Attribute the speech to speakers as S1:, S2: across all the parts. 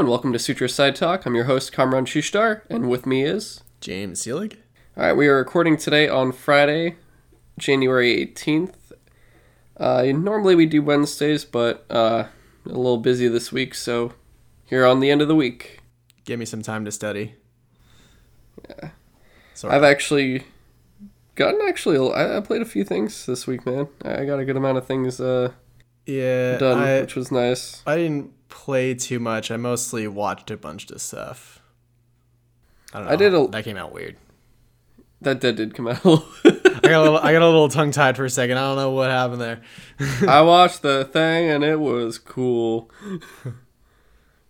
S1: and welcome to Sutro Sidetalk. I'm your host, Kamron Shushtar, and with me is.
S2: James Seelig.
S1: All right, we are recording today on Friday, January 18th. Uh, normally we do Wednesdays, but uh, a little busy this week, so here on the end of the week.
S2: Give me some time to study.
S1: Yeah.
S2: Sorry.
S1: I've actually gotten actually I, I played a few things this week, man. I got a good amount of things uh,
S2: yeah,
S1: done,
S2: I,
S1: which was nice.
S2: I didn't play too much. I mostly watched a bunch of stuff. I don't know.
S1: I did a-
S2: that came out weird.
S1: That that did come out. a little-
S2: I got a little, I got a little tongue tied for a second. I don't know what happened there.
S1: I watched the thing and it was cool.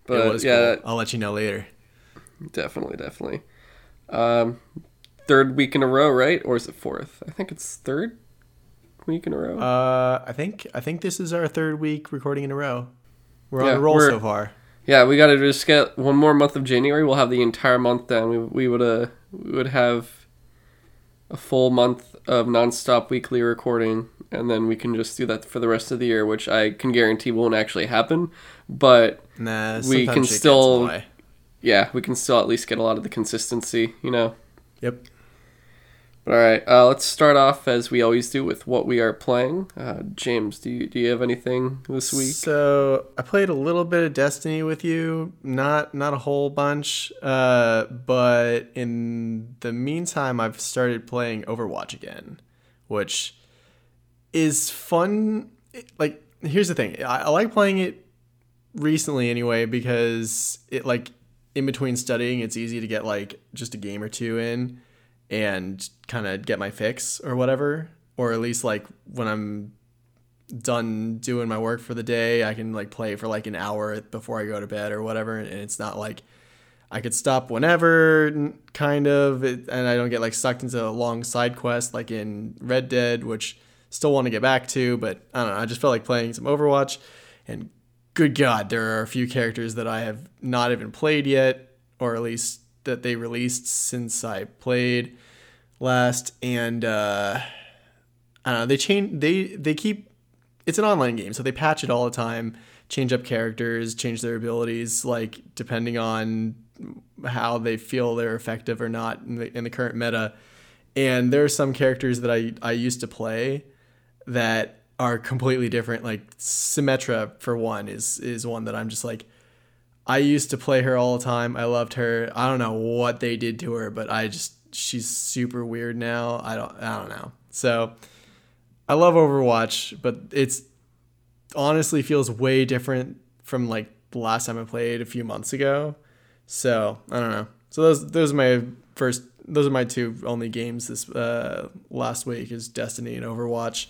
S1: But
S2: it was
S1: yeah,
S2: cool. I'll let you know later.
S1: definitely, definitely. Um, third week in a row, right? Or is it fourth? I think it's third week in a row.
S2: Uh, I think I think this is our third week recording in a row. We're
S1: Yeah,
S2: on a roll so far.
S1: yeah, we got to just get one more month of January. We'll have the entire month done. We we would uh we would have a full month of nonstop weekly recording, and then we can just do that for the rest of the year, which I can guarantee won't actually happen. But
S2: Nah,
S1: We can
S2: shit gets in
S1: still- yeah, we can still at least get a lot of the consistency, you know.
S2: Yep.
S1: But all right, uh, let's start off as we always do with what we are playing. Uh, James, do you do you have anything this week?
S2: So I played a little bit of Destiny with you, not not a whole bunch, uh, but in the meantime, I've started playing Overwatch again, which is fun. Like, here's the thing: I, I like playing it recently anyway because it like in between studying, it's easy to get like just a game or two in and kind of get my fix or whatever, or at least like when I'm done doing my work for the day, I can like play for like an hour before I go to bed or whatever, and it's not like I could stop whenever, kind of, and I don't get like sucked into a long side quest like in Red Dead, which still want to get back to, but I don't know. I just felt like playing some Overwatch, and good God, there are a few characters that I have not even played yet, or at least that they released since I played last, and uh, I don't know. They change. They they keep. It's an online game, so they patch it all the time. Change up characters, change their abilities, like depending on how they feel they're effective or not in the in the current meta. And there are some characters that I I used to play that are completely different. Like Symmetra, for one, is is one that I'm just like. I used to play her all the time. I loved her. I don't know what they did to her, but I just she's super weird now. I don't I don't know. So I love Overwatch, but it's honestly feels way different from like the last time I played a few months ago. So I don't know. So those those are my first those are my two only games this uh, last week is Destiny and Overwatch,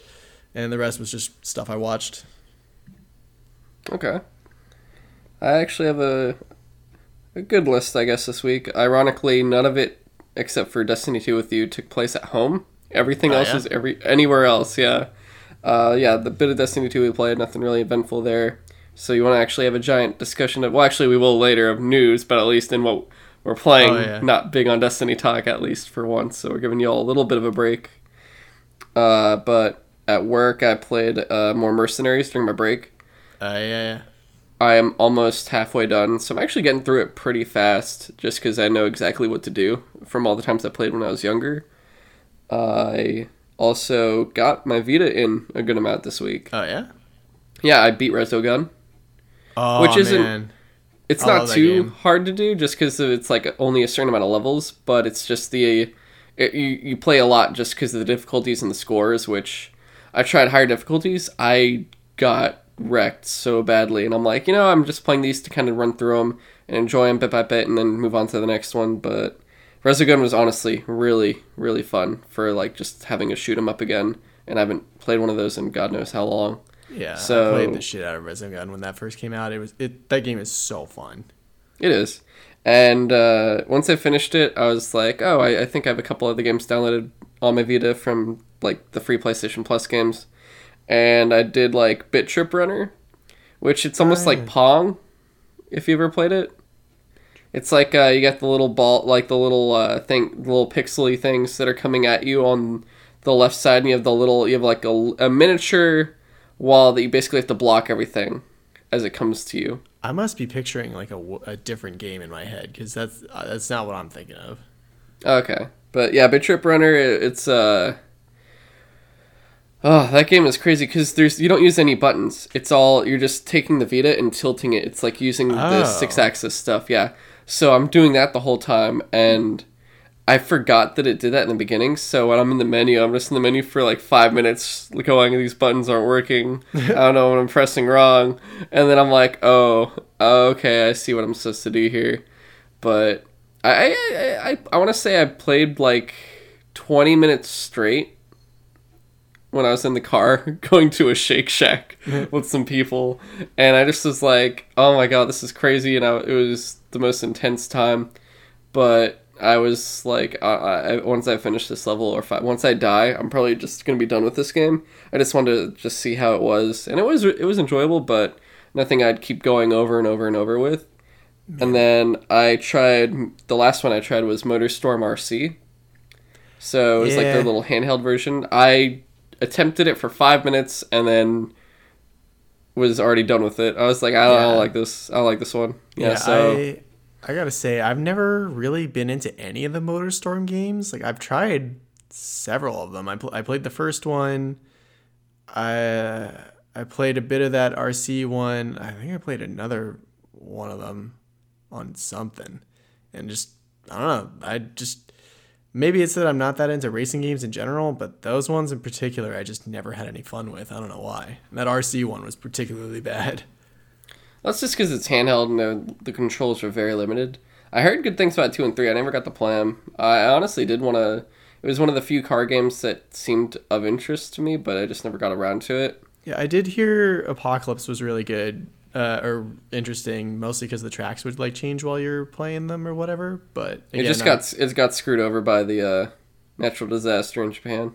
S2: and the rest was just stuff I watched.
S1: Okay. I actually have a a good list, I guess, this week. Ironically, none of it except for Destiny 2 with you took place at home. Everything
S2: Oh,
S1: else
S2: yeah?
S1: is every anywhere else, yeah. Uh, yeah, the bit of Destiny 2 we played, nothing really eventful there. So you want to actually have a giant discussion of well, actually we will later of news, but at least in what we're playing,
S2: Oh, yeah.
S1: not big on Destiny talk at least for once. So we're giving you all a little bit of a break. Uh, but at work, I played uh, more Mercenaries during my break.
S2: Uh, yeah, yeah.
S1: I am almost halfway done, so I'm actually getting through it pretty fast, just because I know exactly what to do from all the times I played when I was younger. I also got my Vita in a good amount this week.
S2: Oh yeah.
S1: Yeah, I beat Resogun.
S2: Oh
S1: Which isn't-
S2: man.
S1: It's
S2: I
S1: not too hard to do, just because it's like only a certain amount of levels, but it's just the it, you you play a lot just because of the difficulties and the scores. Which I tried higher difficulties, I got wrecked so badly, and I'm like, you know, I'm just playing these to kind of run through them and enjoy them bit by bit, and then move on to the next one. But Resogun was honestly really really fun for like just having a shoot 'em up again, and I haven't played one of those in God knows how long.
S2: Yeah,
S1: So-
S2: I played the shit out of Resogun when that first came out. It was it that game is so fun.
S1: It is. And uh, once I finished it, I was like, oh, I, I think I have a couple other games downloaded on my Vita from like the free PlayStation Plus games. And I did like Bit Trip Runner, which it's almost like Pong, if you ever played it. It's like uh, you got the little ball, like the little uh, thing, the little pixely things that are coming at you on the left side, and you have the little, you have like a, a miniature wall that you basically have to block everything. as it comes to you.
S2: I must be picturing like a, a different game in my head because that's uh, that's not what I'm thinking of.
S1: Okay, but yeah, Bit Trip Runner, it, it's uh. Oh, that game is crazy because there's you don't use any buttons. It's all you're just taking the Vita and tilting it. It's like using the
S2: Oh.
S1: six axis stuff. Yeah. So I'm doing that the whole time, and I forgot that it did that in the beginning. So when I'm in the menu, I'm just in the menu for like five minutes, going, "These buttons aren't working. I don't know what I'm pressing wrong." And then I'm like, "Oh, okay, I see what I'm supposed to do here." But I I I, I, I want to say I played like 20 minutes straight when I was in the car going to a Shake Shack with some people, and I just was like, "Oh my god, this is crazy!" And I, it was the most intense time. But I was like, I, I, once I finish this level, or if I, once I die, I'm probably just gonna be done with this game. I just wanted to just see how it was, and it was it was enjoyable, but nothing I'd keep going over and over and over with. And then I tried the last one I tried was MotorStorm RC. So it was like
S2: Yeah.
S1: their little handheld version. I attempted it for five minutes and then was already done with it. I was like, I don't, I don't like this. I don't like this one. Yeah.
S2: Yeah,
S1: so
S2: I I gotta say I've never really been into any of the MotorStorm games. Like I've tried several of them. I pl- I played the first one. I I played a bit of that RC one. I think I played another one of them on something, and just I don't know. I just maybe it's that I'm not that into racing games in general, but those ones in particular I just never had any fun with. I don't know why. And that RC one was particularly bad.
S1: that's just because it's handheld and the, the controls are very limited. I heard good things about two and three. I never got to play them. I honestly did want to. It was one of the few car games that seemed of interest to me, but I just never got around to it.
S2: Yeah, I did hear Apocalypse was really good uh, or interesting, mostly because the tracks would like change while you're playing them or whatever. But
S1: It just got it got screwed over by the uh, natural disaster in Japan,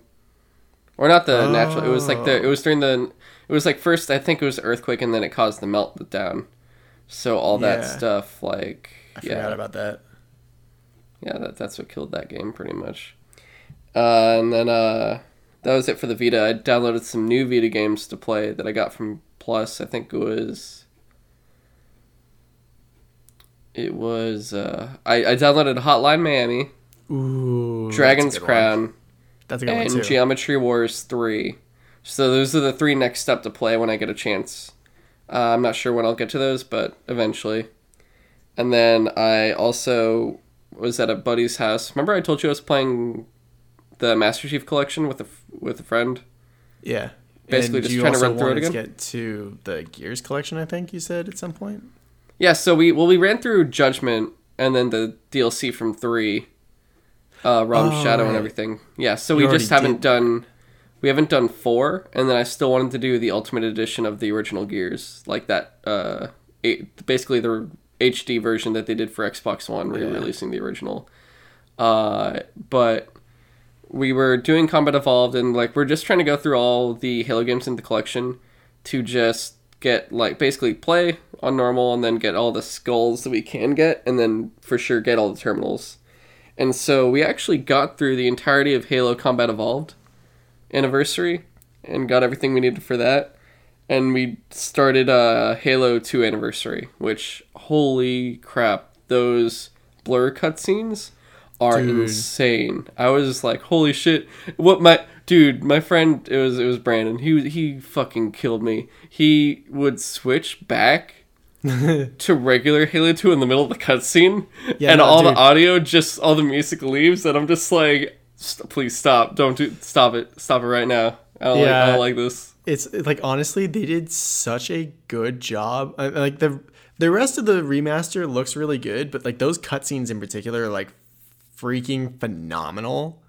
S1: or not the natural. It was like the it was during the it was like first I think it was earthquake and then it caused the meltdown. So all that
S2: Yeah.
S1: stuff like
S2: I
S1: yeah
S2: forgot about that.
S1: yeah that that's what killed that game pretty much. Uh, and then uh, that was it for the Vita. I downloaded some new Vita games to play that I got from Plus. I think it was. It was uh, I, I downloaded Hotline Miami.
S2: Ooh, that's
S1: Dragon's
S2: one.
S1: Crown,
S2: That's a good
S1: and
S2: one too.
S1: Geometry Wars 3. So those are the three next step to play when I get a chance. Uh, I'm not sure when I'll get to those, but eventually. And then I also was at a buddy's house. Remember I told you I was playing the Master Chief Collection with a with a friend.
S2: yeah,
S1: Basically
S2: And
S1: just
S2: you
S1: trying to run through it again?
S2: To get to the Gears collection, I think you said at some point.
S1: Yeah, so we well we ran through Judgment and then the DLC from three, uh, Realm
S2: Oh,
S1: Shadow and everything. Yeah, so
S2: You
S1: we just haven't
S2: did-
S1: done, we haven't done four, and then I still wanted to do the Ultimate Edition of the original Gears, like that. Uh, eight, basically the HD version that they did for Xbox One, re-releasing the original. Uh, but we were doing Combat Evolved, and like we're just trying to go through all the Halo games in the collection to just get like basically play on normal and then get all the skulls that we can get, and then for sure get all the terminals. And so we actually got through the entirety of Halo Combat Evolved anniversary and got everything we needed for that. And we started uh, Halo 2 anniversary, which holy crap, those blur cutscenes are
S2: Dude.
S1: insane. I was like, holy shit, what my dude, my friend, it was it was Brandon. He he fucking killed me. He would switch back to regular Halo 2 in the middle of the cutscene,
S2: Yeah,
S1: and
S2: no,
S1: all the audio, just all the music leaves, and I'm just like, "St- please stop, don't do, stop it, stop it right now. I don't like, I don't like this.
S2: it's like honestly they did such a good job I- like the the rest of the remaster looks really good but like those cutscenes in particular are like freaking phenomenal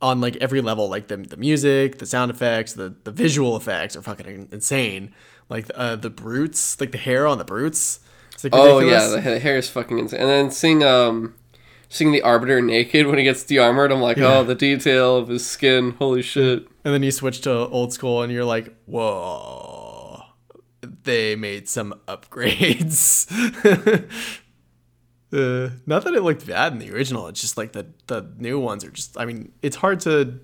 S2: on like every level like the, the music the sound effects the, the visual effects are fucking insane like uh, the brutes like the hair on the brutes it's like
S1: Oh yeah, the, the hair is fucking insane. And then seeing um, seeing the Arbiter naked when he gets de-armored, I'm like,
S2: Yeah.
S1: oh, the detail of his skin, holy shit.
S2: And then you switch to old school and you're like, whoa, they made some upgrades. uh, not that it looked bad in the original, it's just like the, the new ones are just, I mean, it's hard to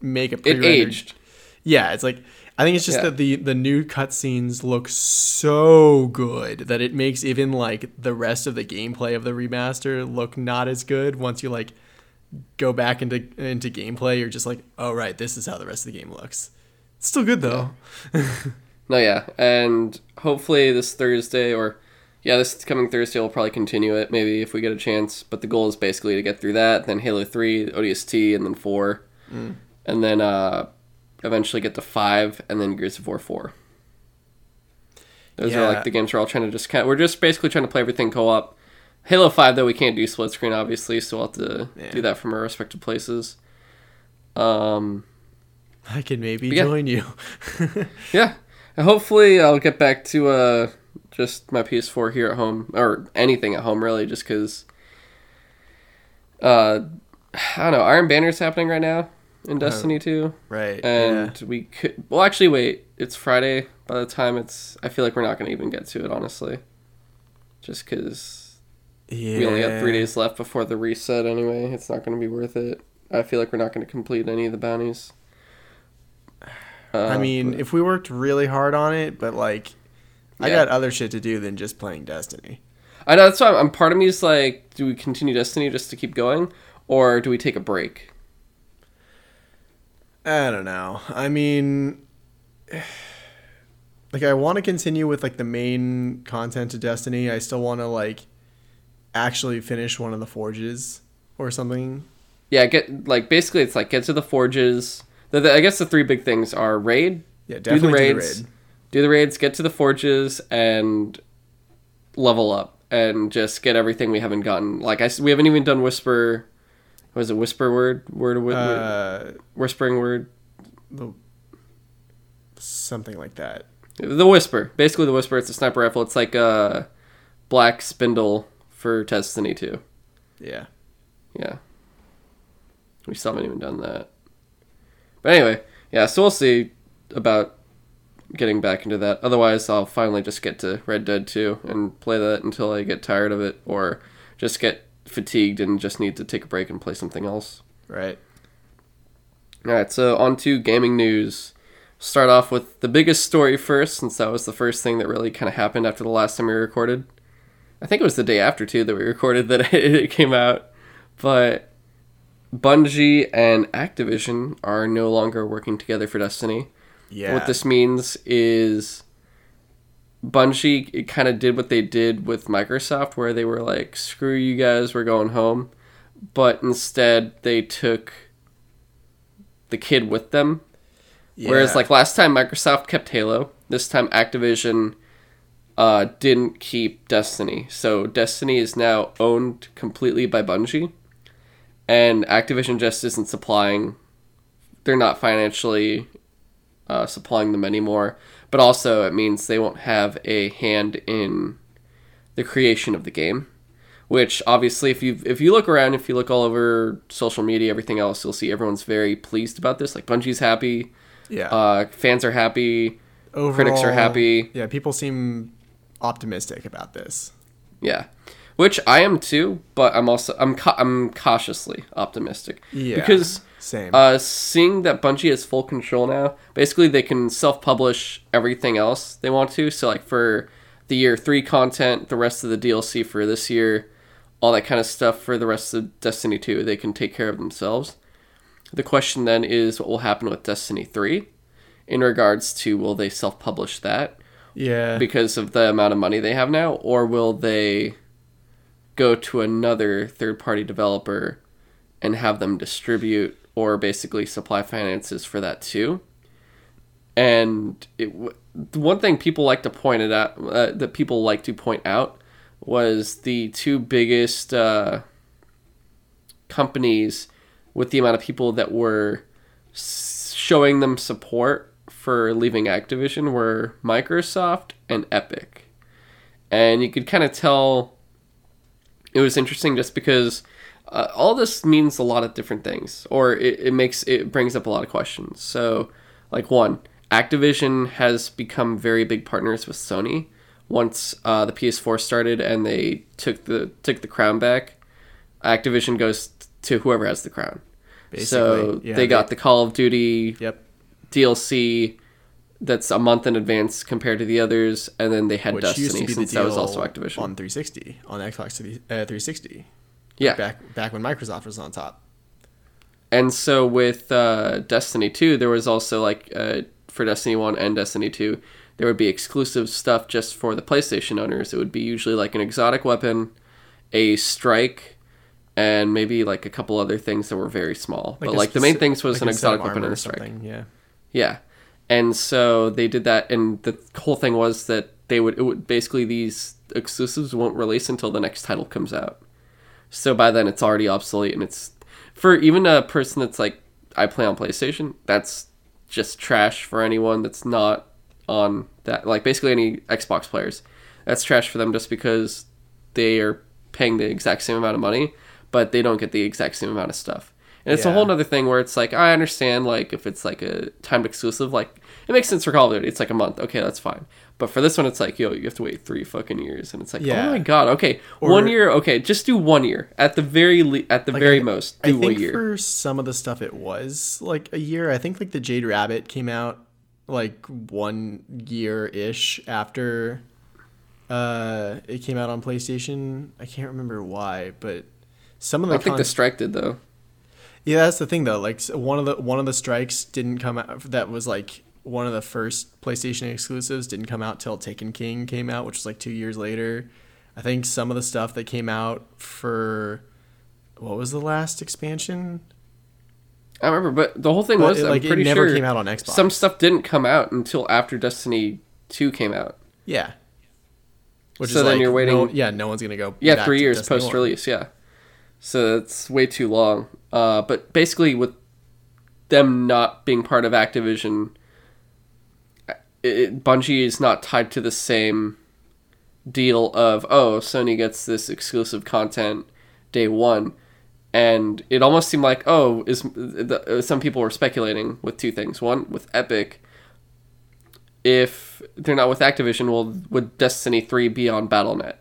S2: make a
S1: It
S2: pre-rendered-
S1: aged.
S2: Yeah, it's like, I think it's just
S1: Yeah.
S2: that the the new cutscenes look so good that it makes even like the rest of the gameplay of the remaster look not as good once you like go back into into gameplay you're just like oh right this is how the rest of the game looks it's still good though
S1: No, yeah, and hopefully this Thursday or yeah, this coming Thursday we'll probably continue it. Maybe if we get a chance. But the goal is basically to get through that, then Halo Three, ODST, and then four, and then uh, eventually get to five, and then Gears of War four. Those are like the games we're all trying to just kind. We're just basically trying to play everything co-op. Halo Five though we can't do split screen obviously, so we'll have to
S2: Yeah.
S1: do that from our respective places. Um.
S2: I can maybe
S1: Yeah.
S2: join you
S1: Yeah. And hopefully I'll get back to uh just my PS4 here at home or anything at home really just cuz uh I don't know, Iron Banner's happening right now in Destiny 2
S2: right
S1: and we could well actually wait, it's Friday by the time it's I feel like we're not going to even get to it honestly. Just cuz
S2: yeah
S1: we only have 3 days left before the reset anyway. It's not going to be worth it. I feel like we're not going to complete any of the bounties. Uh,
S2: I mean
S1: but-
S2: if we worked really hard on it but like I got other shit to do than just playing Destiny
S1: I know that's why I'm, I'm part of me is like, do we continue Destiny just to keep going, or do we take a break?
S2: I don't know. I mean, like I want to continue with like the main content of Destiny. I still want to like actually finish one of the forges or something.
S1: Yeah, get like basically it's like get to the forges. The, the- I guess the three big things are raid,
S2: Yeah,
S1: do the
S2: definitely do the
S1: raids,
S2: raid.
S1: Do the raids, get to the forges, and level up and just get everything we haven't gotten. Like I, we haven't even done whisper. Was it? Whisper word, word, word,
S2: Uh,
S1: whispering word.
S2: the, something like that.
S1: The whisper, basically the whisper. It's a sniper rifle. It's like a black spindle for Destiny two.
S2: Yeah.
S1: Yeah. We still haven't even done that. But anyway, yeah, so we'll see about getting back into that. Otherwise, I'll finally just get to Red Dead 2 and play that until I get tired of it or just get fatigued and just need to take a break and play something else.
S2: Right.
S1: Alright, so on to gaming news. Start off with the biggest story first, since that was the first thing that really kind of happened after the last time we recorded. I think it was the day after, too, that we recorded that it came out. But Bungie and Activision are no longer working together for Destiny.
S2: Yeah.
S1: What this means is Bungie kind of did what they did with Microsoft, where they were like, screw you guys, we're going home. But instead, they took the kid with them. Whereas, like last time, Microsoft kept Halo. This time, Activision uh, didn't keep Destiny. So, Destiny is now owned completely by Bungie. And Activision just isn't supplying, they're not financially uh, supplying them anymore. But also, it means they won't have a hand in the creation of the game. Which obviously, if you if you look around, if you look all over social media, everything else, you'll see everyone's very pleased about this. Like Bungie's happy,
S2: yeah.
S1: uh, fans are happy, critics are happy.
S2: Yeah, people seem optimistic about this.
S1: Yeah, which I am too. But I'm also I'm ca- I'm cautiously optimistic
S2: Yeah.
S1: because
S2: Same.
S1: uh, seeing that Bungie has full control now, basically they can self-publish everything else they want to. So like for the year three content, the rest of the DLC for this year, all that kind of stuff for the rest of Destiny two, they can take care of themselves. The question then is what will happen with Destiny three, in regards to will they self-publish that
S2: yeah.
S1: because of the amount of money they have now, or will they go to another third-party developer and have them distribute or basically supply finances for that too? And it, one thing people like to point it out uh, that people like to point out was the two biggest uh, companies with the amount of people that were showing them support for leaving Activision were Microsoft and Epic. And you could kind of tell it was interesting just because uh, all this means a lot of different things, or it, it makes it brings up a lot of questions. So, like one, Activision has become very big partners with Sony. Once uh, the PS4 started and they took the took the crown back, Activision goes to whoever has the crown. so
S2: yeah,
S1: they got
S2: they-
S1: the Call of Duty
S2: Yep.
S1: DLC, that's a month in advance compared to the others, and then they had
S2: which
S1: Destiny
S2: used to be the
S1: since that was also Activision.
S2: on 360 on Xbox 3- uh, 360.
S1: Yeah,
S2: Back back when Microsoft was on top.
S1: and so with uh, Destiny two, there was also like uh, for Destiny one and Destiny two, there would be exclusive stuff just for the PlayStation owners. It would be usually like an exotic weapon, a strike. And maybe like a couple other things that were very small, but
S2: a
S1: like the main things was
S2: like
S1: an
S2: a set of
S1: exotic weapon and a strike.
S2: Yeah.
S1: Yeah. And so they did that and the whole thing was that they would it would basically these exclusives won't release until the next title comes out. So by then it's already obsolete and it's for even a person that's like I play on PlayStation, that's just trash for anyone that's not on that like basically any Xbox players. That's trash for them just because they are paying the exact same amount of money, but they don't get the exact same amount of stuff. And it's a whole other thing where it's like I understand like if it's like a timed exclusive, like it makes sense for Call of Duty. It's like a month, okay, that's fine. But for this one, it's like yo, you have to wait three fucking years, and it's like
S2: Yeah.
S1: oh my god, okay,
S2: Or-
S1: one year, okay, just do one year at the very le- at the very
S2: I-
S1: most,
S2: I
S1: do a
S2: think
S1: year.
S2: for some of the stuff it was like a year. I think like the Jade Rabbit came out like one year ish after uh it came out on PlayStation. I can't remember why, but some of the
S1: I
S2: the
S1: think the strike did though.
S2: Yeah, that's the thing though. Like one of the one of the strikes didn't come out that was like one of the first PlayStation exclusives didn't come out till Taken King came out, which was like 2 years later. I think some of the stuff that came out for what was the last expansion?
S1: I remember, but the whole thing
S2: But
S1: was
S2: it,
S1: I'm
S2: like, it
S1: pretty
S2: never
S1: sure
S2: came out on Xbox.
S1: some stuff didn't come out until after Destiny two came out.
S2: Yeah. Which
S1: So then you're
S2: no-
S1: waiting-
S2: yeah, no one's gonna go.
S1: Yeah, three years post release. Yeah, so it's way too long. Uh, but basically, with them not being part of Activision, it, Bungie is not tied to the same deal of oh Sony gets this exclusive content day one, and it almost seemed like oh is the, uh, some people were speculating with two things. One with Epic. If they're not with Activision, will would Destiny three be on BattleNet?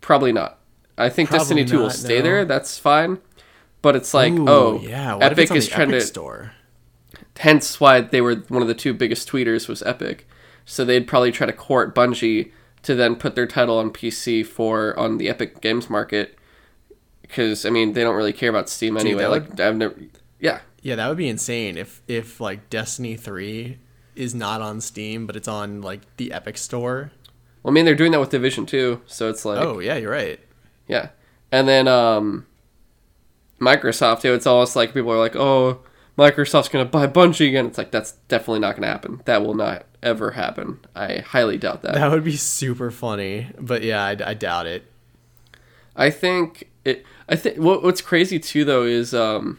S1: Probably not. I think
S2: Probably
S1: Destiny 2 will stay
S2: no.
S1: there. That's fine. But it's like,
S2: Ooh,
S1: oh,
S2: yeah. What
S1: Epic is
S2: the
S1: trying
S2: Epic
S1: to.
S2: store.
S1: Hence why they were one of the two biggest tweeters was Epic. So they'd probably try to court Bungie to then put their title on PC for on the Epic Games Market. Because I mean, they don't really care about Steam anyway.
S2: that
S1: Like I've never, yeah,
S2: Yeah, that would be insane if if like Destiny 3 is not on Steam but it's on like the Epic store.
S1: Well, I mean, they're doing that with Division too, so it's like,
S2: oh, yeah, you're right.
S1: yeah. And then um, Microsoft, too. it's almost like people are like, oh, Microsoft's gonna buy Bungie again. It's like that's definitely not gonna happen. That will not ever happen. I highly doubt that.
S2: That would be super funny, but yeah, I, I doubt it.
S1: I think it. I think what what's crazy too though is um,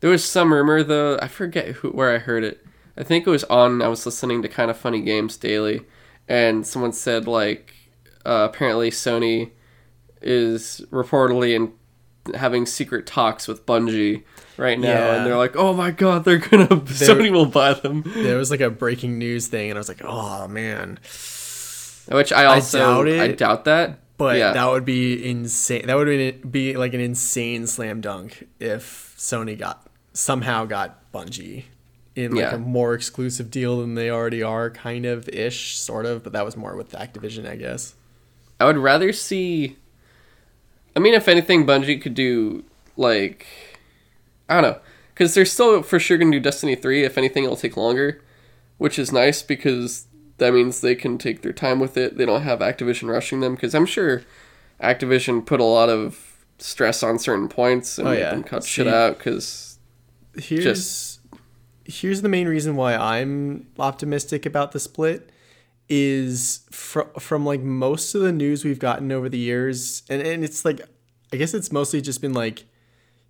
S1: there was some rumor though. I forget who where I heard it. I think it was on. I was listening to kind of funny games daily, and someone said like uh, apparently Sony is reportedly in having secret talks with Bungie right now,
S2: Yeah.
S1: and they're like, oh my god, they're gonna Sony will buy them.
S2: There was like a breaking news thing, and I was like, oh man.
S1: Which I also
S2: doubt it,
S1: I doubt that.
S2: But
S1: yeah.
S2: that would be insane. That would be, be like an insane slam dunk if Sony got somehow got Bungie in like
S1: Yeah.
S2: a more exclusive deal than they already are, kind of ish, sort of. But that was more with Activision, I guess.
S1: I would rather see. I mean, if anything, Bungie could do like, I don't know, because they're still for sure gonna do Destiny three. If anything, it'll take longer, which is nice because that means they can take their time with it. They don't have Activision rushing them because I'm sure Activision put a lot of stress on certain points and
S2: Oh, yeah.
S1: them cut
S2: See-
S1: shit out because
S2: Here's
S1: Just-
S2: here's the main reason why I'm optimistic about the split is fr- from like most of the news we've gotten over the years and, and it's like I guess it's mostly just been like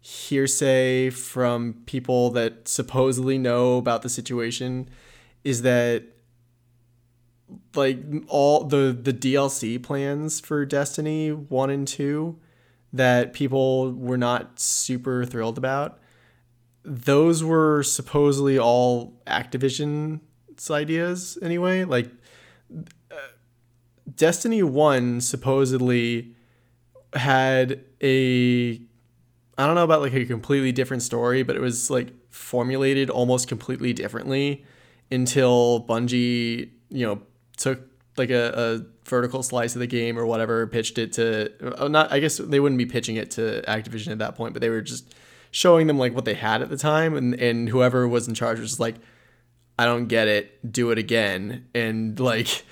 S2: hearsay from people that supposedly know about the situation is that like all the the DLC plans for Destiny 1 and 2 that people were not super thrilled about those were supposedly all Activision's ideas anyway. Like uh, Destiny 1 supposedly had a I don't know about like a completely different story, but it was like formulated almost completely differently until Bungie, you know, took like a, a vertical slice of the game or whatever, pitched it to uh, not. I guess they wouldn't be pitching it to Activision at that point, but they were just showing them like what they had at the time, and and whoever was in charge was just like, I don't get it, do it again, and like,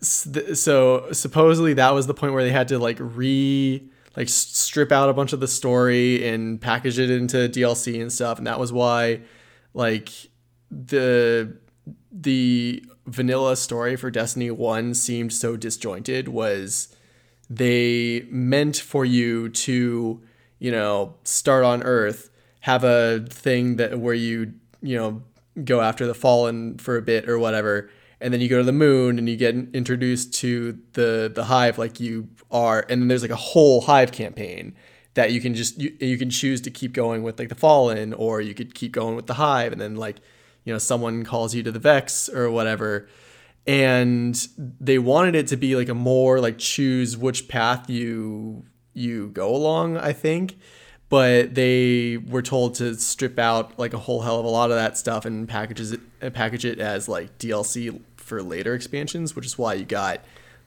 S2: so supposedly that was the point where they had to like re like strip out a bunch of the story and package it into DLC and stuff, and that was why like the the vanilla story for Destiny 1 seemed so disjointed was they meant for you to, you know, start on Earth, have a thing that where you, you know, go after the fallen for a bit or whatever, and then you go to the moon and you get introduced to the the hive like you are, and then there's like a whole hive campaign that you can just you, you can choose to keep going with like the fallen or you could keep going with the hive and then like you know someone calls you to the vex or whatever. And they wanted it to be like a more like choose which path you you go along i think. But they were told to strip out like a whole hell of a lot of that stuff and packages it package it as like dlc for later expansions which is why you got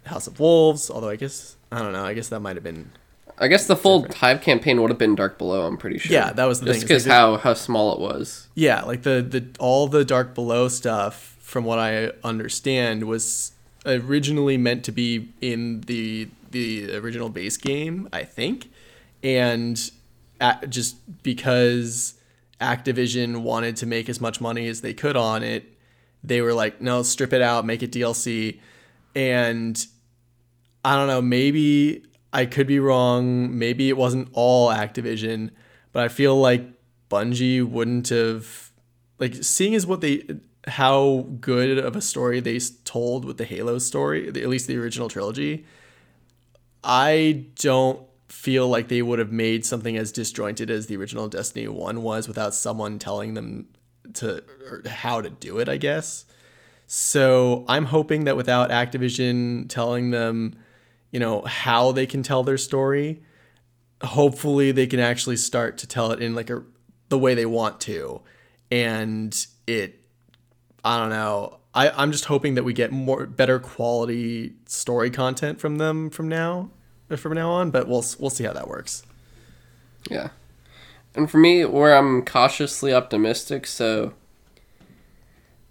S2: house of wolves although i guess i don't know i guess that might have been
S1: I guess the full Hive campaign would have been Dark Below. I'm pretty sure.
S2: Yeah, that was the
S1: Just
S2: thing.
S1: because
S2: like
S1: how how small it was.
S2: Yeah, like the the all the Dark Below stuff, from what I understand, was originally meant to be in the the original base game, I think, and at, just because Activision wanted to make as much money as they could on it, they were like, no, strip it out, make it DLC, and I don't know, maybe I could be wrong. Maybe it wasn't all Activision, but I feel like Bungie wouldn't have like seeing as what they how good of a story they told with the Halo story, at least the original trilogy. I don't feel like they would have made something as disjointed as the original Destiny 1 was without someone telling them to how to do it, I guess. So, I'm hoping that without Activision telling them you know how they can tell their story hopefully they can actually start to tell it in like a the way they want to. And it i don't know I, i'm just hoping that we get more better quality story content from them from now from now on but we'll we'll see how that works.
S1: Yeah and for me where i'm cautiously optimistic so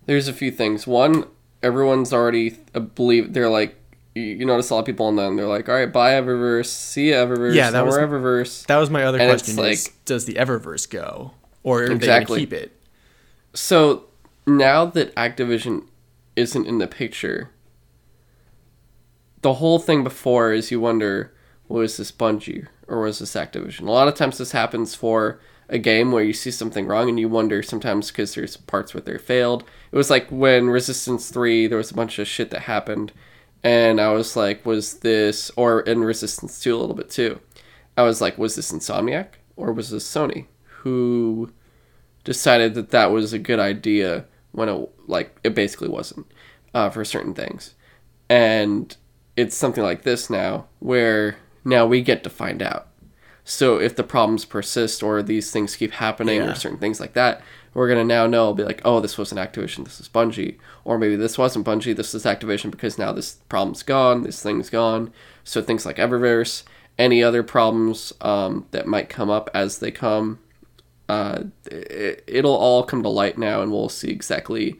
S1: there's a few things one everyone's already a believe they're like you notice a lot of people on them. They're like, "All right, buy Eververse, see Eververse,
S2: yeah, that
S1: was
S2: Eververse." That was my other
S1: and
S2: question: like, is, does the Eververse go, or
S1: exactly.
S2: they keep it?
S1: So now that Activision isn't in the picture, the whole thing before is you wonder, was this Bungie or was this Activision? A lot of times this happens for a game where you see something wrong and you wonder sometimes because there's parts where they failed. It was like when Resistance 3, there was a bunch of shit that happened and I was like, was this or in Resistance 2 a little bit too. I was like, was this Insomniac or was this Sony who decided that that was a good idea when it like it basically wasn't uh, for certain things, and it's something like this now where now we get to find out. So if the problems persist or these things keep happening yeah. or certain things like that, we're gonna now know, be like, oh, this wasn't Activision, this is Bungie, or maybe this wasn't Bungie, this is Activision because now this problem's gone, this thing's gone. So things like Eververse, any other problems um, that might come up as they come, uh, it, it'll all come to light now, and we'll see exactly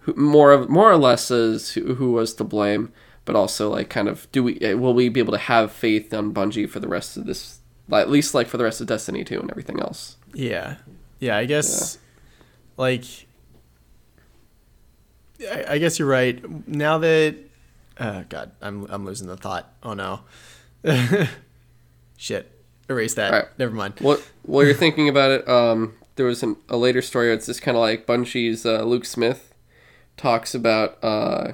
S1: who, more of more or less as who, who was to blame, but also like kind of do we will we be able to have faith on Bungie for the rest of this, at least like for the rest of Destiny two and everything else.
S2: Yeah, yeah, I guess like I, I guess you're right. Now that uh, God, I'm I'm losing the thought. Oh no. Shit. Erase that. Right. Never mind.
S1: What while you're thinking about it, um, there was an, a later story. It's just kind of like Bungie's uh, Luke Smith talks about. Uh,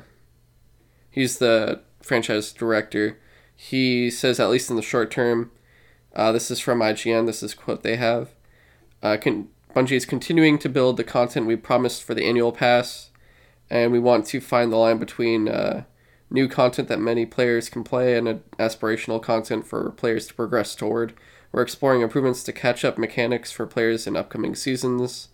S1: he's the franchise director. He says, at least in the short term, uh, this is from IGN. This is quote they have. Uh, can Bungie is continuing to build the content we promised for the annual pass, and we want to find the line between uh, new content that many players can play and aspirational content for players to progress toward. We're exploring improvements to catch up mechanics for players in upcoming seasons.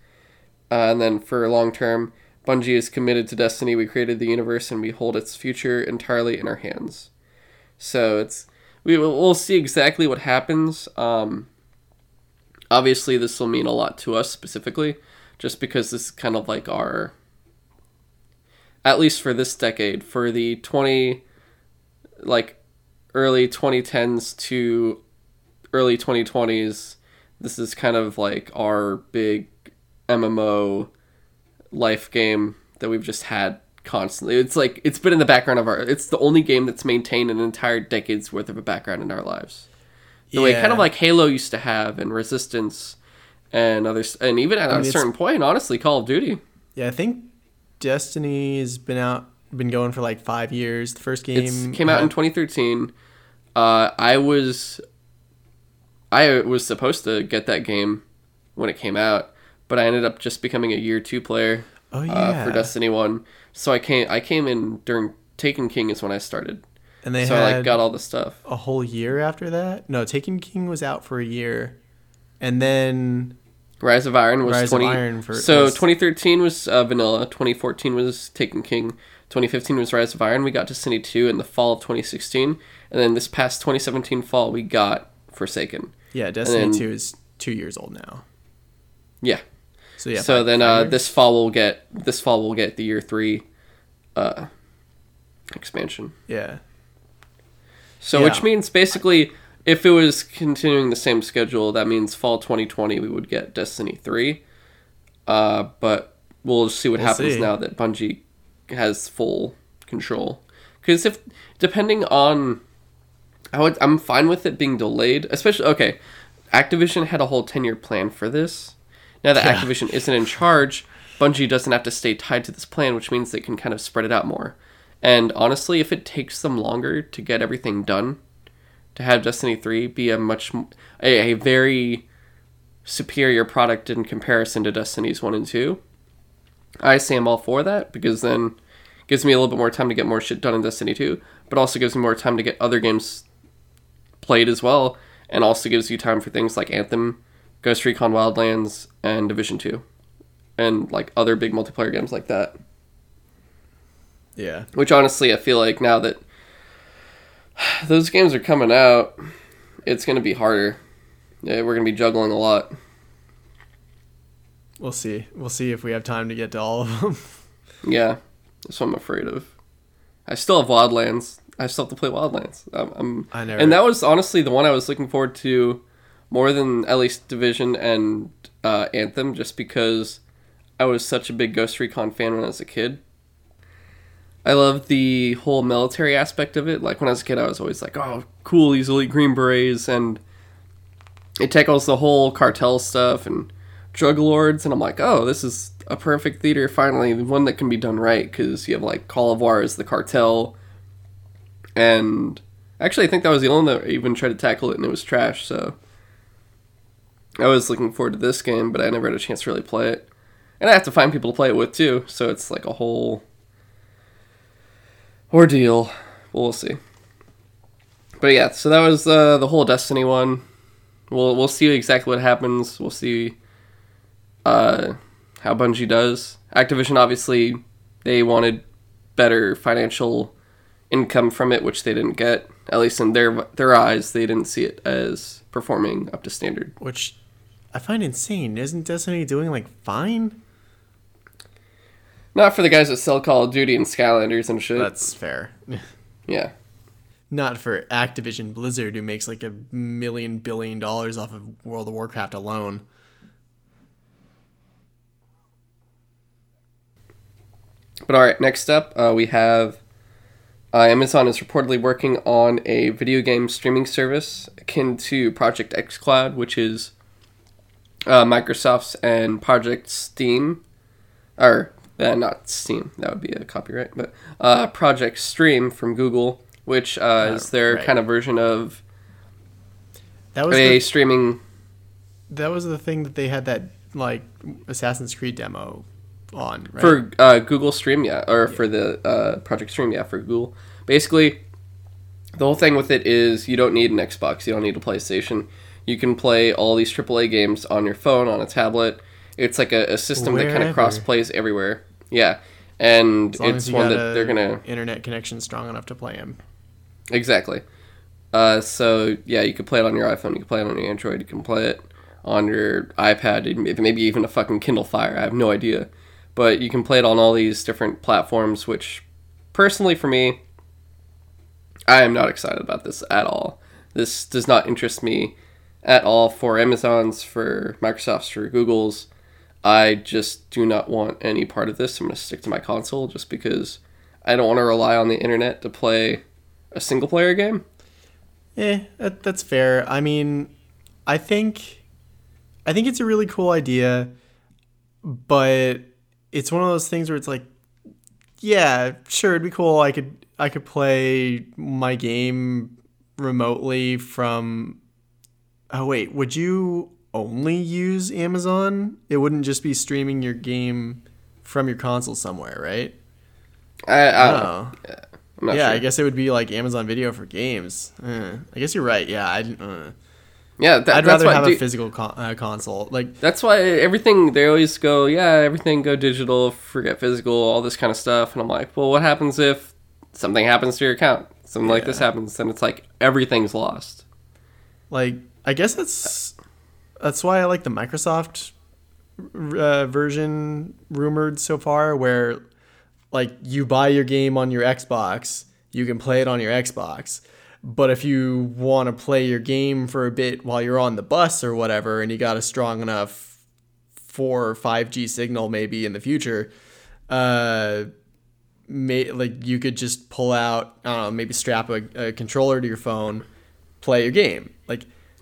S1: Uh, and then for long term, Bungie is committed to Destiny. We created the universe and we hold its future entirely in our hands. So it's we will we'll see exactly what happens. Um, obviously, this will mean a lot to us specifically, just because this is kind of like our, at least for this decade, for the twenty, like, early twenty tens to early twenty twenties. This is kind of like our big MMO life game that we've just had constantly. It's like it's been in the background of our. It's the only game that's maintained an entire decade's worth of a background in our lives. The way kind of like Halo used to have, and Resistance, and others, and even at
S2: I
S1: a
S2: mean,
S1: certain point, honestly, Call of Duty.
S2: Yeah, I think Destiny's been out, been going for like five years. The first game
S1: It came out in 2013. Uh, I was, I was supposed to get that game when it came out, but I ended up just becoming a year two player.
S2: Oh
S1: uh, for Destiny One. So I came I came in during Taken King is when I started.
S2: and they
S1: so I like got all the stuff.
S2: a whole year after that. No, Taken King was out for a year, and then
S1: Rise of Iron was
S2: Rise of
S1: twenty.
S2: Iron for-
S1: so
S2: was-
S1: 2013 was uh, Vanilla. 2014 was Taken King. 2015 was Rise of Iron. We got Destiny 2 in the fall of 2016, and then this past 2017 fall we got Forsaken.
S2: yeah, Destiny
S1: then-
S2: Two is two years old now.
S1: Yeah.
S2: So yeah.
S1: so
S2: five-
S1: then
S2: five
S1: uh, this fall we'll get this fall we'll get the year three uh, expansion.
S2: yeah
S1: So
S2: Yeah.
S1: which means basically if it was continuing the same schedule, that means fall 2020 we would get Destiny 3. Uh, but we'll see what
S2: We'll
S1: happens
S2: see.
S1: now that Bungie has full control. Cuz if depending on I would, I'm fine with it being delayed, especially okay. Activision had a whole 10-year plan for this. Now that
S2: Yeah.
S1: Activision isn't in charge, Bungie doesn't have to stay tied to this plan, which means they can kind of spread it out more. And honestly, if it takes them longer to get everything done, to have Destiny 3 be a much a very superior product in comparison to Destiny's 1 and 2, I say I'm all for that because then it gives me a little bit more time to get more shit done in Destiny 2, but also gives me more time to get other games played as well, and also gives you time for things like Anthem, Ghost Recon Wildlands, and Division 2, and like other big multiplayer games like that.
S2: yeah
S1: Which honestly, I feel like now that those games are coming out, it's going to be harder. Yeah, we're going to be juggling a lot.
S2: we'll see we'll see if we have time to get to all of them.
S1: Yeah, that's what I'm afraid of. I still have Wildlands. I still have to play Wildlands. I'm, I'm
S2: I never-
S1: and that was honestly the one I was looking forward to more than at least Division and uh, Anthem, just because I was such a big Ghost Recon fan when I was a kid. I love the whole military aspect of it. Like when I was a kid, I was always like, "Oh, cool! These elite Green Berets," and it tackles the whole cartel stuff and drug lords, and I'm like, "Oh, this is a perfect theater. Finally, the one that can be done right." Because you have like Call of Juarez as the cartel, and actually, I think that was the only one that even tried to tackle it, and it was trash. So I was looking forward to this game, but I never had a chance to really play it, and I have to find people to play it with too. So it's like a whole ordeal. We'll see. But yeah, so that was uh, the whole Destiny one. We'll we'll see exactly what happens. We'll see uh, how Bungie does. Activision obviously they wanted better financial income from it, which they didn't get. At least in their their eyes, they didn't see it as performing up to standard.
S2: which I find insane. Isn't Destiny doing like fine?
S1: Not for the guys that sell Call of Duty and Skylanders and shit.
S2: That's fair.
S1: yeah.
S2: Not for Activision Blizzard, who makes like a million billion dollars off of World of Warcraft alone.
S1: But all right, next up, uh, we have uh, Amazon is reportedly working on a video game streaming service akin to Project xCloud, which is uh, Microsoft's and Project Steam, or uh, not Steam, that would be a copyright, but uh, Project Stream from Google, which uh, is their
S2: right.
S1: kind of version of
S2: That was
S1: a
S2: the,
S1: streaming.
S2: that was the thing that they had that like Assassin's Creed demo on, right?
S1: For uh, Google Stream, yeah, or for the uh, Project Stream, yeah, for Google. Basically, the whole thing with it is you don't need an Xbox, you don't need a PlayStation. You can play all these AAA games on your phone, on a tablet, It's like a, a system that kind of cross plays everywhere. Yeah, and it's one that they're gonna
S2: internet connection strong enough to play them.
S1: exactly. Uh, so yeah, you can play it on your iPhone. You can play it on your Android. You can play it on your iPad. Maybe even a fucking Kindle Fire. I have no idea, but you can play it on all these different platforms. Which, personally, for me, I am not excited about this at all. This does not interest me at all for Amazon's, for Microsoft's, for Google's. I just do not want any part of this. I'm going to stick to my console just because I don't want to rely on the internet to play a single player game.
S2: Eh, that, that's fair. I mean, I think, I think it's a really cool idea, but it's one of those things where it's like, yeah, sure, it'd be cool. I could, I could play my game remotely from. Oh wait, would you only use Amazon? It wouldn't just be streaming your game from your console somewhere, right?
S1: I, I don't know.
S2: Oh. Yeah,
S1: sure.
S2: I guess it would be like Amazon Video for games. Uh, I guess you're right. Yeah, I, uh,
S1: Yeah, that,
S2: I'd rather
S1: why,
S2: have a physical con- uh, console. Like,
S1: That's why everything they always go, yeah, everything go digital, forget physical, all this kind of stuff. And I'm like, well, what happens if something happens to your account? Something like this happens, then it's like everything's lost.
S2: like I guess that's that's why I like the Microsoft uh, version rumored so far, where like you buy your game on your Xbox, you can play it on your Xbox. But if you want to play your game for a bit while you're on the bus or whatever, and you got a strong enough four or five G signal maybe in the future, uh, may, like you could just pull out, I don't know, maybe strap a, a controller to your phone, play your game.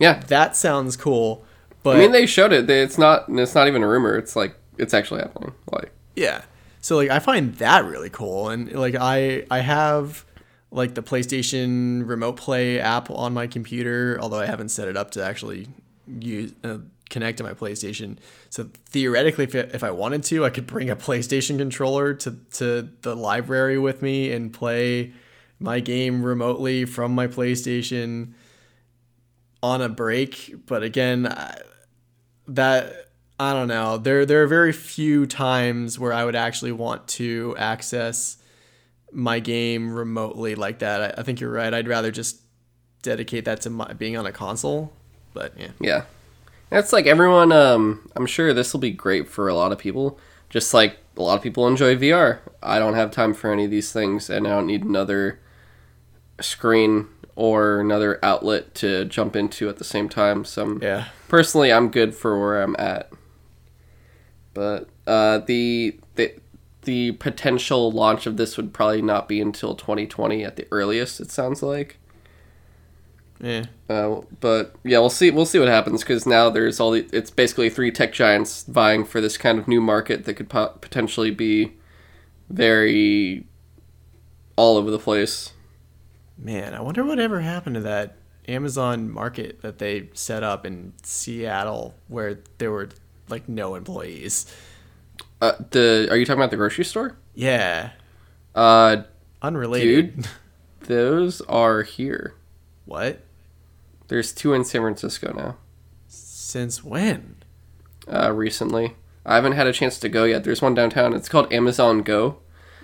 S1: Yeah,
S2: that sounds cool, but
S1: I mean they showed it. It's not. It's not even a rumor. It's like it's actually happening. Like
S2: yeah. So like I find that really cool, and like I I have like the PlayStation Remote Play app on my computer, although I haven't set it up to actually use uh, connect to my PlayStation. So theoretically, if, if I wanted to, I could bring a PlayStation controller to to the library with me and play my game remotely from my PlayStation on a break. But again, I, that I don't know. There there are very few times where I would actually want to access my game remotely like that. I, I think you're right. I'd rather just dedicate that to my, being on a console. But yeah.
S1: yeah, that's like everyone. Um, I'm sure this will be great for a lot of people. Just like a lot of people enjoy VR. I don't have time for any of these things, and I don't need another screen or another outlet to jump into at the same time. So I'm,
S2: Yeah.
S1: personally, I'm good for where I'm at. But uh, the the the potential launch of this would probably not be until 2020 at the earliest. It sounds like.
S2: Yeah.
S1: Uh, but yeah, we'll see. We'll see what happens because now there's all the. It's basically three tech giants vying for this kind of new market that could po- potentially be very all over the place.
S2: Man, I wonder whatever happened to that Amazon market that they set up in Seattle where there were like no employees.
S1: Uh, the are you talking about the grocery store?
S2: Yeah.
S1: Uh,
S2: Unrelated.
S1: Dude, those are here.
S2: What?
S1: There's two in San Francisco now.
S2: Since when?
S1: Uh, recently, I haven't had a chance to go yet. There's one downtown. It's called Amazon Go.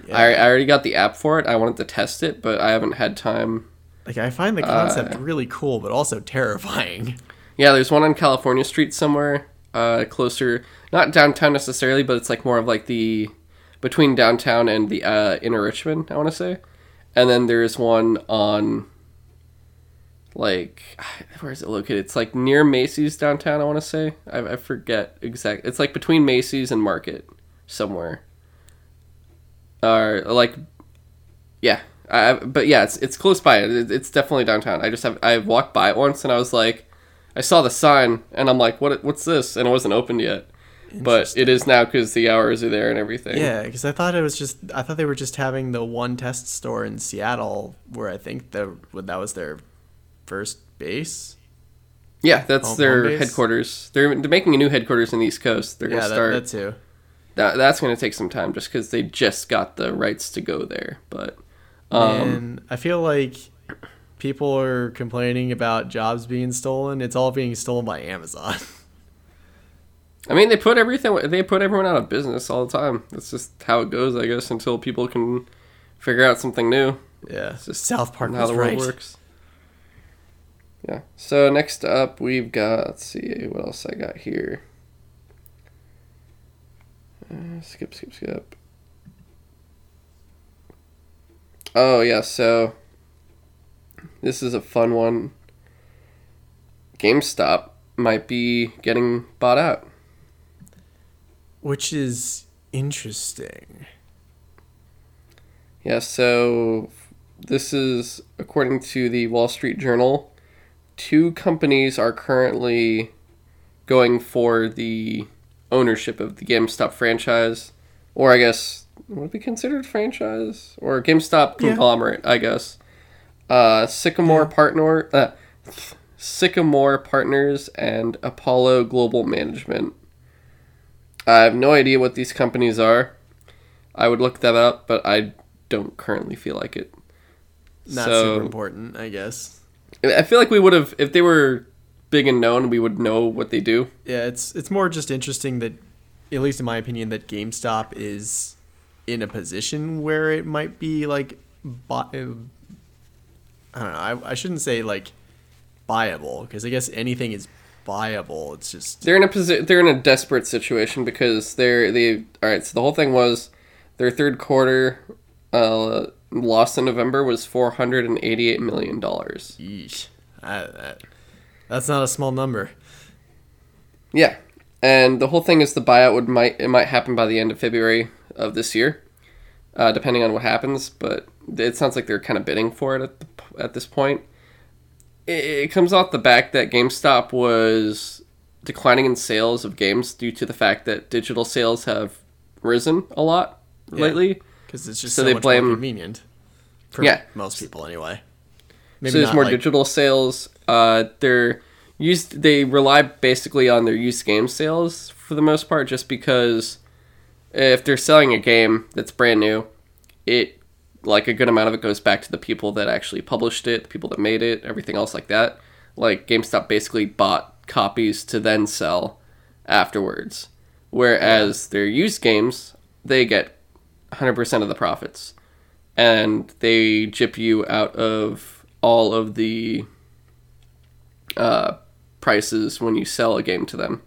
S2: Yeah.
S1: I, I already got the app for it. I wanted to test it, but I haven't had time.
S2: Like I find the concept really cool but also terrifying.
S1: Yeah, there's one on California Street somewhere, uh, closer, not downtown necessarily, but it's like more of like the between downtown and the uh, inner Richmond. I want to say, and then there's one on like where is it located? It's like near Macy's downtown. I want to say. I, I forget exact. It's like between Macy's and Market somewhere. Or like, yeah. I, but yeah, it's it's close by. It, it's definitely downtown. I just have I walked by it once and I was like, I saw the sign and I'm like, what what's this? And it wasn't opened yet, but it is now because the hours are there and everything.
S2: Yeah, because I thought it was just I thought they were just having the one test store in Seattle where I think the that was their first base.
S1: yeah, that's
S2: Home-
S1: their
S2: home
S1: headquarters. They're they're making a new headquarters in the East Coast. They're gonna
S2: Yeah, that,
S1: start.
S2: that too.
S1: That, that's going to take some time just because they just got the rights to go there. But um,
S2: and I feel like people are complaining about jobs being stolen. It's all being stolen by Amazon.
S1: I mean, they put everything. They put everyone out of business all the time. That's just how it goes, I guess, until people can figure out something new.
S2: Yeah,
S1: It's just
S2: South Park
S1: how the world
S2: right.
S1: works. Yeah. So next up, we've got. Let's see what else I got here. Uh, skip, skip, skip. Oh yeah. So this is a fun one. GameStop might be getting bought out.
S2: Which is interesting.
S1: Yeah, so this is according to the Wall Street Journal. Two companies are currently going for the ownership of the GameStop franchise, or I guess would it be considered franchise or GameStop
S2: Yeah.
S1: conglomerate? I guess. Uh, Sycamore Partner, uh, Sycamore Partners, and Apollo Global Management. I have no idea what these companies are. I would look that up, but I don't currently feel like it.
S2: Not
S1: So-
S2: super important, I guess.
S1: I feel like we would have if they were big and known, we would know what they do.
S2: Yeah, it's it's more just interesting that, at least in my opinion, that GameStop is in a position where it might be like, buy, I don't know. I, I shouldn't say like buyable because I guess anything is buyable. It's just
S1: They're in a posi- they're in a desperate situation because they're they all right. So the whole thing was their third quarter uh, loss in November was four hundred and eighty eight million dollars.
S2: yeesh. I, that, that's not a small number.
S1: Yeah, and the whole thing is the buyout would might it might happen by the end of February of this year, uh, depending on what happens. But it sounds like they're kind of bidding for it at the, at this point. It, it comes off the back that GameStop was declining in sales of games due to the fact that digital sales have risen a lot
S2: Yeah.
S1: lately.
S2: Because it's just
S1: So
S2: so,
S1: they
S2: much
S1: blame-
S2: more convenient. For
S1: Yeah.
S2: most people, anyway.
S1: So there's more
S2: like-
S1: digital sales. Uh, they're used. They rely basically on their used game sales for the most part, just because if they're selling a game that's brand new, it like a good amount of it goes back to the people that actually published it, the people that made it, everything else like that. Like GameStop basically bought copies to then sell afterwards, whereas their used games they get 100% of the profits and they jip you out of all of the uh, prices when you sell a game to them.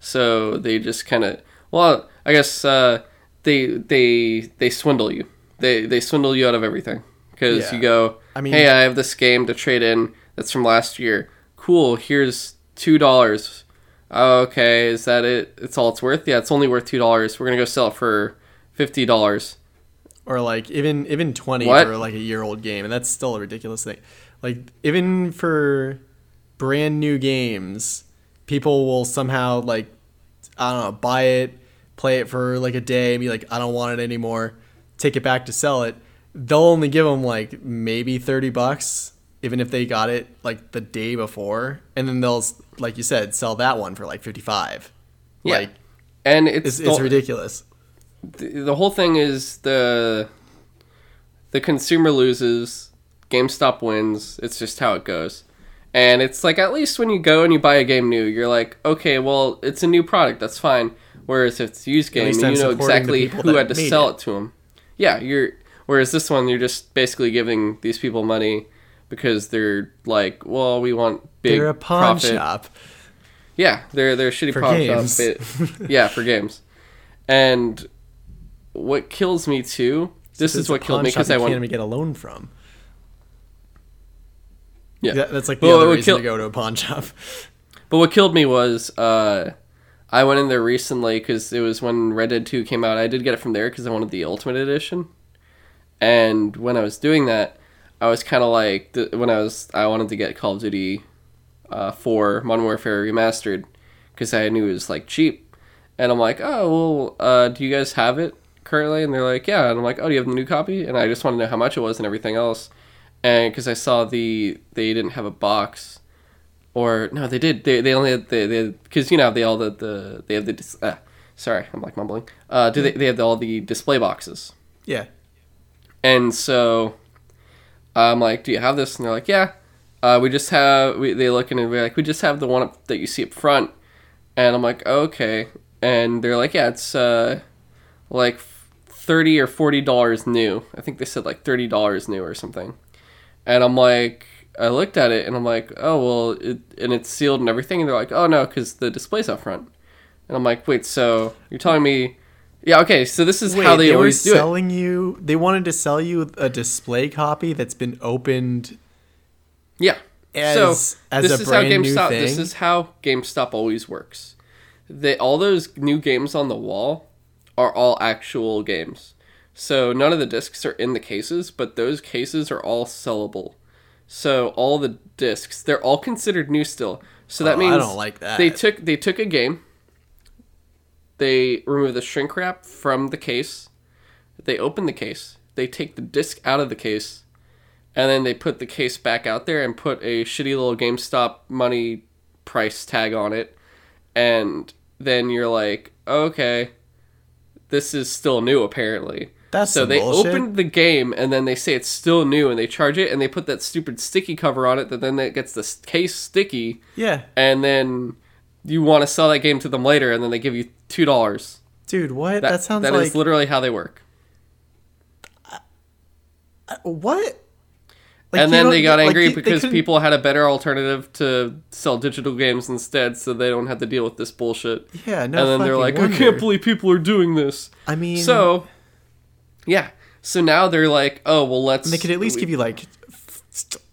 S1: So they just kind of, well, I guess uh, they they they swindle you. They they swindle you out of everything because
S2: Yeah.
S1: you go,
S2: I mean-
S1: hey, I have this game to trade in that's from last year. Cool, here's two dollars. Okay, is that it? It's all it's worth. Yeah, it's only worth two dollars. We're gonna go sell it for fifty dollars.
S2: or like even even 20
S1: What?
S2: for like a year old game and that's still a ridiculous thing like even for brand new games people will somehow like i don't know buy it play it for like a day and be like i don't want it anymore. Take it back to sell it. They'll only give them like maybe 30 bucks even if they got it like the day before. And then they'll like you said sell that one for like 55
S1: Yeah.
S2: like
S1: And it's
S2: it's, it's ridiculous.
S1: The, the whole thing is the the consumer loses, GameStop wins. It's just how it goes. And it's like at least when you go and you buy a game new, you're like, okay, well, it's a new product, that's fine. Whereas if it's a used game, and
S2: I'm
S1: you know exactly who had to sell
S2: it.
S1: it to them. Yeah, you're. Whereas this one, you're just basically giving these people money because they're like, well, we want big
S2: they're a pawn
S1: profit.
S2: shop
S1: Yeah, they're they're shitty
S2: For
S1: pawn
S2: games.
S1: shops. It- yeah, for games. And what kills me too. This
S2: It's
S1: is what killed me because I
S2: you can't even get a loan from.
S1: Yeah.
S2: That- that's like the
S1: Well,
S2: other reason
S1: kill-
S2: to go to a pawn shop.
S1: But what killed me was uh, I went in there recently because it was when Red Dead Two came out. I did get it from there because I wanted the Ultimate Edition. And when I was doing that, I was kind of like th- when I was I wanted to get Call of Duty uh, for Modern Warfare Remastered because I knew it was like cheap, and I'm like, oh well, uh, do you guys have it currently? And they're like, yeah. And I'm like, oh, do you have the new copy? And I just want to know how much it was and everything else, and because I saw the they didn't have a box, or no, they did. They, they only had the they because you know they all the, the they have the dis- uh, sorry I'm like mumbling. Uh, do they they have all the display boxes?
S2: Yeah.
S1: And so I'm like, "Do you have this?" And they're like, "Yeah." Uh, we just have. We, they look and they're like, "We just have the one up, that you see up front." And I'm like, "Okay." and they're like, yeah, it's uh, like thirty or forty dollars new. I think they said like thirty dollars new or something. And I'm like, I looked at it and I'm like, oh well, it, and it's sealed and everything. And they're like, oh no, because the display's up front. And I'm like, wait, so you're telling me? Yeah, okay. So this is
S2: Wait,
S1: how they,
S2: they were
S1: always do it.
S2: selling you. They wanted to sell you a display copy that's been opened
S1: Yeah.
S2: as
S1: so
S2: as
S1: this
S2: a
S1: is how GameStop. This is how GameStop always works. They all those new games on the wall are all actual games. So none of the discs are in the cases, but those cases are all sellable. So all the discs, they're all considered new still. So that
S2: Oh, I
S1: means
S2: don't like that.
S1: They took they took a game. They remove the shrink wrap from the case. They open the case. They take the disc out of the case, and then they put the case back out there and put a shitty little GameStop money price tag on it, and then you're like, okay, this is still new apparently.
S2: That's
S1: so they
S2: bullshit.
S1: opened the game and then they say it's still new and they charge it and they put that stupid sticky cover on it that then it gets the case sticky
S2: yeah,
S1: and then you want to sell that game to them later and then they give you two dollars.
S2: dude. What?
S1: That,
S2: That, sounds
S1: that
S2: like
S1: is literally how they work.
S2: what? Like,
S1: and then they got angry
S2: they
S1: because people had a better alternative to sell digital games instead, so they don't have to deal with this bullshit.
S2: Yeah, no.
S1: and then they're like, I can't believe people are doing this.
S2: I mean,
S1: So, yeah. So now they're like, oh well, let's.
S2: they could at least give you like.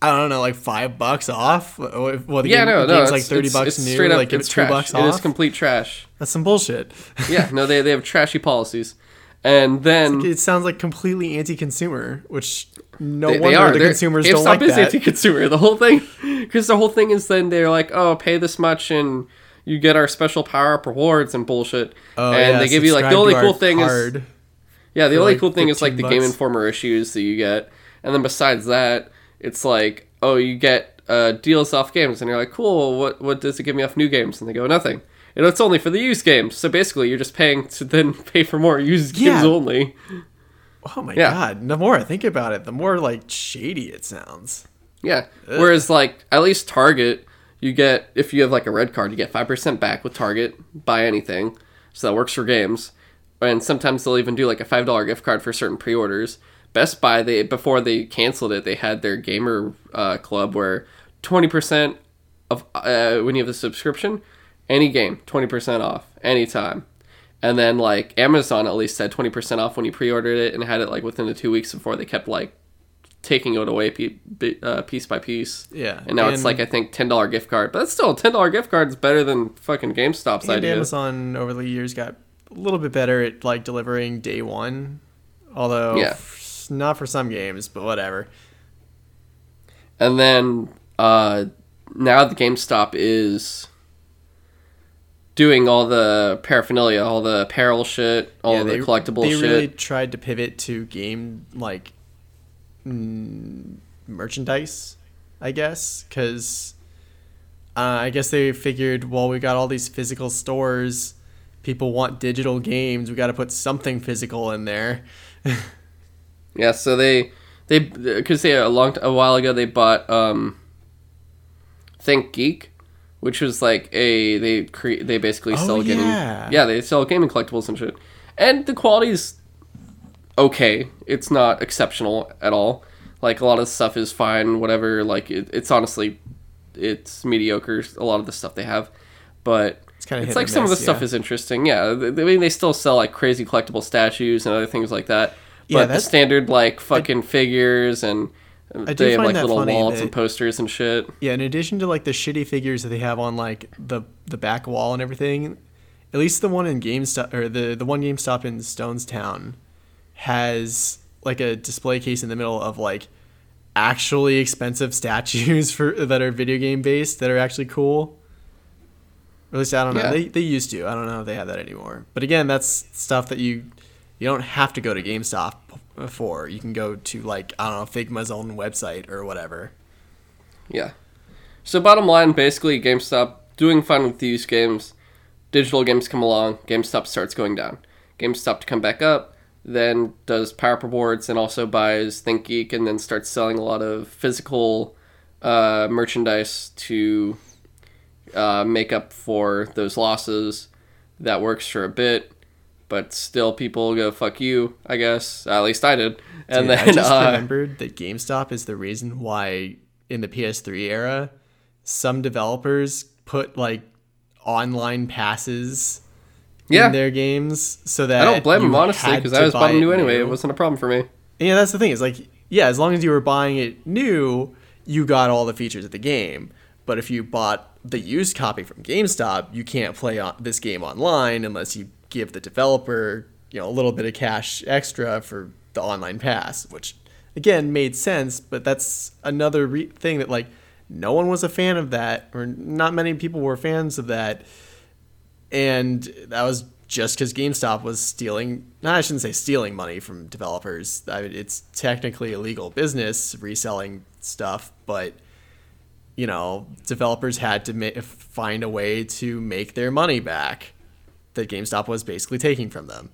S2: I don't know, like five bucks off. Well, the
S1: Yeah,
S2: game,
S1: no,
S2: the
S1: no,
S2: game's like thirty
S1: it's-
S2: bucks
S1: it's
S2: new.
S1: straight up,
S2: like
S1: it's
S2: two
S1: trash.
S2: bucks off.
S1: is complete trash.
S2: That's some bullshit.
S1: Yeah, no, they they have trashy policies, and then
S2: it sounds like completely anti-consumer, which no
S1: they,
S2: wonder
S1: they
S2: the
S1: They're-
S2: consumers don't like
S1: is
S2: that.
S1: anti-consumer. The whole thing, because the whole thing is then they're like, oh, pay this much and you get our special power up rewards and bullshit.
S2: Oh,
S1: and
S2: yeah,
S1: they give you like the only cool thing is
S2: card.
S1: Yeah, the only
S2: like,
S1: cool thing is like the
S2: 15
S1: Game. Informer issues that you get, and then besides that, it's like oh, you get uh, deals off games, and you're like, cool. What what does it give me off new games? And they go nothing. And it's only for the used games. So basically, you're just paying to then pay for more used games only.
S2: Oh my
S1: Yeah.
S2: god! The more I think about it, the more like shady it sounds.
S1: Yeah. Whereas like at least Target, you get if you have like a red card, you get five percent back with Target. Buy anything, so that works for games. And sometimes they'll even do like a five dollar gift card for certain pre-orders. Best Buy, they before they canceled it, they had their gamer uh, club where twenty percent of uh, when you have the subscription, any game twenty percent off anytime. And then like Amazon at least had twenty percent off when you pre-ordered it and had it like within the two weeks before they kept like taking it away uh, piece by piece.
S2: Yeah,
S1: And now it's like I think ten dollar gift card, but that's still a ten dollar gift card is better than fucking GameStop's
S2: And
S1: idea.
S2: Amazon over the years got a little bit better at like delivering day one, although
S1: Yeah.
S2: f- not for some games, but whatever.
S1: And then uh, now the GameStop is doing all the paraphernalia, all the apparel shit, all
S2: yeah,
S1: the
S2: they,
S1: collectible
S2: they
S1: shit.
S2: really tried to pivot to game like mm, merchandise, I guess, because uh, I guess they figured, well, we got all these physical stores. People want digital games. We got to put something physical in there.
S1: Yeah, so they they because they a long a while ago they bought um ThinkGeek, which was like a they create they basically
S2: Oh,
S1: sell gaming
S2: yeah.
S1: yeah they sell gaming collectibles and shit, and the quality's okay. It's not exceptional at all. Like a lot of stuff is fine, whatever. Like it, it's honestly it's mediocre. A lot of the stuff they have, but
S2: It's kind of
S1: it's like some of the stuff is interesting. Yeah, I mean they still sell like crazy collectible statues and other things like that.
S2: Yeah,
S1: But the standard like fucking figures and they have like little
S2: walls
S1: and posters and shit.
S2: Yeah, in addition to like the shitty figures that they have on like the the back wall and everything, at least the one in GameStop or the the one GameStop in Stonestown has like a display case in the middle of like actually expensive statues for that are video game based that are actually cool. Or at least I don't know.
S1: Yeah.
S2: They they used to. I don't know if they have that anymore. But again, that's stuff that you you don't have to go to GameStop for. You can go to like I don't know Figma's own website or whatever.
S1: Yeah. So bottom line, basically, GameStop doing fine with these games. Digital games come along, GameStop starts going down. GameStop to come back up, then does power up rewards and also buys ThinkGeek and then starts selling a lot of physical uh, merchandise to uh, make up for those losses. that works for a bit, but still people go fuck you. I guess at least I did. And
S2: Dude,
S1: then
S2: I just
S1: uh,
S2: remembered that GameStop is the reason why in the PS3 era, some developers put like online passes
S1: Yeah.
S2: in their games so that
S1: I don't blame them honestly because I was
S2: buy
S1: buying new anyway.
S2: new.
S1: It wasn't a problem for me.
S2: Yeah, that's the thing. Is like, yeah, as long as you were buying it new, you got all the features of the game. But if you bought the used copy from GameStop, you can't play on this game online unless you give the developer, you know, a little bit of cash extra for the online pass, which again made sense. But that's another re- thing that like no one was a fan of that, or not many people were fans of that and that was just because GameStop was stealing. No, I shouldn't say stealing money from developers. I mean, it's technically illegal business reselling stuff, but you know, developers had to ma- find a way to make their money back that GameStop was basically taking from them.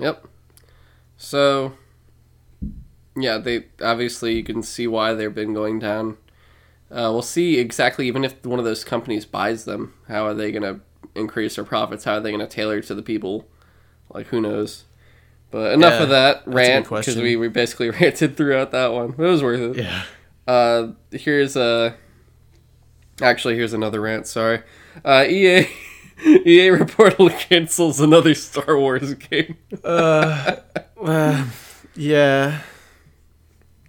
S1: Yep. So, yeah, they obviously you can see why they've been going down. Uh, we'll see exactly even if one of those companies buys them, how are they going to increase their profits? How are they going to tailor to the people? Like who knows? But enough
S2: Yeah,
S1: of that rant because we, we basically ranted throughout that one. It was worth it.
S2: Yeah.
S1: Uh, here's a. Actually, here's another rant. Sorry. Uh, EA. EA reportedly cancels another Star Wars game.
S2: Uh, yeah.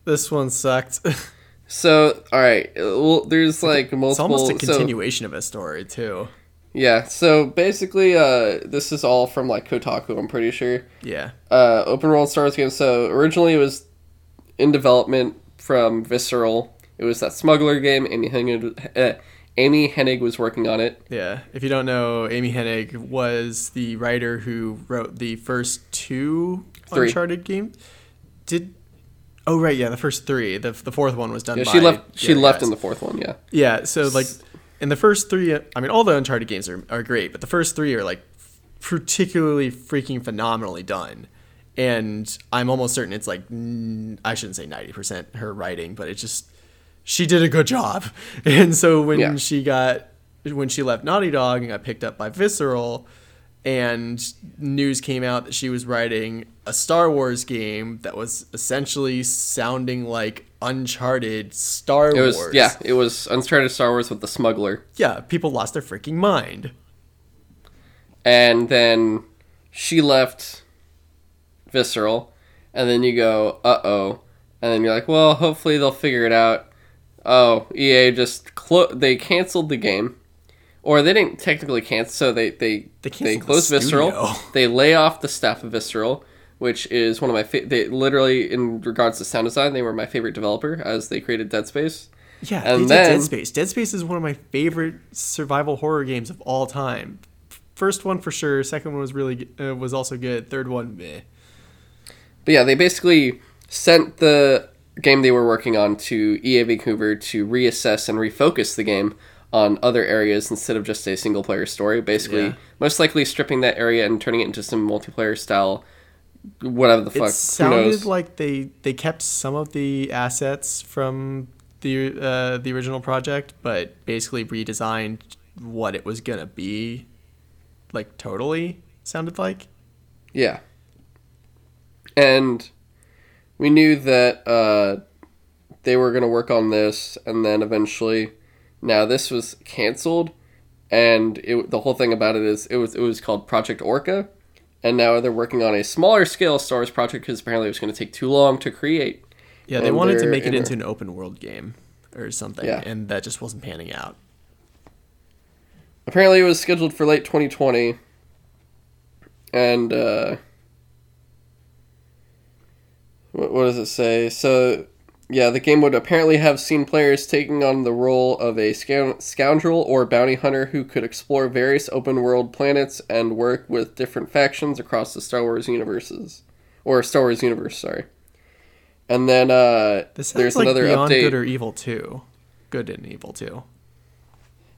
S2: This one sucked.
S1: So, all right, well, there's like multiple.
S2: It's almost a
S1: so-
S2: continuation of a story too.
S1: yeah. So basically, uh, this is all from like Kotaku. I'm pretty sure.
S2: Yeah.
S1: Uh, open world Star Wars game. So originally it was in development from Visceral. It was that smuggler game. Amy Hennig, uh, Amy Hennig was working on it.
S2: Yeah. If you don't know, Amy Hennig was the writer who wrote the first two
S1: Three.
S2: Uncharted games. Did Oh right, yeah, the first three. The the fourth one was done
S1: Yeah,
S2: by
S1: she left. She left
S2: guys.
S1: in the fourth one. Yeah.
S2: Yeah, so like in the first three, I mean, all the Uncharted games are, are great, but the first three are like particularly freaking phenomenally done. And I'm almost certain it's like, I shouldn't say 90% her writing, but it just, she did a good job. And so when
S1: Yeah.
S2: she got, when she left Naughty Dog and got picked up by Visceral, and news came out that she was writing a Star Wars game that was essentially sounding like Uncharted Star
S1: It was.
S2: Wars.
S1: Yeah. It was Uncharted Star Wars with the smuggler.
S2: Yeah, people lost their freaking mind.
S1: and then she left visceral and then you go uh-oh and then you're like well hopefully they'll figure it out oh ea just clo- they canceled the game or they didn't technically cancel so they they
S2: They
S1: they,
S2: canceled the
S1: closed visceral they lay off the staff of visceral which is one of my fa- they literally in regards to sound design they were my favorite developer as they created dead space
S2: Yeah,
S1: And
S2: they did
S1: then-
S2: Dead Space. Dead Space is one of my favorite survival horror games of all time. First one for sure. Second one was really uh, was also good. Third one, meh.
S1: But yeah, they basically sent the game they were working on to EA Vancouver to reassess and refocus the game on other areas instead of just a single player story. Basically,
S2: Yeah.
S1: most likely stripping that area and turning it into some multiplayer style, whatever the fuck.
S2: It sounded like they they kept some of the assets from the uh, the original project, but basically redesigned what it was gonna be. Like totally sounded like.
S1: Yeah. And we knew that uh, they were going to work on this, and then eventually, now this was canceled, and it, the whole thing about it is it was it was called Project Orca, and now they're working on a smaller scale Star Wars project because apparently it was going to take too long to create.
S2: Yeah, they wanted to make it into an open world game or something,
S1: Yeah.
S2: and that just wasn't panning out.
S1: Apparently, it was scheduled for late 2020, and uh, what, does it say? So, yeah, the game would apparently have seen players taking on the role of a scoun- scoundrel or bounty hunter who could explore various open world planets and work with different factions across the Star Wars universes, or Star Wars universe. Sorry. And then uh, there's
S2: like
S1: another
S2: Beyond
S1: update.
S2: Good or Evil too. Good and Evil too.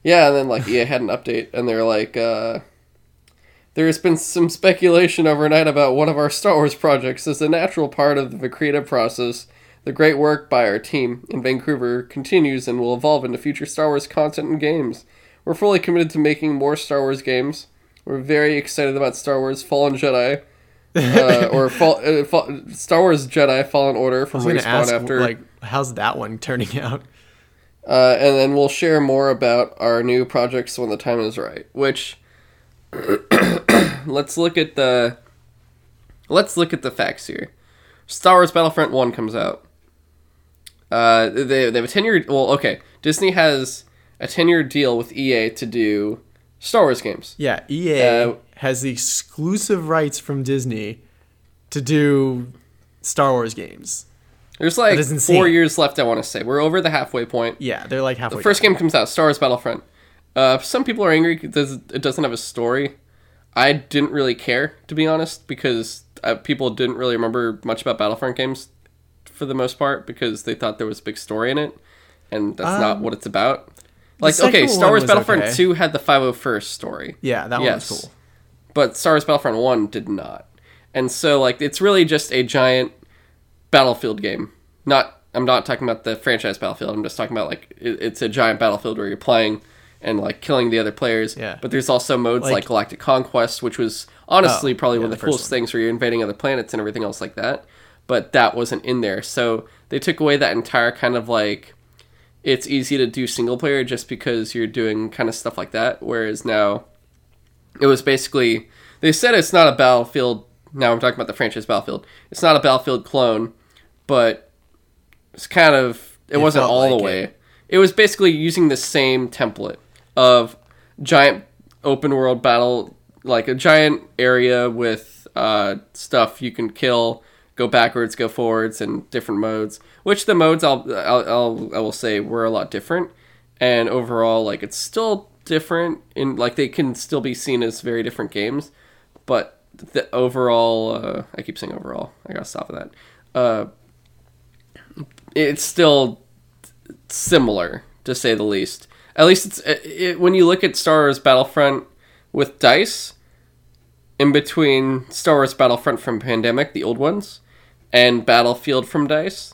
S1: Yeah, and then like EA had an update, and they're like, uh, "There's been some speculation overnight about one of our Star Wars projects as a natural part of the creative process. The great work by our team in Vancouver continues and will evolve into future Star Wars content and games. We're fully committed to making more Star Wars games. We're very excited about Star Wars Fallen Jedi, uh, or Fall, uh, Fall, Star Wars Jedi Fallen Order from Respawn
S2: ask,
S1: after,
S2: like, how's that one turning out?
S1: uh, and then we'll share more about our new projects when the time is right. Which, let's look at the, let's look at the facts here. Star Wars Battlefront One comes out. Uh, they, they have a ten year. Well, okay. Disney has a ten year deal with EA to do Star Wars games.
S2: Yeah, EA
S1: Uh,
S2: has the exclusive rights from Disney to do Star Wars games.
S1: There's like four years left. I want to say we're over the halfway point.
S2: Yeah, they're like halfway.
S1: The first game comes out, Star Wars Battlefront. Uh, some people are angry because it doesn't have a story. I didn't really care, to be honest, because uh, people didn't really remember much about Battlefront games for the most part because they thought there was a big story in it, and that's not
S2: Um,
S1: what it's about. Like, okay, Star Wars Battlefront
S2: okay.
S1: 2 had the 501st story.
S2: Yeah, that
S1: Yes.
S2: was cool.
S1: But Star Wars Battlefront 1 did not. And so, like, it's really just a giant battlefield game. Not, I'm not talking about the franchise battlefield. I'm just talking about, like, it, it's a giant battlefield where you're playing and, like, killing the other players.
S2: Yeah.
S1: But there's also modes like,
S2: Like-
S1: Galactic Conquest, which was honestly
S2: Oh,
S1: probably
S2: yeah,
S1: one of
S2: the
S1: the coolest
S2: one.
S1: things where you're invading other planets and everything else like that. But that wasn't in there. So they took away that entire kind of, like, it's easy to do single player just because you're doing kind of stuff like that. Whereas now, it was basically they said it's not a battlefield. Now I'm talking about the franchise battlefield. It's not a battlefield clone, but it's kind of it, wasn't all
S2: like
S1: the
S2: it.
S1: way. It was basically using the same template of giant open world battle, like a giant area with uh, stuff you can kill, go backwards, go forwards, and different modes. Which the modes I'll, I'll, I'll I will say were a lot different, and overall like it's still different in like they can still be seen as very different games, but the overall uh, I keep saying overall I gotta stop with that. Uh, it's still similar to say the least. At least it's it, when you look at Star Wars Battlefront with dice, in between Star Wars Battlefront from Pandemic, the old ones, and Battlefield from dice,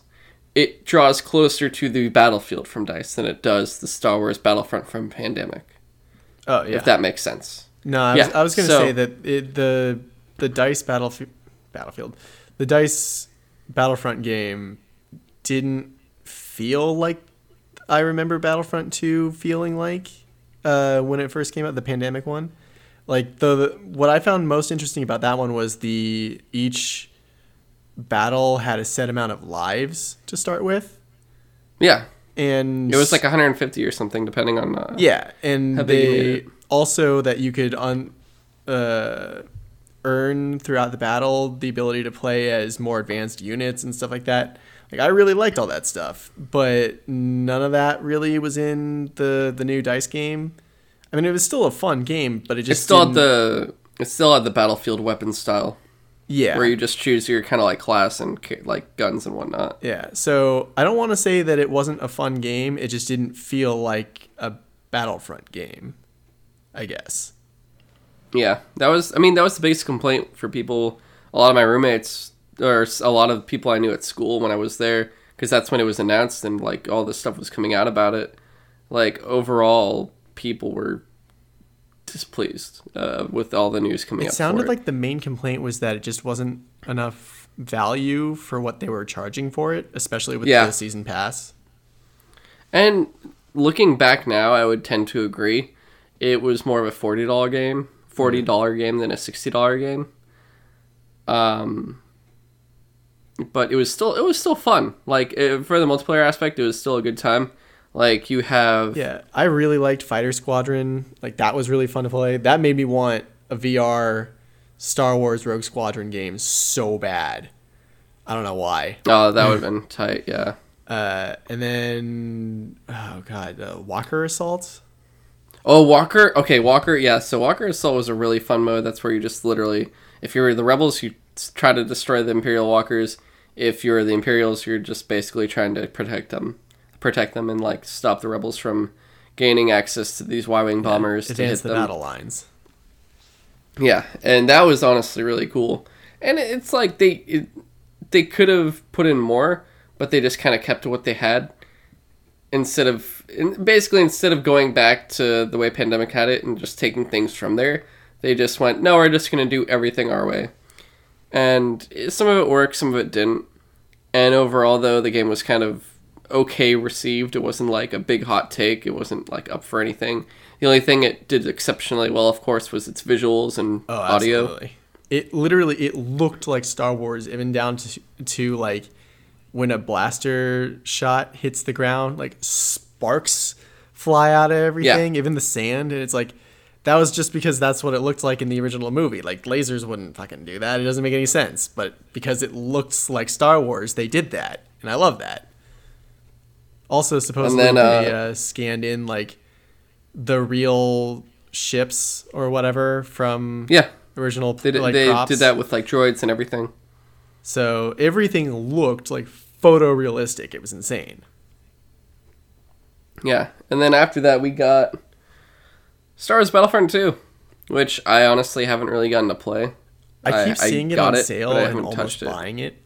S1: it draws closer to the Battlefield from dice than it does the Star Wars Battlefront from Pandemic.
S2: Oh yeah.
S1: If that makes sense.
S2: No, I was,
S1: Yeah,
S2: I was going to
S1: so-
S2: say that it, the the dice battlefield battlefield, the dice Battlefront game didn't feel like I remember Battlefront 2 feeling like uh, when it first came out, the pandemic one. Like the, the what I found most interesting about that one was the each battle had a set amount of lives to start with,
S1: Yeah,
S2: and
S1: it was like 150 or something, depending on. Uh,
S2: yeah, and they also that you could un, uh, earn throughout the battle the ability to play as more advanced units and stuff like that. Like I really liked all that stuff, but none of that really was in the the new dice game. I mean, it was still a fun game, but it just
S1: It's still had the it's still had the Battlefield weapon style,
S2: yeah
S1: where you just choose your kind of like class and like guns and whatnot.
S2: yeah. So I don't want to say that it wasn't a fun game. It just didn't feel like a Battlefront game. I guess.
S1: Yeah, that was. I mean, that was the biggest complaint for people. A lot of my roommates, or a lot of people I knew at school when I was there, because that's when it was announced and like all this stuff was coming out about it. Like overall, people were displeased uh, with all the news coming
S2: out.
S1: It
S2: sounded
S1: it.
S2: like the main complaint was that it just wasn't enough value for what they were charging for it, especially with
S1: Yeah.
S2: the season pass.
S1: And looking back now, I would tend to agree. It was more of a forty dollar game, forty dollar game than a sixty dollar game. Um, but it was still it was still fun. Like eh, for the multiplayer aspect, it was still a good time. Like you have
S2: Yeah, I really liked Fighter Squadron. Like that was really fun to play. That made me want a VR Star Wars Rogue Squadron game so bad. I don't know why.
S1: oh that would have been tight. Yeah,
S2: Uh, and then oh god, uh, Walker Assault.
S1: Oh, Walker. Okay, Walker. Yeah, so Walker Assault was a really fun mode. That's where you just literally, if you're the rebels, you try to destroy the Imperial Walkers. If you're the Imperials, you're just basically trying to protect them, protect them, and like stop the rebels from gaining access to these Y-wing bombers to hit
S2: the
S1: them.
S2: battle lines.
S1: Yeah, and that was honestly really cool. And it's like they it, they could have put in more, but they just kind of kept what they had instead of in, basically instead of going back to the way pandemic had it and just taking things from there. They just went, no, we're just going to do everything our way. And some of it worked, some of it didn't. And overall, though, the game was kind of okay received. It wasn't like a big hot take. It wasn't like up for anything. The only thing it did exceptionally well, of course, was its visuals and
S2: Oh,
S1: audio.
S2: absolutely. It literally it looked like Star Wars, even down to to like when a blaster shot hits the ground, like sparks fly out of everything, even the sand, and it's like that was just because that's what it looked like in the original movie. Like lasers wouldn't fucking do that. It doesn't make any sense. But because it looks like Star Wars, they did that, and I love that. Also, supposedly
S1: then,
S2: they
S1: uh,
S2: uh, scanned in like the real ships or whatever from
S1: Yeah,
S2: original
S1: they did,
S2: like
S1: they
S2: props.
S1: did that with like droids and everything.
S2: So everything looked like photorealistic. It was insane.
S1: Yeah, and then after that we got Star Wars Battlefront 2, which I honestly haven't really gotten to play.
S2: I
S1: I-
S2: keep
S1: I
S2: seeing it on
S1: it,
S2: sale
S1: but I
S2: and almost
S1: touched it.
S2: buying it.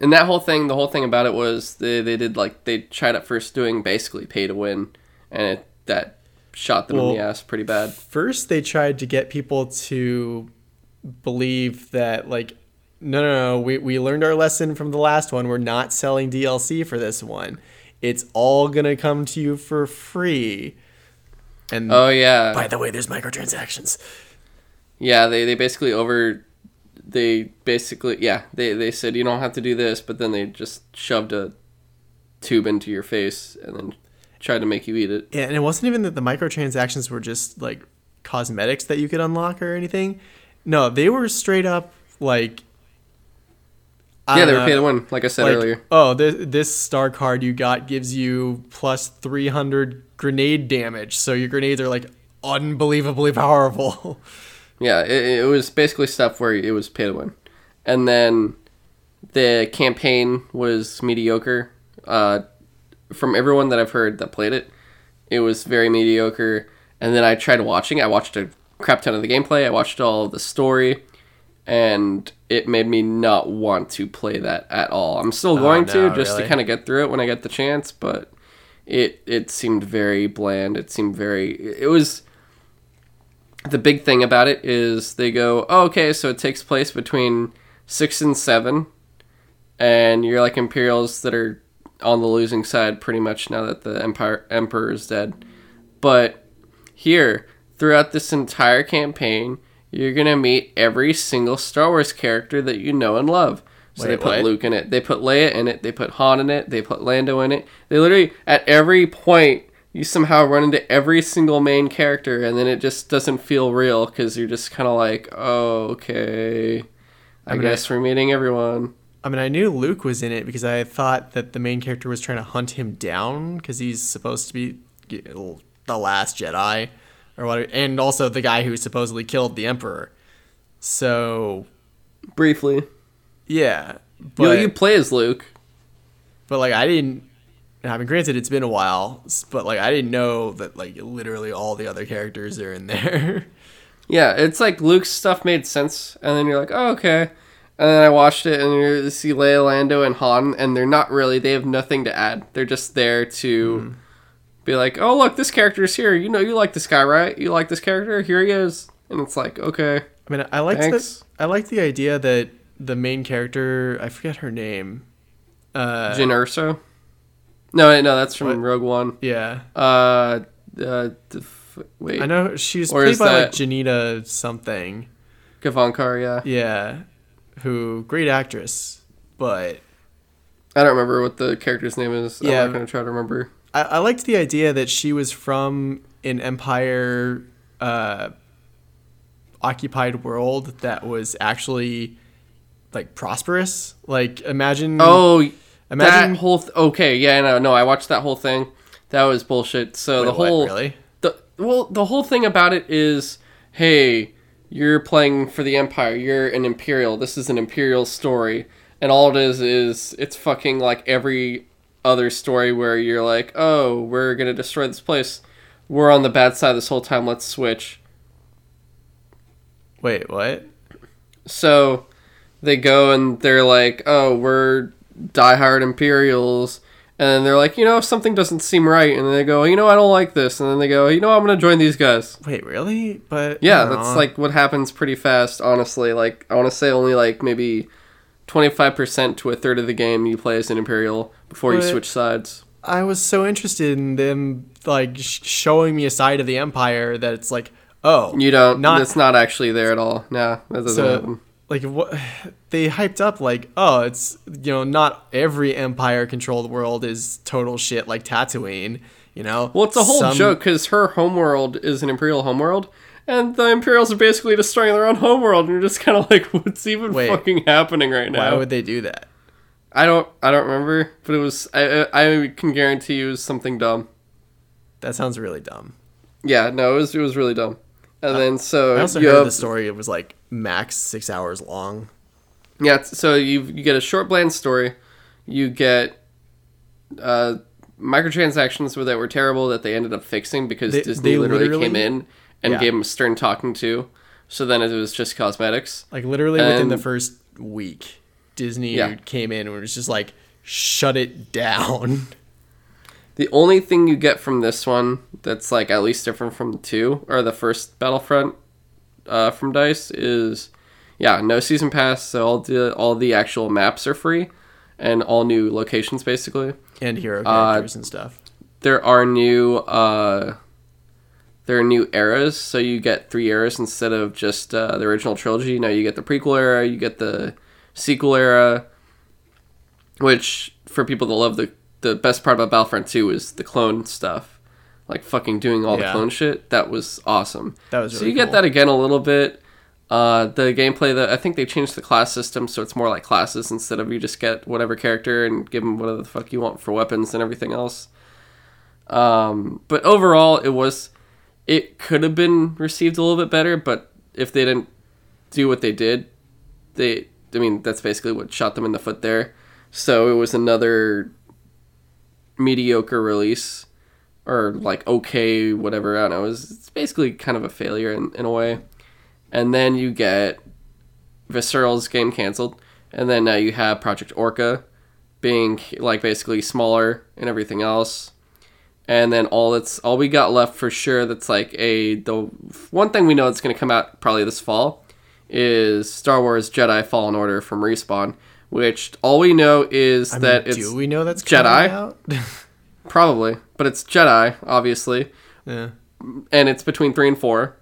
S1: And that whole thing, the whole thing about it was they, they did like they tried at first doing basically pay to win, and it, that shot them in the ass pretty bad.
S2: First, they tried to get people to believe that like, no, no, no, we we learned our lesson from the last one. We're not selling DLC for this one. It's all gonna come to you for free. And
S1: Oh yeah,
S2: by the way, there's microtransactions.
S1: yeah. They they basically over. They basically yeah. They they said you don't have to do this, but then they just shoved a tube into your face and then tried to make you eat it.
S2: Yeah, and it wasn't even that the microtransactions were just like cosmetics that you could unlock or anything. No, they were straight up like. I
S1: yeah, they were pay to win, like I said
S2: like,
S1: earlier.
S2: Oh, this, this star card you got gives you plus 300 grenade damage. So your grenades are like unbelievably powerful.
S1: Yeah, it, it was basically stuff where it was pay to win, and then the campaign was mediocre. Uh, from everyone that I've heard that played it, it was very mediocre. And then I tried watching. I watched a crap ton of the gameplay. I watched all of the story, and it made me not want to play that at all. I'm still going
S2: Oh, no,
S1: to just
S2: really?
S1: to kind of get through it when I get the chance, but it it seemed very bland. It seemed very. It was the big thing about it is they go, oh, okay, so it takes place between six and seven, and you're like Imperials that are on the losing side pretty much now that the Empire Emperor is dead. But here, throughout this entire campaign, you're gonna meet every single Star Wars character that you know and love. So they put
S2: what?
S1: Luke in it, they put Leia in it, they put Han in it, they put Lando in it. They literally at every point you somehow run into every single main character, and then it just doesn't feel real because you're just kind of like, oh, okay. I,
S2: mean,
S1: guess we're meeting everyone.
S2: I mean, I knew Luke was in it because I thought that the main character was trying to hunt him down because he's supposed to be the last Jedi or what, and also the guy who supposedly killed the Emperor. So
S1: Briefly,
S2: yeah,
S1: you,
S2: but
S1: you play as Luke.
S2: but like I didn't. I mean, granted, it's been a while, but like I didn't know that like literally all the other characters are in there.
S1: Yeah, it's like Luke's stuff made sense, and then you're like, oh, okay. And then I watched it, and you see Leia, Lando, and Han, and they're not really, they have nothing to add. They're just there to mm-hmm. be like, oh, look, this character's here. You know, you like this guy, right? You like this character? Here he is. And it's like, okay.
S2: I mean, I liked
S1: Thanks.
S2: the I liked the idea that the main character, I forget her name. Uh,
S1: Jyn Erso? No, no, that's from
S2: What?
S1: Rogue One.
S2: yeah,
S1: Uh, uh the f- wait,
S2: I know she's
S1: Or
S2: played by like Janina something.
S1: Gavankar, yeah.
S2: Yeah, who great actress, but
S1: I don't remember what the character's name is.
S2: Yeah.
S1: I'm not going to try to remember.
S2: I, I liked the idea that she was from an empire uh, occupied world that was actually like prosperous. Like imagine
S1: Oh,
S2: imagine
S1: that whole th- okay, yeah, no, no, I watched that whole thing. That was bullshit. So the
S2: Wait, what,
S1: whole
S2: really
S1: the well, the whole thing about it is, hey, you're playing for the Empire. You're an Imperial. This is an Imperial story, and all it is is it's fucking like every other story where you're like, oh, we're gonna destroy this place. We're on the bad side this whole time. Let's switch.
S2: wait what
S1: So they go and they're like, "Oh, we're diehard Imperials, and they're like, you know, something doesn't seem right, and they go, you know, I don't like this, and then they go, you know, I'm gonna join these guys.
S2: Wait, really? But
S1: Yeah, that's
S2: know.
S1: like what happens pretty fast, honestly. Like I want to say only like maybe 25% to a third of the game you play as an imperial before you switch sides.
S2: I was so interested in them like sh- showing me a side of the empire that it's like, oh,
S1: You don't.
S2: Not-
S1: it's not actually there at all. No, that doesn't
S2: So-
S1: happen.
S2: Like what they hyped up like, oh, it's you know not every empire controlled world is total shit like Tatooine. You know,
S1: Well, it's a whole
S2: Some-
S1: joke because her homeworld is an imperial homeworld, and the Imperials are basically destroying their own homeworld, and you're just kind of like, what's even
S2: Wait.
S1: fucking happening right now?
S2: Why would they do that?
S1: I don't. I don't remember, but it was. I. I can guarantee you it was something dumb.
S2: That sounds really dumb.
S1: Yeah. No, it was. It was really dumb. And then so
S2: I also
S1: you
S2: heard
S1: have-
S2: the story. It was like max six hours long.
S1: Yeah, so you you get a short bland story, you get uh, microtransactions where that were terrible that they ended up fixing because
S2: They-
S1: Disney
S2: they
S1: literally,
S2: literally-
S1: came in and
S2: Yeah.
S1: gave them a stern talking to. So then it was just cosmetics.
S2: Like literally within the first week, Disney
S1: Yeah.
S2: came in and was just like, shut it down.
S1: The only thing you get from this one that's like at least different from the two or the first Battlefront uh, from Dice is yeah no season pass so all the all the actual maps are free and all new locations basically.
S2: And hero
S1: Uh,
S2: characters and stuff.
S1: there are new uh there are new eras so you get three eras instead of just uh, the original trilogy now you get the prequel era you get the sequel era which for people that love the the best part about battlefront 2 is the clone stuff. Like fucking doing all the clone shit that was awesome.
S2: That was
S1: so
S2: really
S1: you get that again a little bit. Uh, the gameplay that I think they changed the class system so it's more like classes instead of you just get whatever character and give them whatever the fuck you want for weapons and everything else. Um, but overall, it was it could have been received a little bit better, but if they didn't do what they did, they I mean that's basically what shot them in the foot there. So it was another mediocre release or like okay whatever I don't know. It was, it's basically kind of a failure in, in a way. And then you get Visceral's game canceled, and then now you have Project Orca being like basically smaller and everything else. And then all that's all we got left for sure that's like a the one thing we know that's going to come out probably this fall is Star Wars Jedi Fallen Order from Respawn, which all we know is
S2: I mean,
S1: that it's
S2: do we know that's
S1: Jedi? probably, but it's Jedi obviously
S2: yeah.
S1: and it's between three and four.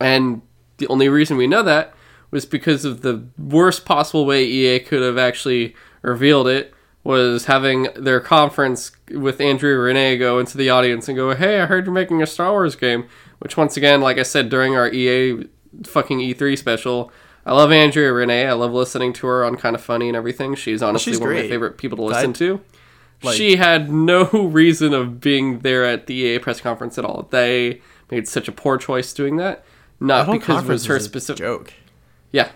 S1: And the only reason we know that was because of the worst possible way EA could have actually revealed it was having their conference with Andrea Rene go into the audience and go, "Hey, I heard you're making a Star Wars game." Which once again, like I said during our EA fucking E3 special, I love Andrea Rene. I love listening to her on Kind of Funny and everything. She's honestly
S2: she's
S1: one of my favorite people to listen
S2: I-
S1: to
S2: like-
S1: she had no reason of being there at the EA press conference at all. They made such a poor choice doing that, not because it was her specific.
S2: joke.
S1: Yeah,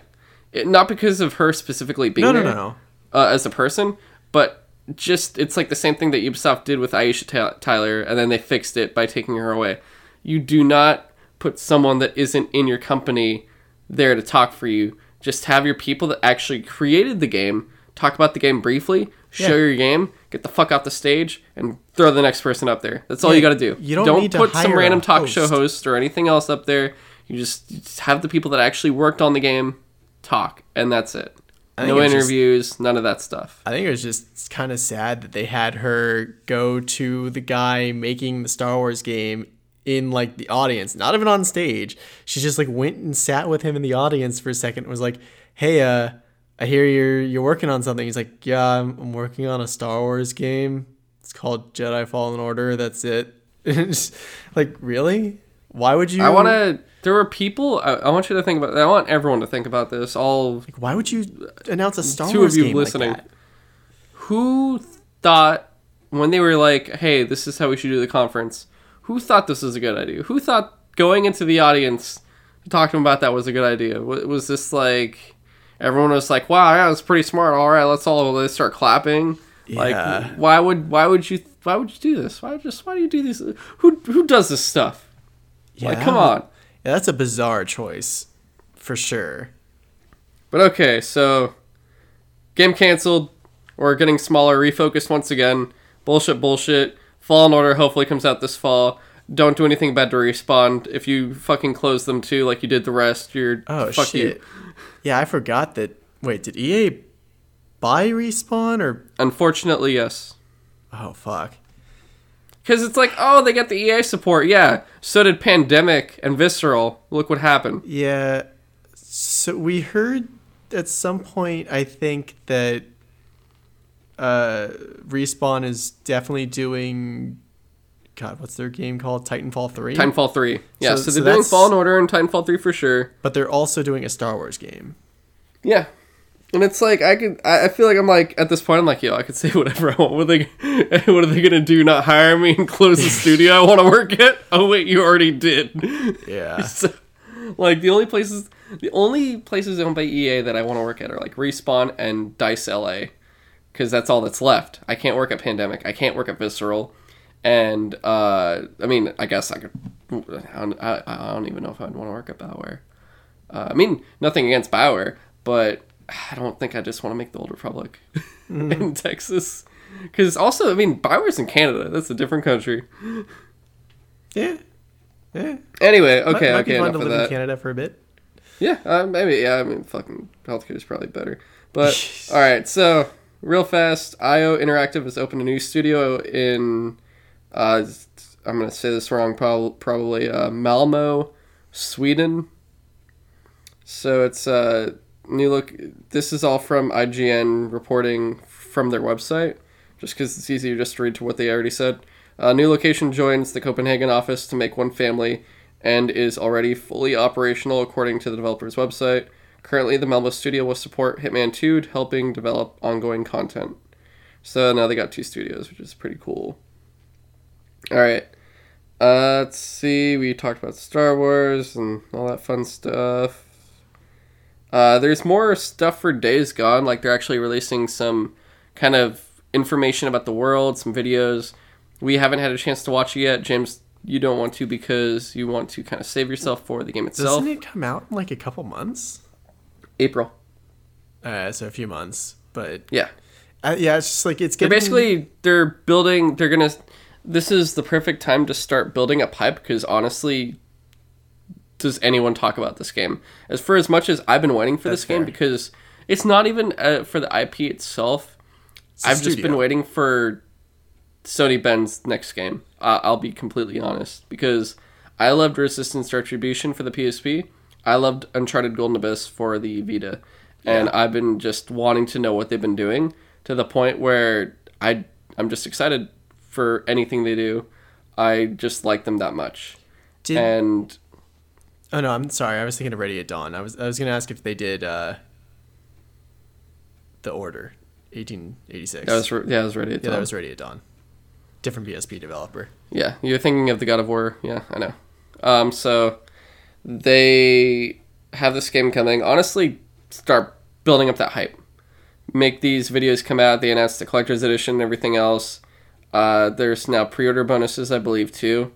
S1: it, not because of her specifically being
S2: No, no,
S1: there
S2: no, no.
S1: Uh, as a person, but just it's like the same thing that Ubisoft did with Aisha Ta- Tyler, and then they fixed it by taking her away. You do not put someone that isn't in your company there to talk for you. Just have your people that actually created the game talk about the game briefly, show
S2: Yeah.
S1: your game, get the fuck off the stage, and throw the next person up there. That's all
S2: Yeah,
S1: you got to do.
S2: you don't need to
S1: put some
S2: hire a
S1: random talk show
S2: host.
S1: host or anything else up there. You just, just have the people that actually worked on the game talk, and that's it.
S2: I think
S1: No
S2: just-
S1: interviews, none of that stuff.
S2: I think it was just kind of sad that they had her go to the guy making the Star Wars game in like the audience, not even on stage. She just like went and sat with him in the audience for a second and was like, "Hey, uh, I hear you're you're working on something." He's like, "Yeah, I'm, I'm working on a Star Wars game. It's called Jedi Fallen Order. That's it." Just, like, really? Why would you?
S1: I want to. There were people. I, I want you to think about. I want everyone to think about this. All
S2: Like, why would you announce a Star
S1: two
S2: Wars
S1: of you
S2: game
S1: listening.
S2: Like
S1: who thought when they were like, "Hey, this is how we should do the conference"? Who thought this was a good idea? Who thought going into the audience to talk to them about that was a good idea? Wa- Was this like everyone was like, "Wow, yeah, was pretty smart. All right, let's all let's start clapping."
S2: Yeah.
S1: Like, why would why would you why would you do this? Why just why do you do this? Who who does this stuff? Like, come on.
S2: Yeah, that's a bizarre choice, for sure.
S1: But okay, so game canceled. We're getting smaller, refocused once again. Bullshit, bullshit. Fallen Order hopefully comes out this fall. Don't do anything bad to respawn. If you fucking close them too, like you did the rest, you're
S2: Oh
S1: fuck
S2: shit.
S1: you.
S2: Yeah, I forgot that. Wait, did EA buy respawn or?
S1: Unfortunately, yes.
S2: Oh fuck.
S1: Because it's like, oh, they got the EA support. Yeah. So did Pandemic and Visceral. Look what happened.
S2: Yeah. So we heard at some point, I think that uh, respawn is definitely doing. God, what's their game called? Titanfall three.
S1: Titanfall 3. Yeah,
S2: So-
S1: so,
S2: so
S1: they're doing Fallen Order and Titanfall 3 for sure.
S2: But they're also doing a Star Wars game.
S1: Yeah. And it's like I could I feel like I'm like at this point I'm like, yo, I could say whatever I want. What are they what are they gonna do? Not hire me and close the studio I wanna work at? Oh wait, you already did.
S2: Yeah.
S1: So, like the only places the only places owned by EA that I want to work at are like Respawn and Dice LA. Because that's all that's left. I can't work at Pandemic. I can't work at Visceral. And uh, I mean, I guess I could. I don't, I, I don't even know if I'd want to work at Bioware. Uh, I mean, nothing against Bioware, but I don't think I just want to make the Old Republic in Texas. Because also, I mean, Bioware's in Canada. That's a different country.
S2: Yeah. Yeah.
S1: Anyway,
S2: Might-
S1: okay,
S2: might
S1: okay,
S2: be fun to live in. Canada for a bit.
S1: Yeah, uh, maybe. Yeah, I mean, fucking healthcare is probably better. But all right, so real fast, IO Interactive has opened a new studio in. Uh, I'm gonna say this wrong, prob- probably uh, Malmo, Sweden. So it's uh, new look. This is all from IGN reporting from their website, just because it's easier just to read to what they already said. Uh, new location joins the Copenhagen office to make one family and is already fully operational according to the developer's website. Currently, the Malmo studio will support Hitman 2, helping develop ongoing content. So now they got two studios, which is pretty cool. All right. Uh, let's see. We talked about Star Wars and all that fun stuff. Uh, there's more stuff for Days Gone. Like they're actually releasing some kind of information about the world, some videos. We haven't had a chance to watch it yet. James, you don't want to because you want to kind of save yourself for the game itself.
S2: Doesn't it come out in like a couple months?
S1: April.
S2: Uh, so a few months, but
S1: Yeah.
S2: uh, yeah, it's just like it's
S1: They're basically they're building. They're gonna. This is the perfect time to start building up hype because honestly, does anyone talk about this game? As for as much as I've been waiting for
S2: That's
S1: this game because it's not even uh, for the IP itself. I've just been waiting for Sony Bend's next game. Uh, I'll be completely honest because I loved Resistance Retribution for the PSP. I loved Uncharted Golden Abyss for the Vita, and I've been just wanting to know what they've been doing to the point where I I'm just excited for anything they do. I just like them that much,
S2: Did,
S1: and
S2: oh no, I'm sorry. I was thinking of Ready at Dawn. I was I was gonna ask if they did uh, the Order, 1886.
S1: I was re- yeah I was ready. To
S2: yeah,
S1: tell.
S2: that was Ready at Dawn. Different PSP developer.
S1: Yeah, you're thinking of the God of War. Yeah, I know. Um, so they have this game coming. Honestly, start building up that hype. Make these videos come out. They announced the collector's edition and everything else. Uh, there's now pre-order bonuses, I believe, too.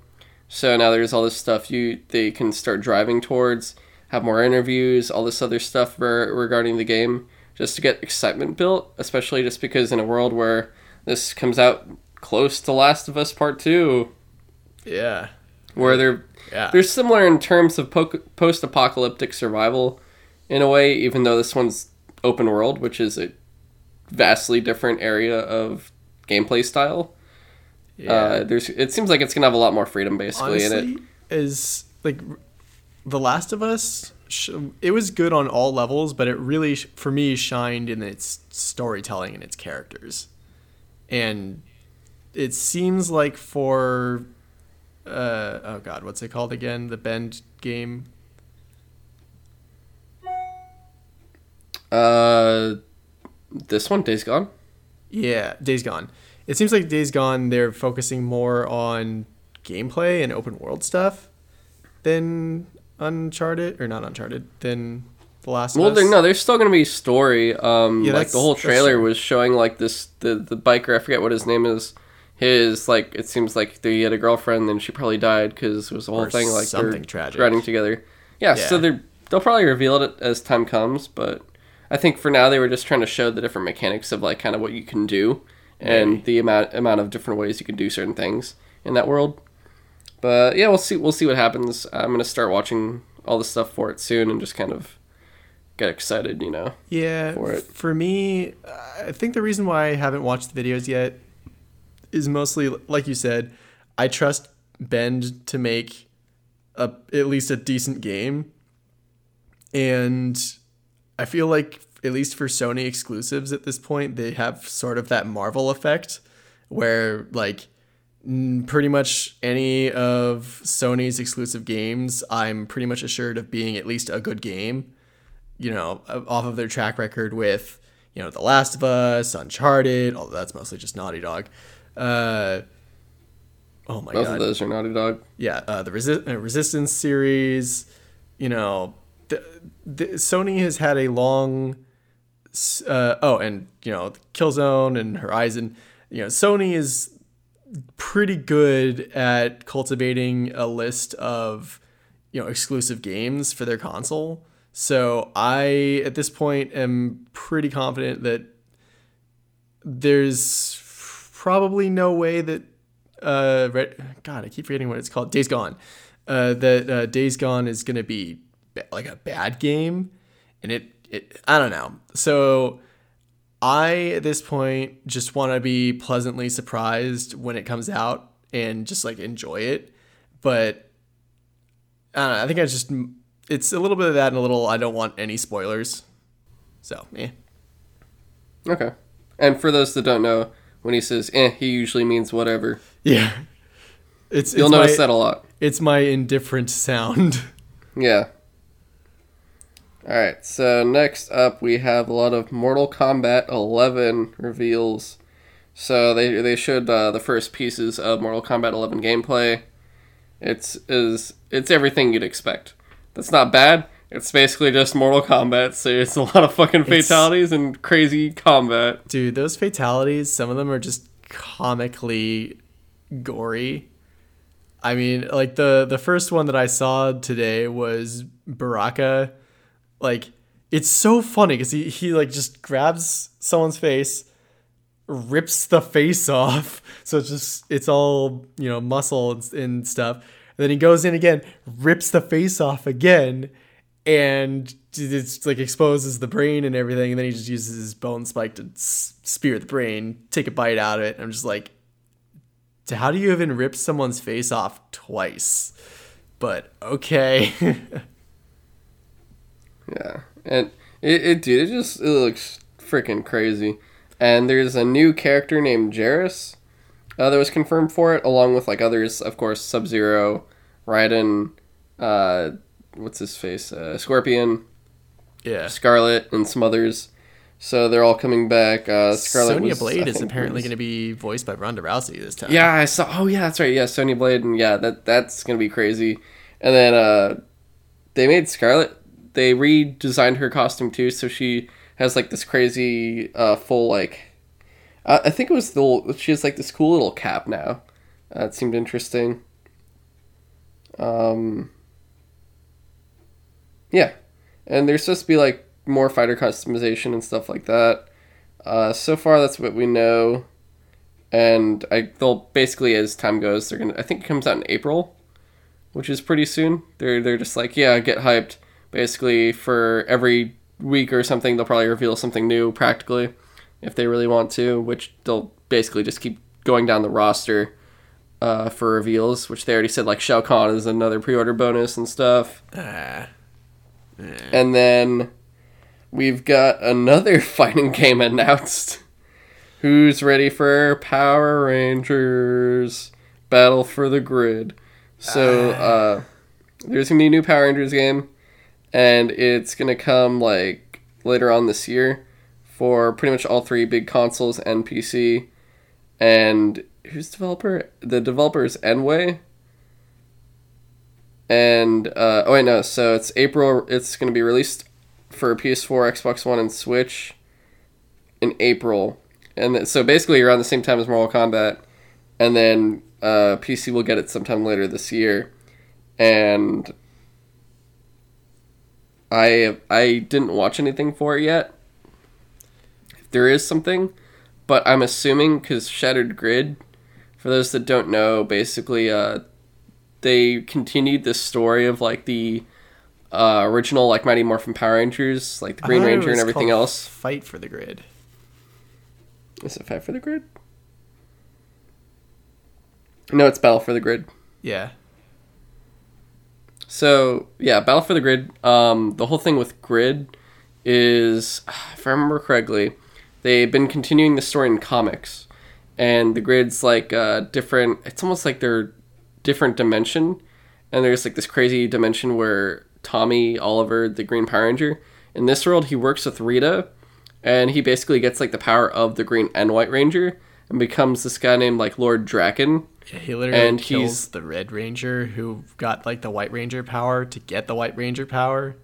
S1: So now there's all this stuff you they can start driving towards. Have more interviews, all this other stuff re- regarding the game, just to get excitement built. Especially just because in a world where this comes out close to Last of Us Part Two,
S2: Yeah.
S1: where they're
S2: Yeah.
S1: they're similar in terms of po- post-apocalyptic survival in a way even though this one's open world which is a vastly different area of gameplay style
S2: yeah.
S1: uh, there's it seems like it's gonna have a lot more freedom basically in it.
S2: Is like the last of us sh- it was good on all levels but it really sh- for me shined in its storytelling and its characters and it seems like for uh, oh god what's it called again? The bend game?
S1: Uh this one days gone?
S2: Yeah days gone. It seems like days gone they're focusing more on gameplay and open world stuff than uncharted or not uncharted than the last
S1: well no there's still gonna be story. Um
S2: Yeah,
S1: like the whole trailer was showing like this the the biker i forget what his name is his like it seems like he had a girlfriend and she probably died because it was a whole
S2: Or
S1: thing like
S2: something
S1: they're
S2: tragic.
S1: riding together yeah, so they're they'll probably reveal it as time comes but I think for now they were just trying to show the different mechanics of like kind of what you can do and
S2: Maybe.
S1: the amount amount of different ways you can do certain things in that world. But yeah, we'll see. We'll see what happens. I'm gonna start watching all the stuff for it soon and just kind of get excited. You know.
S2: Yeah,
S1: for it.
S2: for me, I think the reason why I haven't watched the videos yet is mostly like you said. I trust Bend to make a at least a decent game, and I feel like at least for Sony exclusives at this point, they have sort of that Marvel effect, where like pretty much any of Sony's exclusive games, I'm pretty much assured of being at least a good game you know, off of their track record with, you know, The Last of Us, Uncharted, although that's mostly just Naughty Dog. Uh, oh my
S1: Both
S2: god.
S1: Both of those are Naughty Dog.
S2: Yeah, uh, the Resi- uh, Resistance series, you know, the, the, Sony has had a long, uh, oh, and, you know, Killzone and Horizon. You know, Sony is pretty good at cultivating a list of, you know, exclusive games for their console. So I, at this point, am pretty confident that there's probably no way that uh, Red, God, I keep forgetting what it's called. Days Gone. Uh, that uh, Days Gone is gonna be like a bad game, and it, it, I don't know. So I at this point just want to be pleasantly surprised when it comes out and just like enjoy it. But I don't know. I think I just it's a little bit of that and a little I don't want any spoilers. So eh.
S1: Okay. And for those that don't know, when he says "eh," he usually means whatever.
S2: Yeah. It's
S1: You'll
S2: it's
S1: notice
S2: my,
S1: that a lot.
S2: It's my indifferent sound.
S1: Yeah. All right. So next up, we have a lot of Mortal Kombat 11 reveals. So they they showed uh, the first pieces of Mortal Kombat 11 gameplay. It's is it's everything you'd expect. That's not bad. It's basically just Mortal Kombat. So it's a lot of fucking
S2: It's-
S1: fatalities and crazy combat.
S2: Dude, those fatalities, some of them are just comically gory. I mean, like the the first one that I saw today was Baraka. Like it's so funny cuz he he like just grabs someone's face, rips the face off. So it's just it's all, you know, muscle and, and stuff. And then he goes in again, rips the face off again and it's like exposes the brain and everything and then he just uses his bone spike to spear the brain take a bite out of it i'm just like how do you even rip someone's face off twice but okay
S1: Yeah, and it, it dude, it just it looks freaking crazy. And there's a new character named Geras uh, that was confirmed for it, along with like others, of course, Sub Zero, Raiden, uh, what's his face, uh, Scorpion,
S2: yeah
S1: Skarlet, and some others. So they're all coming back. Uh, Skarlet
S2: sonya
S1: was,
S2: blade
S1: I
S2: is apparently going to be voiced by ronda rousey this time
S1: Yeah, I saw. Oh yeah, that's right. Yeah, Sonya Blade, and yeah, that that's gonna be crazy. And then uh, they made Skarlet. They redesigned her costume too, so she has like this crazy uh, full like. Uh, I think it was the she has like this cool little cap now. Uh, it seemed interesting. Um. Yeah, and there's supposed to be like more fighter customization and stuff like that. Uh, so far, that's what we know and I they'll basically as time goes they're gonna I think it comes out in April, which is pretty soon. They're they're just like yeah get hyped. Basically for every week or something they'll probably reveal something new practically, if they really want to. Which they'll basically just keep going down the roster, uh, for reveals. Which they already said like Shao Kahn is another pre-order bonus and stuff.
S2: Ah.
S1: And then we've got another fighting game announced. Who's ready for Power Rangers Battle for the Grid? So, uh, there's gonna be a new Power Rangers game, and it's gonna come like later on this year for pretty much all three big consoles and PC. And who's developer? The developer is nWay. And uh, oh wait no, so it's April. It's gonna be released for PS4, Xbox One, and Switch in April. And th- so basically around the same time as Mortal Kombat, and then uh, PC will get it sometime later this year. And I I didn't watch anything for it yet, If there is something, but I'm assuming because Shattered Grid, for those that don't know, basically, uh, they continued this story of like the uh, original like Mighty Morphin Power Rangers, like the Green
S2: I thought it
S1: Ranger and everything else.
S2: Fight for the grid.
S1: Is it Fight for the Grid? No, it's Battle for the Grid.
S2: Yeah.
S1: So yeah, Battle for the Grid. Um, the whole thing with Grid is, if I remember correctly, they've been continuing the story in comics, and the Grid's like uh, different. It's almost like they're different dimension, and there's like this crazy dimension where Tommy Oliver, the Green Power Ranger, in this world he works with Rita, and he basically gets like the power of the Green and White Ranger, and becomes this guy named like Lord Drakkon.
S2: Yeah, he literally
S1: And
S2: kills
S1: he's-
S2: the Red Ranger who got like the White Ranger power to get the White Ranger power.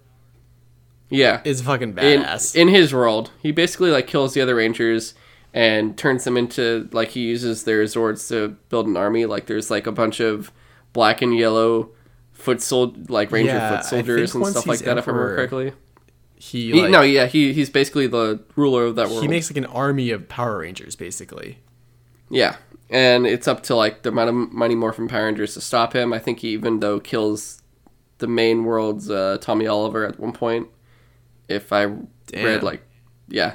S1: Yeah,
S2: Is fucking
S1: in,
S2: badass.
S1: in his world he basically like kills the other rangers and turns them into like he uses their zords to build an army. Like there's like a bunch of black and yellow foot sol- like ranger
S2: Yeah,
S1: foot soldiers and stuff like that if i remember correctly.
S2: he,
S1: he,
S2: like,
S1: no yeah he, he's basically the ruler of that world.
S2: he makes like an army of Power Rangers basically.
S1: yeah and it's up to like the Mighty, Mighty Morphin Power Rangers to stop him. I think he even though kills the main world's uh, tommy oliver at one point if i read like yeah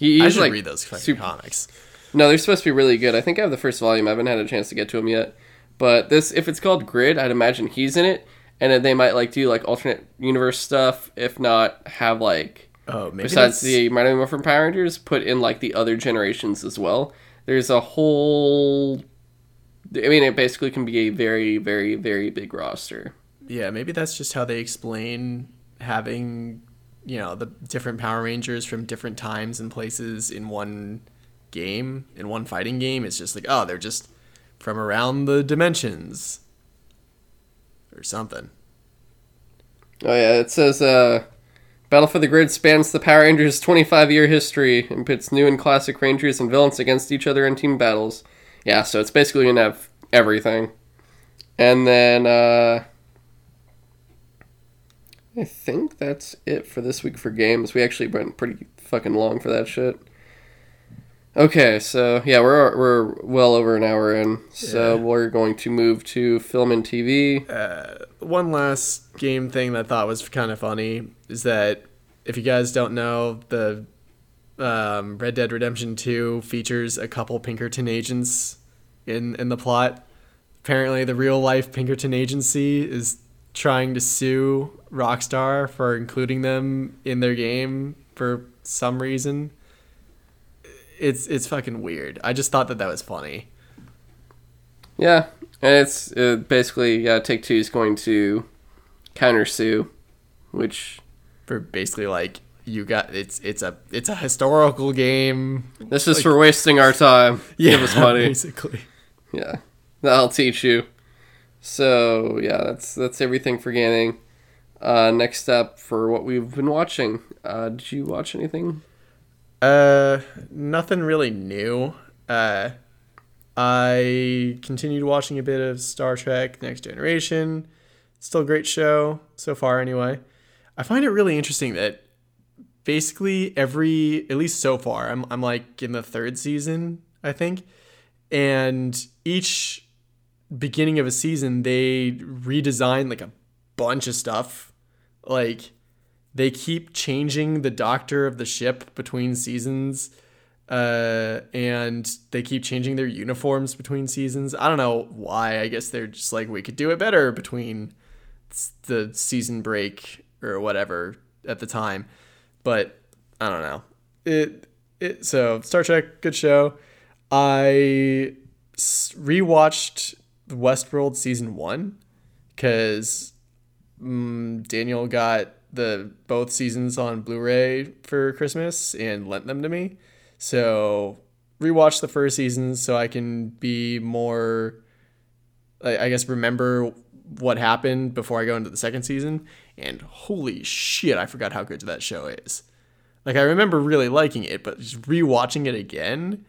S1: he,
S2: I should
S1: like
S2: read those
S1: super-
S2: comics.
S1: No, they're supposed to be really good. I think I have the first volume. I haven't had a chance to get to them yet. But this, if it's called Grid, I'd imagine he's in it, and then they might like do like alternate universe stuff. If not, have like
S2: Oh, maybe
S1: besides
S2: that's-
S1: the Mighty Morphin Power Rangers, put in like the other generations as well. There's a whole. I mean, it basically can be a very, very, very big roster.
S2: Yeah, maybe that's just how they explain having, you know, the different Power Rangers from different times and places in one game, in one fighting game. It's just like, oh, they're just from around the dimensions or something.
S1: Oh yeah, it says uh, Battle for the Grid spans the Power Rangers' 25-year history and pits new and classic Rangers and villains against each other in team battles. Yeah, so it's basically gonna have everything. And then uh, I think that's it for this week for games. We actually went pretty fucking long for that shit. Okay, so yeah, we're we're well over an hour in, so
S2: Yeah.
S1: we're going to move to film and TV.
S2: One last game thing that I thought was kind of funny is that if you guys don't know, the um, Red Dead Redemption 2 features a couple Pinkerton agents in, in the plot. Apparently, the real life Pinkerton agency is trying to sue Rockstar for including them in their game for some reason. It's it's fucking weird. I just thought that that was funny.
S1: Yeah, and it's uh, basically yeah. Take Two is going to counter sue, which
S2: For basically like you got it's it's a it's a historical game.
S1: this is for wasting our time. Yeah, Give us money.
S2: basically.
S1: Yeah, that'll teach you. So yeah, that's that's everything for gaming. Uh, next up for what we've been watching. Uh, did you watch anything?
S2: Uh, nothing really new. Uh, I continued watching a bit of Star Trek: Next Generation. Still a great show so far, anyway. I find it really interesting that basically every, at least so far, I'm I'm like in the third season, I think, and each beginning of a season they redesign like a bunch of stuff, like they keep changing the doctor of the ship between seasons uh, and they keep changing their uniforms between seasons. I don't know why. I guess they're just like we could do it better between the season break or whatever at the time. But i don't know. It it so star trek good show. I rewatched westworld season one because mm, Daniel got the both seasons on Blu-ray for Christmas and lent them to me. So rewatch the first season so I can be more I I guess remember what happened before I go into the second season. And holy shit, I forgot how good that show is. Like I remember really liking it, but just rewatching it again,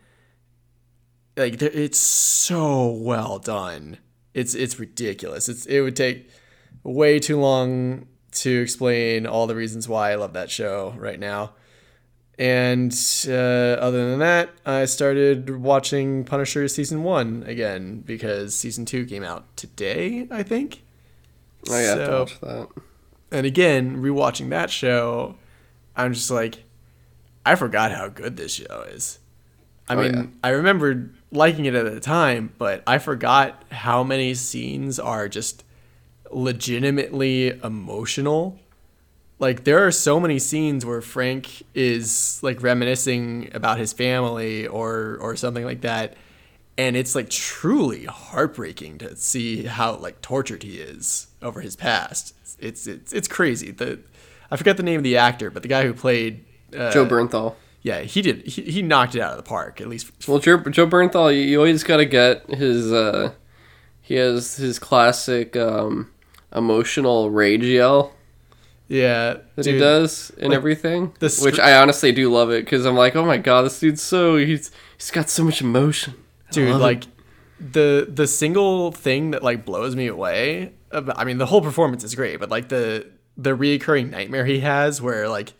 S2: like it's so well done. It's it's ridiculous. It's it would take way too long to explain all the reasons why I love that show right now. And uh, other than that, I started watching Punisher season one again because season two came out today, I think.
S1: Oh I have to watch that.
S2: And again, rewatching that show, I'm just like, I forgot how good this show is. I
S1: Oh,
S2: mean,
S1: yeah.
S2: I remembered liking it at the time, but I forgot how many scenes are just legitimately emotional. Like there are so many scenes where Frank is like reminiscing about his family or or something like that and it's like truly heartbreaking to see how like tortured he is over his past. It's it's it's crazy. The I forget the name of the actor, but the guy who played uh,
S1: Joe Bernthal.
S2: Yeah, he did. He, he knocked it out of the park. At least,
S1: Well, Joe, Joe Bernthal, you, you always got to get his. Uh, he has his classic um, emotional rage yell
S2: yeah.
S1: that he does and
S2: like,
S1: everything,
S2: the
S1: which I honestly do love it because I'm like, oh my god, this dude's so he's he's got so much emotion. I
S2: dude like the the single thing that like blows me away about, i mean the whole performance is great but like the the reoccurring nightmare he has where like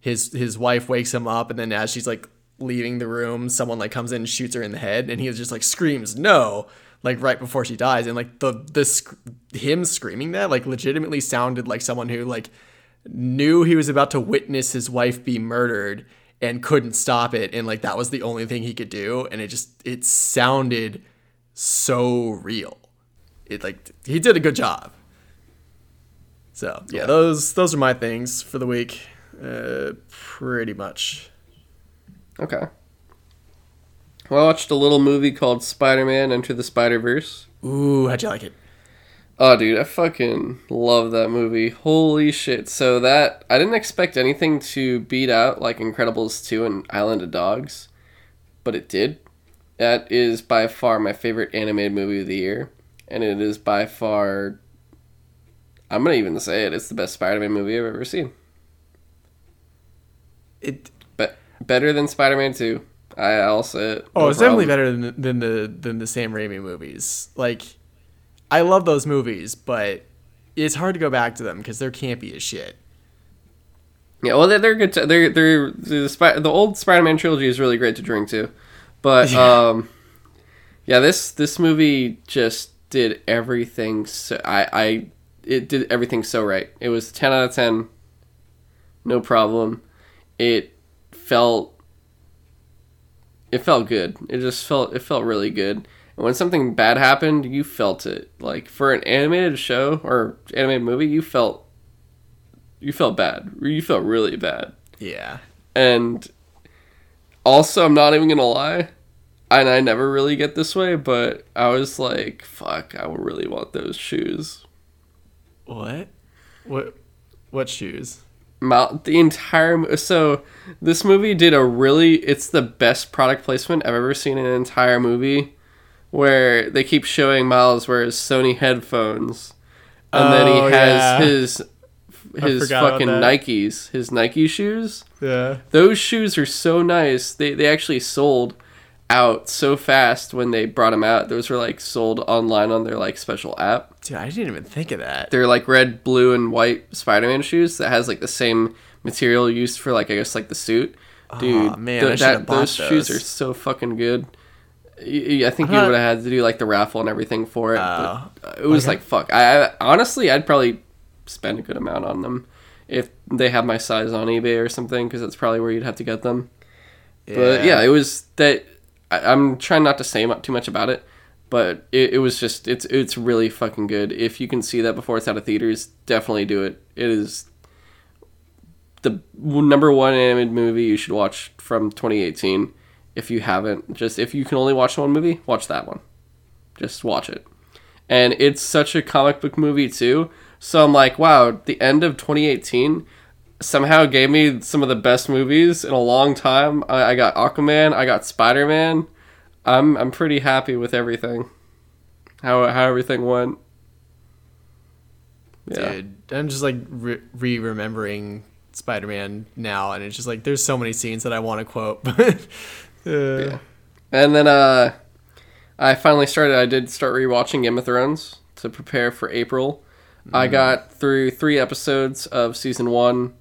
S2: his his wife wakes him up and then as she's like leaving the room someone like comes in and shoots her in the head and he just like screams no like right before she dies. And like the the sc- him screaming that like legitimately sounded like someone who like knew he was about to witness his wife be murdered and couldn't stop it. And like that was the only thing he could do. And it just it sounded so real. It like he did a good job. So yeah,
S1: Yeah.
S2: those those are my things for the week uh pretty much
S1: okay. Well, I watched a little movie called Spider-Man: Enter the Spider-Verse.
S2: ooh how'd you like it
S1: Oh, dude, I fucking love that movie. Holy shit. So that I didn't expect anything to beat out like Incredibles 2 and Island of Dogs, but it did. That is by far my favorite animated movie of the year, and it is by far I'm to even say it, it's the best Spider-Man movie I've ever seen.
S2: It
S1: But better than Spider-Man 2. I, I'll say it.
S2: oh
S1: No
S2: it's definitely better than than the than the Sam Raimi movies like I love those movies but it's hard to go back to them because they're campy as shit
S1: Yeah, well, they're, they're good. To, they're they're the the old Spider-Man trilogy is really great to drink to, but
S2: Yeah.
S1: um, yeah, this this movie just did everything. So I I it did everything so right. It was ten out of ten, no problem. It felt it felt good. It just felt it felt really good. And when something bad happened, you felt it. Like for an animated show or animated movie, you felt you felt bad. You felt really bad.
S2: yeah
S1: And also, I'm not even gonna lie, and I never really get this way, but I was like, "Fuck, I really want those shoes."
S2: what what what shoes
S1: Mal- the entire so this movie did a really it's the best product placement I've ever seen in an entire movie where they keep showing Miles wears Sony headphones and then
S2: Oh,
S1: he has
S2: yeah.
S1: his his fucking. Nikes, his Nike shoes.
S2: yeah
S1: Those shoes are so nice. They they actually sold out so fast when they brought them out. Those were like sold online on their like special app.
S2: dude I didn't even think of that
S1: They're like red, blue, and white Spider-Man shoes that has like the same material used for like I guess like the suit. Dude,
S2: Aw, man,
S1: th-
S2: should've bought
S1: those shoes are so fucking good. I think
S2: I'm
S1: you would have had to do like the raffle and everything for it.
S2: Oh.
S1: uh, it was
S2: Okay.
S1: like fuck. I, I honestly, I'd probably spend a good amount on them if they have my size on eBay or something, because that's probably where you'd have to get them. But yeah, it was that. I, I'm trying not to say too much about it, but it, it was just it's it's really fucking good. If you can see that before it's out of theaters, definitely do it. It is the number one animated movie you should watch from 2018. If you haven't, just if you can only watch one movie, watch that one. Just watch it. And it's such a comic book movie too. So I'm like, wow, the end of 2018 somehow gave me some of the best movies in a long time. I, I got Aquaman, I got Spider Man. I'm I'm pretty happy with everything. How how everything went. Yeah.
S2: Dude, I'm just like re remembering Spider-Man now, and it's just like there's so many scenes that I want to quote, but uh,
S1: Yeah. And then uh I finally started I did start rewatching Game of Thrones to prepare for April. I got through 3 episodes of season 1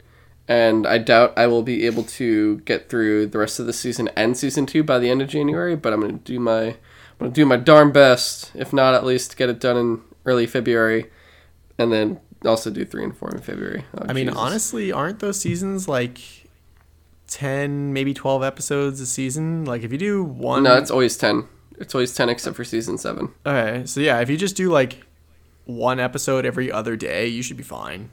S1: and I doubt I will be able to get through the rest of the season and season two by the end of January. But I'm gonna do my I'm gonna do my darn best, if not at least get it done in early February, and then also do three and four in February. Oh,
S2: I mean, honestly, aren't those seasons like ten, maybe twelve episodes a season? Like if you do one,
S1: no, it's always ten. It's always ten except for season seven.
S2: okay. So yeah, if you just do like one episode every other day, you should be fine.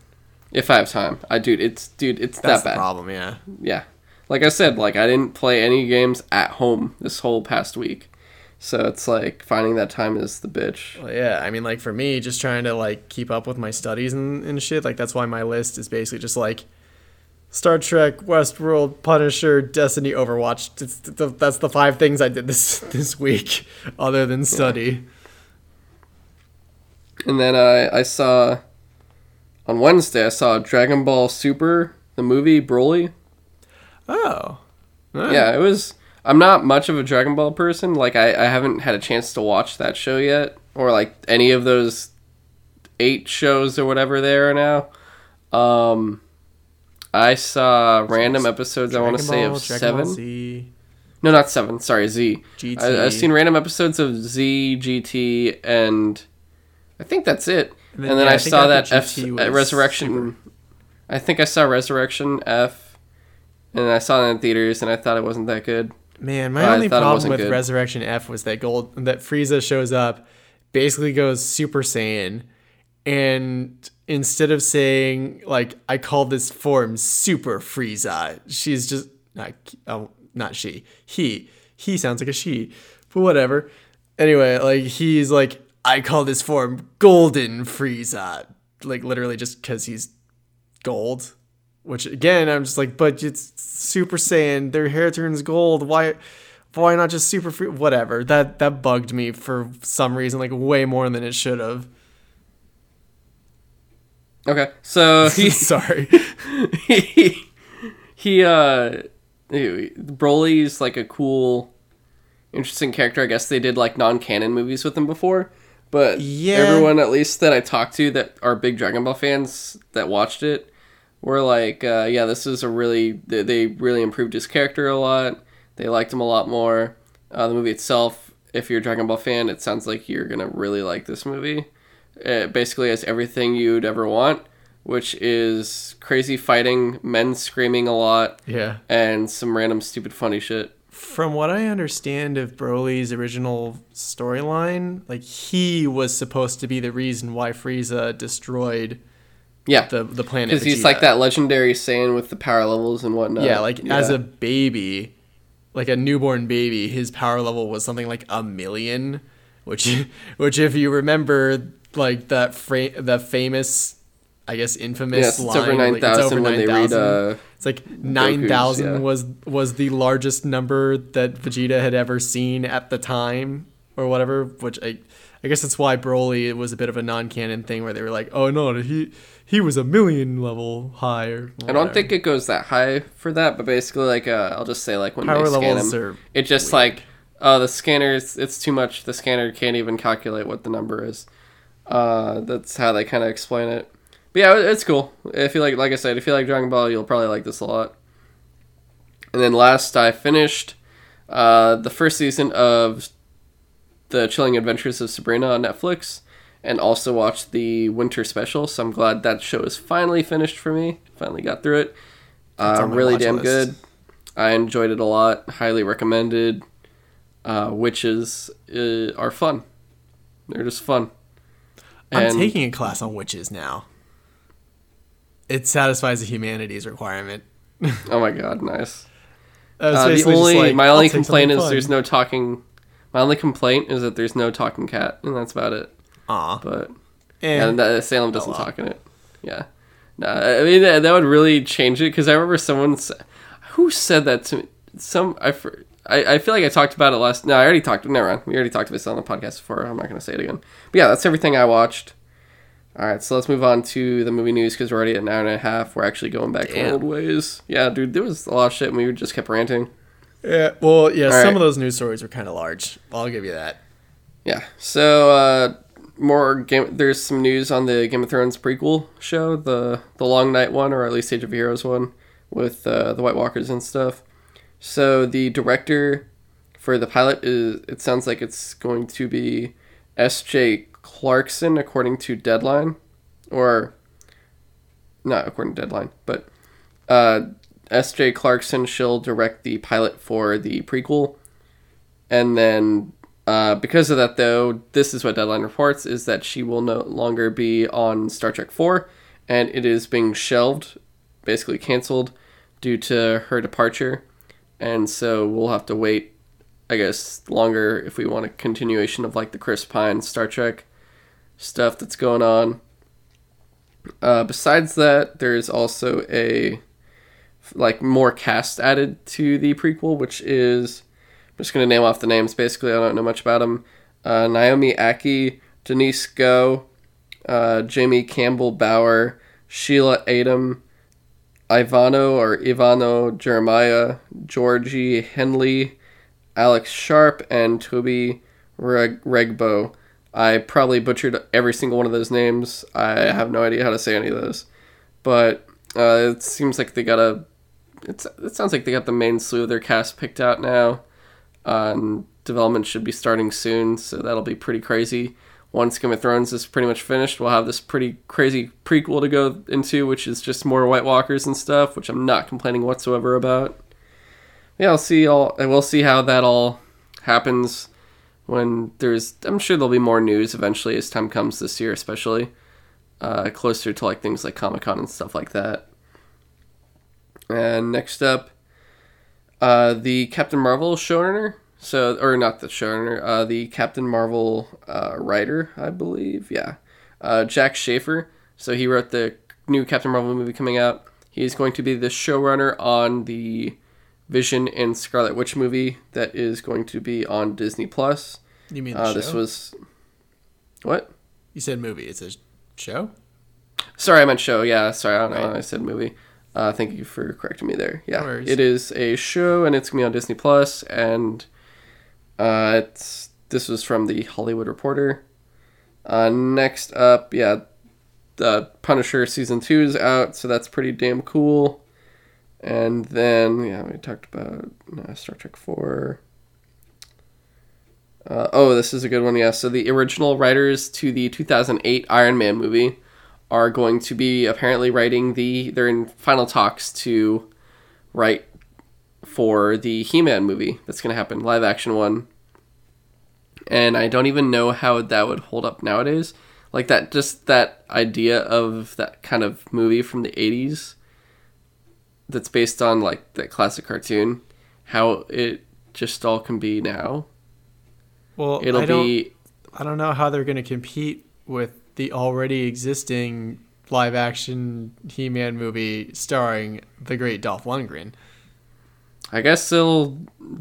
S1: If I have time, I dude, it's dude, it's
S2: That's
S1: that
S2: the
S1: bad.
S2: problem. Yeah.
S1: yeah like i said like i didn't play any games at home this whole past week so it's like finding that time is the bitch
S2: Well, yeah, I mean, like for me, just trying to like keep up with my studies and, and shit. Like that's why my list is basically just like Star Trek, Westworld, Punisher, Destiny, Overwatch. It's, the, that's the five things I did this this week, other than study.
S1: and then i i saw on wednesday i saw dragon ball super the movie broly
S2: Oh,
S1: yeah it was i'm not much of a dragon ball person like i i haven't had a chance to watch that show yet or like any of those eight shows or whatever there are now um i saw random episodes i want to say of
S2: Dragon
S1: seven No, not seven. Sorry, Z.
S2: GT.
S1: I, I've seen random episodes of Z, GT, and I think that's it.
S2: And
S1: And
S2: then-
S1: then,
S2: yeah,
S1: I,
S2: I
S1: saw that F uh, Resurrection. I think I saw Resurrection F, and I saw it in theaters, and I thought it wasn't that good.
S2: Man, my
S1: I
S2: only problem with
S1: good.
S2: Resurrection F was that gold that Frieza shows up, basically goes Super Saiyan, and instead of saying like I call this form Super Frieza, she's just not oh, not she he he sounds like a she, but whatever. Anyway, like he's like I call this form Golden Frieza, like literally just because he's gold. Which again, I'm just like, but it's Super Saiyan. Their hair turns gold. Why, why not just Super Free? Whatever. That that bugged me for some reason, like way more than it should have.
S1: Okay, so he
S2: Sorry.
S1: he he uh Broly's like a cool interesting character. I guess they did like non-canon movies with him before. But
S2: Yeah.
S1: everyone at least that I talked to that are big Dragon Ball fans that watched it were like, uh, yeah, this is a really they, they really improved his character a lot. They liked him a lot more. Uh, the movie itself, if you're a Dragon Ball fan, it sounds like you're gonna really like this movie. It basically has everything you'd ever want, which is crazy fighting, men screaming a lot,
S2: yeah.
S1: and some random stupid funny shit.
S2: From what I understand of Broly's original storyline, like he was supposed to be the reason why Frieza destroyed
S1: Yeah,
S2: the the planet.
S1: because he's like that legendary Saiyan with the power levels and whatnot.
S2: Yeah, like as a baby, like a newborn baby, his power level was something like a million, which which if you remember like that fra- the famous I guess infamous
S1: Yes, it's
S2: line
S1: over
S2: like,
S1: nine thousand when they read.
S2: 9,000.
S1: Uh,
S2: it's like 9000
S1: yeah.
S2: was was the largest number that Vegeta had ever seen at the time or whatever, which I I guess that's why Broly was a bit of a non-canon thing where they were like, "Oh no, he he was a million level high." Or
S1: I don't think it goes that high for that, but basically, like, uh, I'll just say, like, when
S2: Power
S1: they scan him, it just like, oh, the scanner, it's too much. The scanner can't even calculate what the number is. Uh, that's how they kind of explain it. But yeah, it's cool. If you like, like I said, if you like Dragon Ball, you'll probably like this a lot. And then last, I finished uh, the first season of the Chilling Adventures of Sabrina on Netflix, and also watched the winter special. So I'm glad that show is finally finished for me. Finally got through it. Uh, really damn
S2: list.
S1: good. I enjoyed it a lot. Highly recommended. Uh, witches uh, are fun. They're just fun.
S2: I'm
S1: And-
S2: taking a class on witches now. It satisfies the humanities requirement.
S1: Oh my god, nice. Uh, the only
S2: like,
S1: my only complaint is there's no talking. My only complaint is that there's no talking cat, and that's about it.
S2: Aw.
S1: But
S2: And
S1: and that, Salem doesn't
S2: well.
S1: talk in it. Yeah, no, I mean that, that would really change it because I remember someone who said that to me. Some I, I I feel like I talked about it last. No, I already talked. Never mind. We already talked about this on the podcast before. I'm not gonna say it again. But yeah, that's everything I watched. All right, so let's move on to the movie news because we're already at an hour and a half. We're actually going back to
S2: Damn.
S1: old ways. Yeah, dude, there was a lot of shit, and we just kept ranting.
S2: yeah, well, yeah,
S1: All
S2: some
S1: right.
S2: of those news stories were kind of large. I'll give you that.
S1: Yeah. So uh more game there's some news on the Game of Thrones prequel show, the the Long Night one or at least Age of Heroes one. with uh, the White Walkers and stuff. So the director for the pilot is it sounds like it's going to be S.J. Clarkson according to Deadline, or not according to Deadline, but uh, S.J. Clarkson. She'll direct the pilot for the prequel, and then uh, because of that, though, this is what Deadline reports: is that she will no longer be on Star Trek Four, and it is being shelved, basically canceled, due to her departure, and so we'll have to wait, I guess, longer if we want a continuation of like the Chris Pine Star Trek stuff that's going on. Uh, besides that, there's also a like more cast added to the prequel, which is I'm just gonna name off the names. Basically, I don't know much about them. Uh, Naomi Ackie, Denise Gough, uh, Jamie Campbell Bower, Sheila Atim, Ivanno or Ivanno Jeremiah, Georgie Henley, Alex Sharp, and Toby Reg- Regbo. I probably butchered every single one of those names. I have no idea how to say any of those, but uh, it seems like they got a. It's, it sounds like they got the main slew of their cast picked out now. Uh, development should be starting soon, so that'll be pretty crazy. Once Game of Thrones is pretty much finished, we'll have this pretty crazy prequel to go into, which is just more White Walkers and stuff, which I'm not complaining whatsoever about. Yeah, I'll see all. We'll see how that all happens when there's i'm sure there'll be more news eventually as time comes this year especially uh, closer to like things like comic-con and stuff like that. And next up uh, the captain marvel showrunner. So or not the showrunner uh, the captain marvel uh, writer i believe. Yeah. Uh, jac schaeffer so he wrote the new captain marvel movie coming out. He's going to be the showrunner on the Vision and Scarlet Witch movie that is going to be on Disney Plus.
S2: You mean
S1: uh, this was what?
S2: You said movie. It's a show.
S1: Sorry, I meant show. Yeah, sorry, I don't right. know. I said movie. Uh, thank you for correcting me there. Yeah, no it is a show, and it's gonna be on Disney Plus, and uh, it's this was from the Hollywood Reporter. Uh, next up, yeah, the Punisher season two is out, so that's pretty damn cool. And then, yeah, we talked about uh, Star Trek 4. Uh, oh, this is a good one, yeah. So the original writers to the 2008 Iron Man movie are going to be apparently writing the. They're in final talks to write for the He Man movie that's going to happen, live action one. And I don't even know how that would hold up nowadays. Like that, just that idea of that kind of movie from the 80s that's based on like that classic cartoon, how it just all can be now.
S2: Well, it'll I be. I don't know how they're going to compete with the already existing live action He Man movie starring the great Dolph Lundgren.
S1: I guess it'll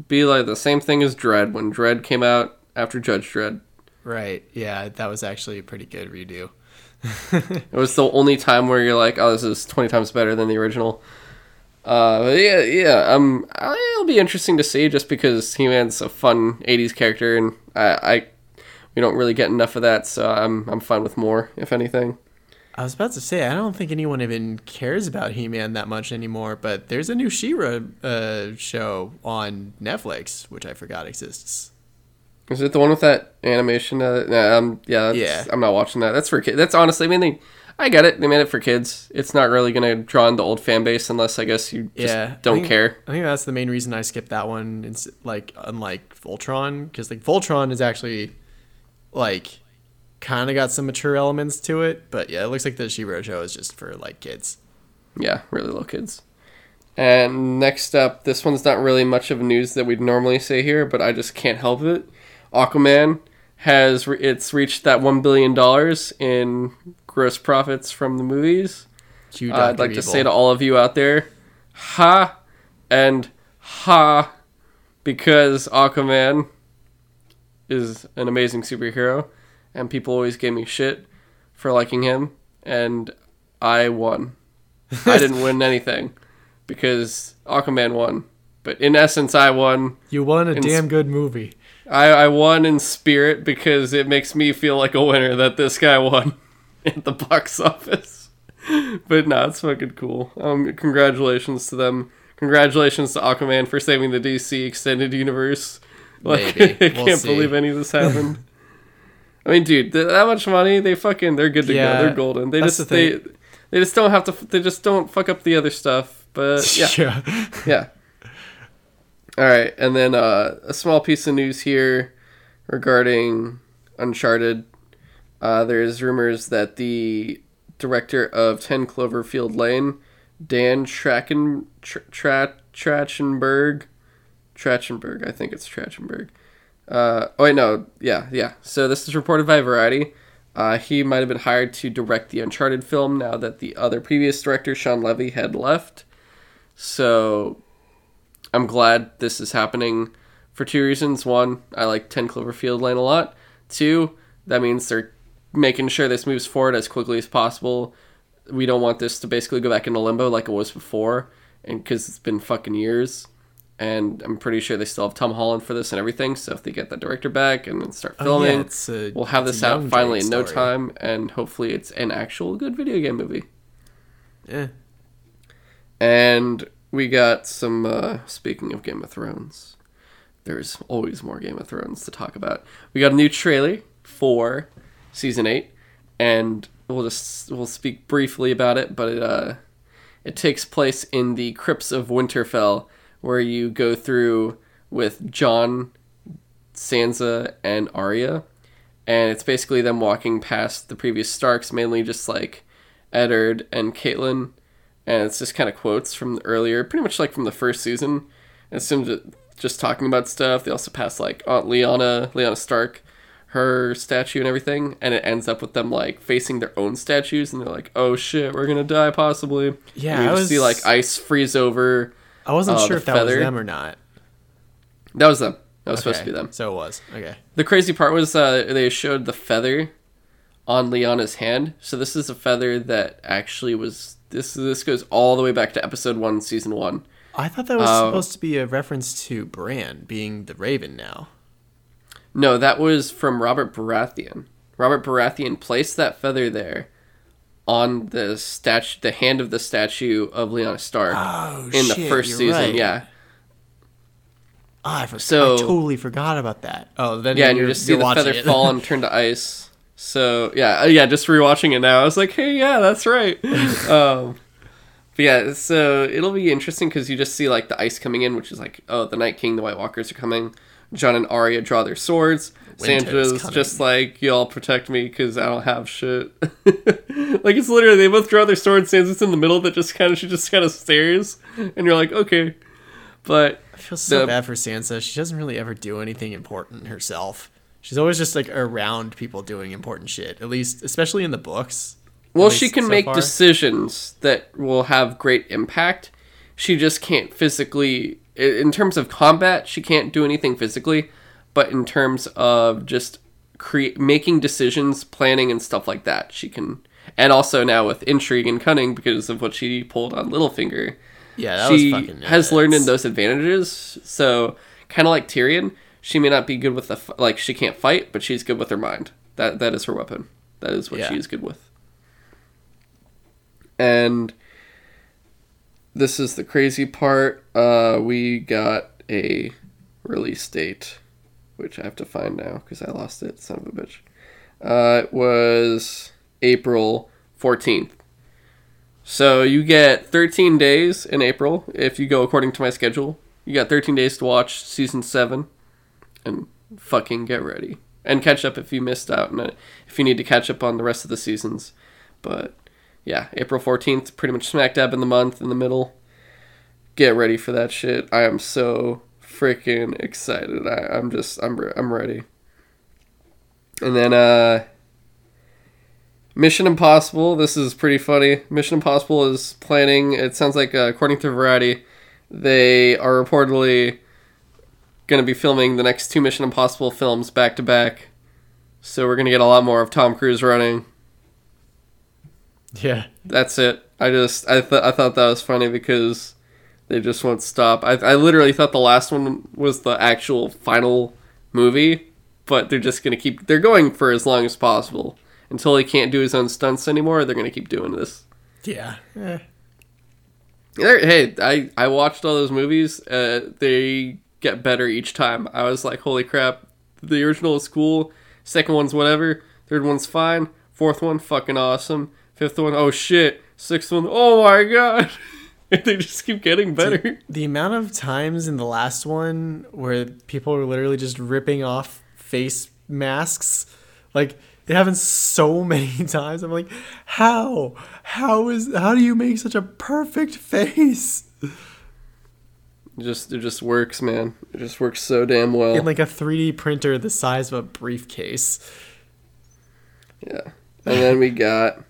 S1: be like the same thing as Dredd when Dredd came out after Judge Dredd.
S2: Right. Yeah, that was actually a pretty good redo.
S1: it was the only time where you're like, "Oh, this is 20 times better than the original." Uh, yeah, yeah. Um, it'll be interesting to see just because He Man's a fun '80s character, and I, I, we don't really get enough of that, so I'm, I'm fine with more, if anything.
S2: I was about to say I don't think anyone even cares about He Man that much anymore, but there's a new She-Ra uh, show on Netflix, which I forgot exists.
S1: Is it the one with that animation? Uh, nah, um, yeah, yeah. I'm not watching that. That's for kids. That's honestly, I mean, they I get it. They made it for kids. It's not really going to draw in the old fan base unless I guess you just yeah, don't
S2: I think,
S1: care.
S2: I think that's the main reason I skipped that one. It's like unlike Voltron, because like Voltron is actually like kind of got some mature elements to it. But yeah, it looks like the She-Ra show is just for like kids.
S1: Yeah, really little kids. And next up, this one's not really much of news that we'd normally say here, but I just can't help it. Aquaman has re- it's reached that one billion dollars in gross profits from the movies. Uh, I'd like to say to all of you out there, ha and ha, because Aquaman is an amazing superhero, and people always gave me shit for liking him, and I won. I didn't win anything because Aquaman won, but in essence, I won.
S2: You won a damn sp- good movie.
S1: I, I won in spirit because it makes me feel like a winner that this guy won at the box office. but no, it's fucking cool. Um, congratulations to them. Congratulations to Aquaman for saving the DC extended universe. Like,
S2: Maybe.
S1: I can't
S2: see.
S1: believe any of this happened. I mean, dude, th- that much money, they fucking, they're good to
S2: Yeah,
S1: go. They're golden. They just,
S2: the
S1: they, they just don't have to. f- They just don't fuck up the other stuff. But yeah,
S2: yeah.
S1: yeah. All right, and then uh, a small piece of news here regarding Uncharted. Uh, there's rumors that the director of 10 Cloverfield Lane, Dan Trachen, Tr- Tra- Trachtenberg, Trachtenberg, I think it's Trachtenberg. Uh, oh, wait, no, yeah, yeah. So this is reported by Variety. Uh, he might have been hired to direct the Uncharted film now that the other previous director, Shawn Levy, had left. So I'm glad this is happening for two reasons. One, I like 10 Cloverfield Lane a lot. Two, that means they're making sure this moves forward as quickly as possible. We don't want this to basically go back into limbo like it was before, and because it's been fucking years. And I'm pretty sure they still have Tom Holland for this and everything. So if they get that director back and then start
S2: Oh,
S1: filming,
S2: yeah, a-
S1: we'll have this out finally in no
S2: story.
S1: time, and hopefully it's an actual good video game movie.
S2: Yeah.
S1: And we got some, uh, speaking of Game of Thrones, there's always more Game of Thrones to talk about. We got a new trailer for season 8, and we'll just, we'll speak briefly about it, but it, uh, it takes place in the Crypts of Winterfell, where you go through with Jon, Sansa, and Arya. And it's basically them walking past the previous Starks, mainly just like Eddard and Catelyn. And it's just kind of quotes from earlier, pretty much like from the first season. And it's just talking about stuff. They also pass like Aunt Lyanna, Lyanna Stark, her statue and everything. And it ends up with them like facing their own statues. And they're like, oh shit, we're gonna die possibly.
S2: Yeah,
S1: And you
S2: I
S1: just see like ice freeze over.
S2: I wasn't
S1: Uh,
S2: sure if that
S1: feather.
S2: was them or not.
S1: That was them. That was supposed to be them.
S2: So it was. Okay.
S1: The crazy part was uh, they showed the feather on Lyanna's hand. So this is a feather that actually was this. This goes all the way back to episode one, season one.
S2: I thought that was
S1: Oh.
S2: supposed to be a reference to Bran being the Raven now.
S1: No, that was from Robert Baratheon. Robert Baratheon placed that feather there on the statue, the hand of the statue of Lyanna Stark
S2: Oh,
S1: in the first
S2: you're
S1: season.
S2: right.
S1: Yeah,
S2: Ah, I, for-
S1: So-
S2: I totally forgot about that. Oh, then
S1: yeah, and you
S2: you're-
S1: just see the feather
S2: it.
S1: fall and turn to ice. So yeah, uh, yeah, just rewatching it now, I was like, hey, yeah, that's right. um, but yeah, so it'll be interesting because you just see like the ice coming in, which is like, oh, the Night King, the White Walkers are coming. Jon and Arya draw their swords.
S2: Winter's
S1: Sansa's
S2: coming.
S1: just like, y'all protect me because I don't have shit. like it's literally they both draw their swords. Sansa's in the middle that just kind of she just kind of stares, and you're like, okay, but
S2: I feel so
S1: the-
S2: bad for Sansa. She doesn't really ever do anything important herself. She's always just like around people doing important shit. At least, especially in the books.
S1: Well, she can
S2: so
S1: make
S2: far.
S1: decisions that will have great impact. She just can't physically, in terms of combat, she can't do anything physically. But in terms of just create making decisions, planning, and stuff like that, she can. And also now with intrigue and cunning because of what she pulled on Littlefinger,
S2: Yeah, that
S1: she
S2: was fucking.
S1: has learned in those advantages. So kind of like Tyrion, she may not be good with the f- like she can't fight, but she's good with her mind. That that is her weapon. That is what
S2: Yeah.
S1: she is good with. And this is the crazy part. Uh, we got a release date, which I have to find now because I lost it. Son of a bitch. Uh, it was April fourteenth. So you get 13 days in April if you go according to my schedule. You got 13 days to watch season 7 and fucking get ready. And catch up if you missed out and if you need to catch up on the rest of the seasons. But yeah, April 14th, pretty much smack dab in the month in the middle. Get ready for that shit. I am so freaking excited. I, I'm just I'm I'm ready. And then uh Mission Impossible. This is pretty funny. Mission Impossible is planning. It sounds like, uh, according to Variety, they are reportedly going to be filming the next two Mission Impossible films back to back. So we're going to get a lot more of Tom Cruise running.
S2: Yeah.
S1: That's it. I just I th- I thought that was funny because they just won't stop. I I literally thought the last one was the actual final movie, but they're just gonna keep. They're going for as long as possible until he can't do his own stunts anymore. They're gonna keep doing this.
S2: Yeah. Eh.
S1: Hey, I I watched all those movies. Uh, they get better each time. I was like, holy crap! The original is cool. Second one's whatever. Third one's fine. Fourth one, fucking awesome. Fifth one, oh shit. Sixth one, oh my god. they just keep getting better.
S2: The amount of times in the last one where people were literally just ripping off face masks, like it happens so many times. I'm like, how? How is? How do you make such a perfect face
S1: It just it just works, man. It just works so damn well.
S2: in like a 3D printer the size of a briefcase?
S1: Yeah. And then we got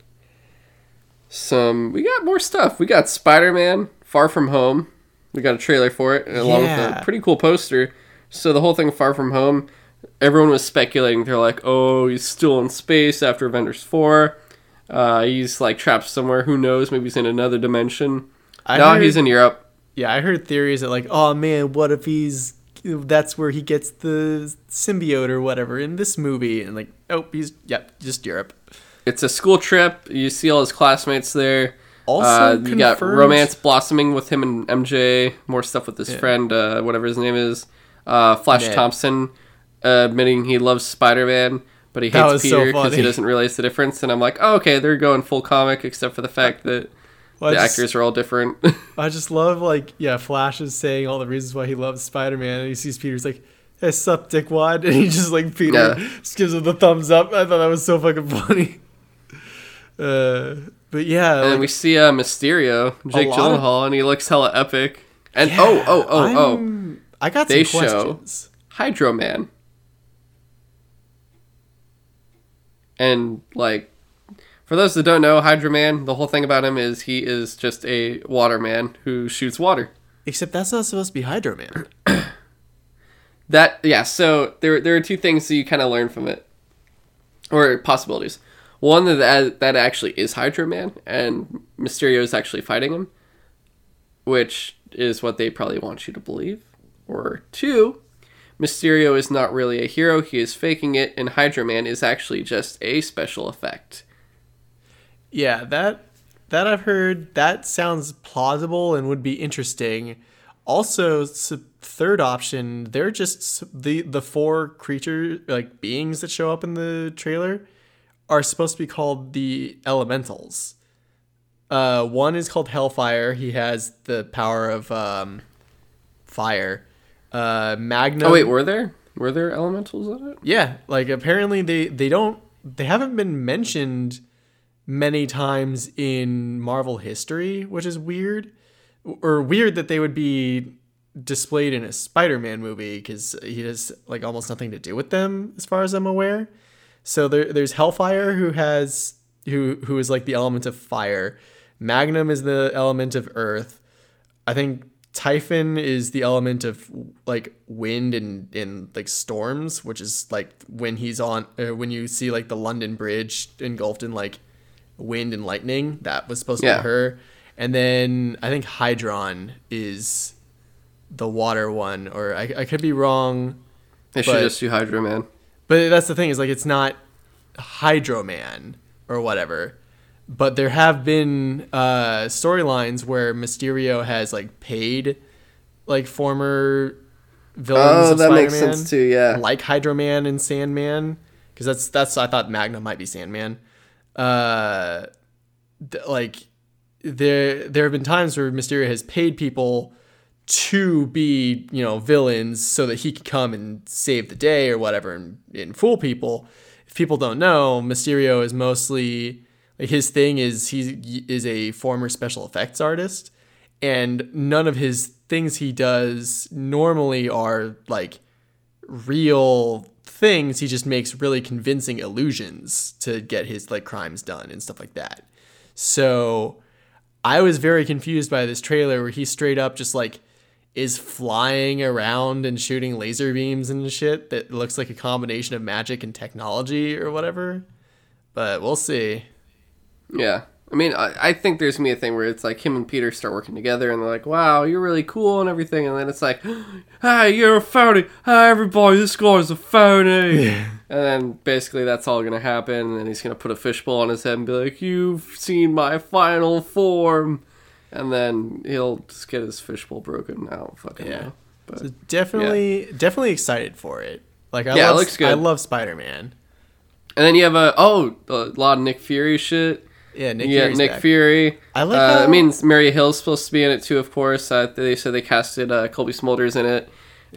S1: some we got more stuff. We got Spider-Man Far From Home. We got a trailer for it along with a pretty cool poster. So the whole thing Far From Home, everyone was speculating. They're like, "Oh, he's still in space after Avengers 4. Uh, he's like trapped somewhere. Who knows? Maybe he's in another dimension."
S2: I
S1: no,
S2: heard-
S1: he's in Europe.
S2: Yeah, I heard theories that like, oh man, what if he's that's where he gets the symbiote or whatever in this movie, and like, oh, he's yep, just Europe.
S1: It's a school trip. You see all his classmates there.
S2: Also
S1: uh, you got romance blossoming with him and MJ. More stuff with his friend, uh, whatever his name is. Uh, Flash
S2: Ned.
S1: Thompson uh, admitting he loves Spider Man, but he hates Peter because he doesn't realize the difference. And I'm like, oh, okay, they're going full comic, except for the fact that
S2: Well,
S1: the
S2: just-
S1: actors are all different.
S2: I just love like yeah, Flash is saying all the reasons why he loves Spider Man, and he sees Peter's like, "Hey, sup, dickwad," and he just like Peter
S1: Yeah.
S2: just gives him the thumbs up. I thought that was so fucking funny. Uh, but yeah,
S1: and
S2: like,
S1: we see uh, Mysterio, Jake
S2: lot of-
S1: Gyllenhaal, and he looks hella epic. And oh, oh, oh, oh,
S2: I'm- I got
S1: They
S2: some
S1: show- Hydro Man. And like for those that don't know, Hydro Man, the whole thing about him is he is just a water man who shoots water.
S2: Except that's not supposed to be Hydro Man.
S1: That yeah, so there there are two things that you kind of learn from it. Or possibilities. One that that actually is Hydro Man and Mysterio is actually fighting him, which is what they probably want you to believe. Or two, Mysterio is not really a hero, he is faking it, and Hydro Man is actually just a special effect.
S2: Yeah, that that I've heard that sounds plausible and would be interesting. Also, third option, they're just the the four creature like beings that show up in the trailer are supposed to be called the elementals. Uh, one is called Hellfire. He has the power of um, fire. Uh, Magnum.
S1: Oh wait, were there were there elementals in it?
S2: Yeah, like apparently they they don't they haven't been mentioned many times in Marvel history, which is weird. Or weird that they would be displayed in a Spider-Man movie cuz he has like almost nothing to do with them as far as I'm aware. So there there's Hellfire who has who who is like the element of fire. Magnum is the element of earth. I think Typhon is the element of like wind and, and like storms, which is like when he's on uh, when you see like the London Bridge engulfed in like wind and lightning. That was supposed to be her. And then I think Hydron is the water one, or I, I could be wrong.
S1: They should just do Hydro Man.
S2: But that's the thing is like it's not Hydro Man or whatever. But there have been uh, storylines where Mysterio has like paid like former villains
S1: Oh,
S2: of
S1: that makes
S2: Spider-Man,
S1: sense too. Yeah.
S2: like Hydro Man and Sandman, because that's that's I thought Magna might be Sandman. Uh, th- like there there have been times where Mysterio has paid people to be you know villains so that he could come and save the day or whatever and, and fool people. If people don't know, Mysterio is mostly like his thing is he is a former special effects artist, and none of his things he does normally are like real things. He just makes really convincing illusions to get his like crimes done and stuff like that. So I was very confused by this trailer where he straight up just like is flying around and shooting laser beams and shit that looks like a combination of magic and technology or whatever. But we'll see.
S1: Yeah. I mean, I, I think there's gonna be a thing where it's like him and Peter start working together, and they're like, "Wow, you're really cool" and everything, and then it's like, "Hey, you're a phony! Hey, everybody, this guy's a phony!" And then basically that's all gonna happen, and then he's gonna put a fishbowl on his head and be like, "You've seen my final form," and then he'll just get his fishbowl broken. I don't fucking
S2: Yeah.
S1: know. But
S2: So definitely, definitely excited for it. Like I
S1: Yeah, it
S2: love,
S1: looks good.
S2: I love Spider Man.
S1: and then you have a oh a lot of Nick Fury shit.
S2: Yeah, Nick
S1: yeah, Nick
S2: back.
S1: Fury.
S2: I like
S1: Uh, I mean, Mary Hill's supposed to be in it too, of course. Uh, they said they casted uh, Colby Smulders in it,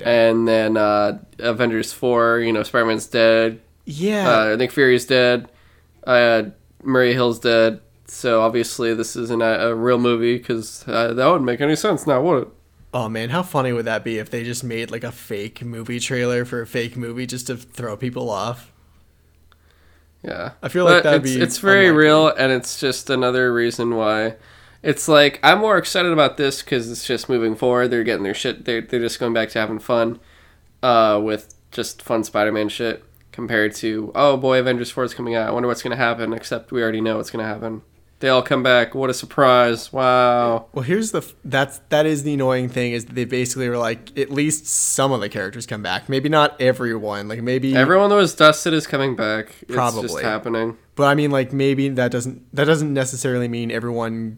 S1: and then uh, Avengers four. You know, Spider Man's dead.
S2: Yeah,
S1: Uh, Nick Fury's dead. Uh, Mary Hill's dead. So obviously, this isn't a, a real movie because uh, that wouldn't make any sense now, would it?
S2: Oh man, how funny would that be if they just made like a fake movie trailer for a fake movie just to throw people off?
S1: Yeah,
S2: I feel like that'd
S1: it's,
S2: be
S1: it's very
S2: unlikely.
S1: real, and it's just another reason why. It's like I'm more excited about this because it's just moving forward. They're getting their shit. They're they're just going back to having fun, uh, with just fun Spider-Man shit compared to oh boy, Avengers Four is coming out. I wonder what's gonna happen. Except we already know what's gonna happen. They all come back. What a surprise! Wow.
S2: Well, here's the f- that's that is the annoying thing is that they basically were like at least some of the characters come back. Maybe not everyone. Like maybe
S1: Everyone that was dusted is coming back. It's just
S2: Probably.
S1: happening.
S2: But I mean, like maybe that doesn't that doesn't necessarily mean everyone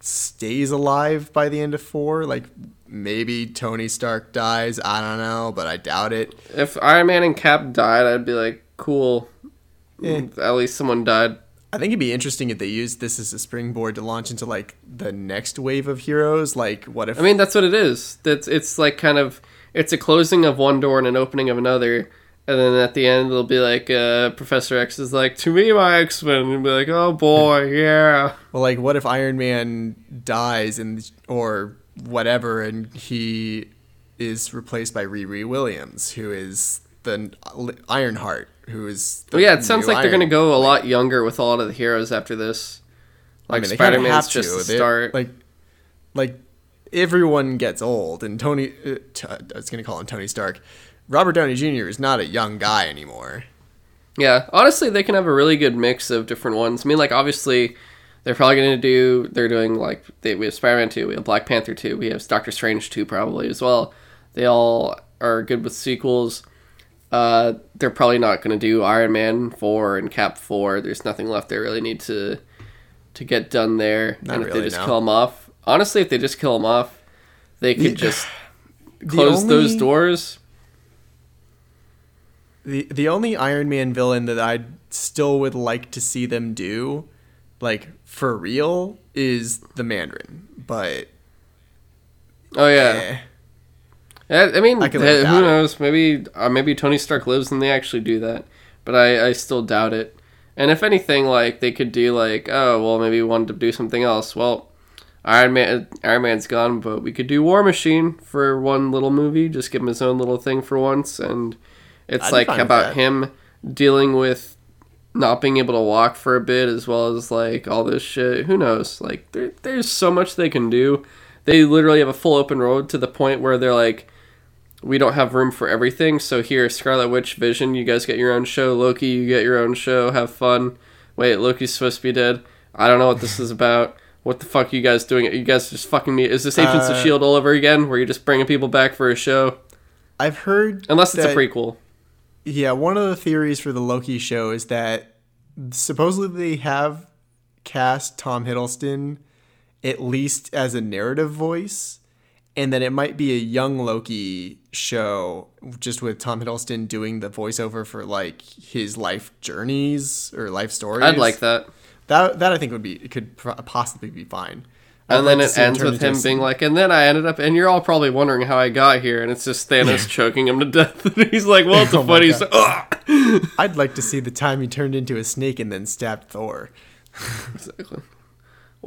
S2: stays alive by the end of four. Like maybe Tony Stark dies. I don't know, but I doubt it.
S1: If Iron Man and Cap died, I'd be like, cool.
S2: Eh.
S1: At least someone died.
S2: I think it'd be interesting if they used this as a springboard to launch into like the next wave of heroes. Like what if?
S1: I mean, that's what it is. That's it's like kind of it's a closing of one door and an opening of another, and then at the end it'll be like uh, Professor X is like, "To me, my X Men," and be like, "Oh boy, yeah."
S2: well, like what if Iron Man dies and or whatever, and he is replaced by Riri Williams, who is the Ironheart, who is. The
S1: Well, yeah, it sounds like they're gonna go a lot younger with a lot of the heroes after this. Like
S2: I mean,
S1: Spider Man's just
S2: to.
S1: the
S2: They-
S1: start.
S2: Like, like everyone gets old, and Tony. Uh, t- I was gonna call him Tony Stark. Robert Downey Jr. is not a young guy anymore.
S1: Yeah, honestly, they can have a really good mix of different ones. I mean, like obviously, they're probably going to do. They're doing like they, we have Spider-Man two, we have Black Panther two, we have Doctor Strange two probably as well. They all are good with sequels. Uh, they're probably not going to do Iron Man four and Cap four. There's nothing left they really need to to get done there.
S2: Not
S1: and if
S2: really,
S1: they just
S2: no.
S1: kill them off, honestly, if they just kill them off, they could
S2: The-
S1: just close those doors.
S2: The the only Iron Man villain that I still would like to see them do, like for real, is the Mandarin. But
S1: Oh yeah.
S2: eh,
S1: Yeah, I mean,
S2: I
S1: who
S2: it.
S1: knows? Maybe uh, maybe Tony Stark lives and they actually do that, but I, I still doubt it. And if anything, like they could do like, oh well, maybe we wanted to do something else. Well, Iron Man Iron Man's gone, but we could do War Machine for one little movie. Just give him his own little thing for once, and it's
S2: I'd
S1: like about him dealing with not being able to walk for a bit, as well as like all this shit. Who knows? Like there, there's so much they can do. They literally have a full open road to the point where they're like we don't have room for everything. So here, Scarlet Witch, Vision, you guys get your own show. Loki, you get your own show. Have fun. Wait, Loki's supposed to be dead. I don't know what this is about. What the fuck are you guys doing? You guys just fucking me. Is this Agents of
S2: Uh,
S1: Shield all over again, where you're just bringing people back for a show?
S2: I've heard
S1: Unless it's
S2: that-
S1: a prequel.
S2: Yeah, one of the theories for the Loki show is that supposedly they have cast Tom Hiddleston at least as a narrative voice, and that it might be a young Loki show just with Tom Hiddleston doing the voiceover for like his life journeys or life stories.
S1: I'd like that.
S2: that. That I think would be it could possibly be fine. I'd
S1: And
S2: like
S1: then it ends with him being like, and then I ended up, and you're all probably wondering how I got here, and it's just Thanos choking him to death. and he's like, well, it's a
S2: Oh
S1: funny. So,
S2: I'd like to see the time he turned into a snake and then stabbed Thor.
S1: Exactly.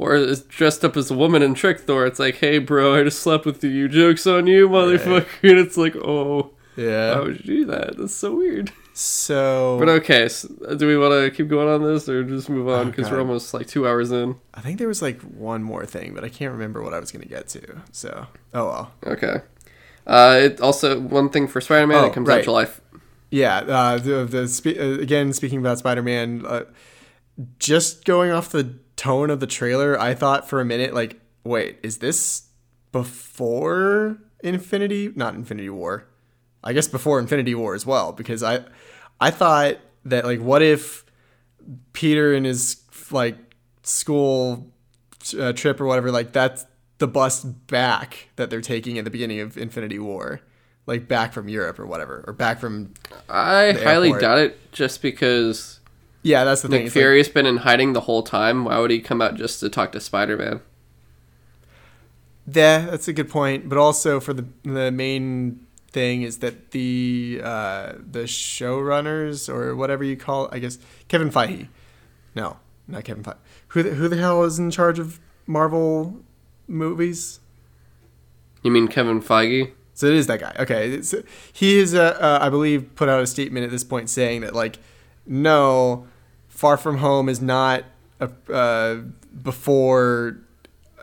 S1: Or is dressed up as a woman and trick Thor. It's like, hey, bro, I just slept with you. Joke's on you, motherfucker. And it's like, oh,
S2: Yeah.
S1: why would you do that? That's so weird.
S2: So
S1: But okay, so do we want to keep going on this or just move on?
S2: Oh,
S1: Because
S2: God.
S1: we're almost like two hours in.
S2: I think there was like one more thing, but I can't remember what I was going to get to. So, oh well.
S1: Okay. Uh, it also, one thing for Spider Man,
S2: Oh,
S1: it comes out
S2: right.
S1: July. F-
S2: Yeah, uh, the, the spe- uh, again speaking about Spider-Man, uh, just going off the tone of the trailer, I thought for a minute, like, wait, is this before Infinity? Not Infinity War. I guess before Infinity War as well, because I, I thought that like, what if Peter and his like school uh, trip or whatever, like that's the bus back that they're taking at the beginning of Infinity War, like back from Europe or whatever, or back from.
S1: I highly doubt it, just because
S2: Yeah, that's the thing.
S1: Nick
S2: It's like-
S1: Fury's been in hiding the whole time. Why would he come out just to talk to Spider Man?
S2: Yeah, that's a good point. But also for the the main thing is that the uh, the showrunners or whatever you call, it, I guess Kevin Feige. No, not Kevin Feige. Who the, who the hell is in charge of Marvel movies?
S1: You mean Kevin Feige?
S2: So it is that guy. Okay, it's, he is, uh, uh, I believe, put out a statement at this point saying that like, no, Far From Home is not a, uh, before uh,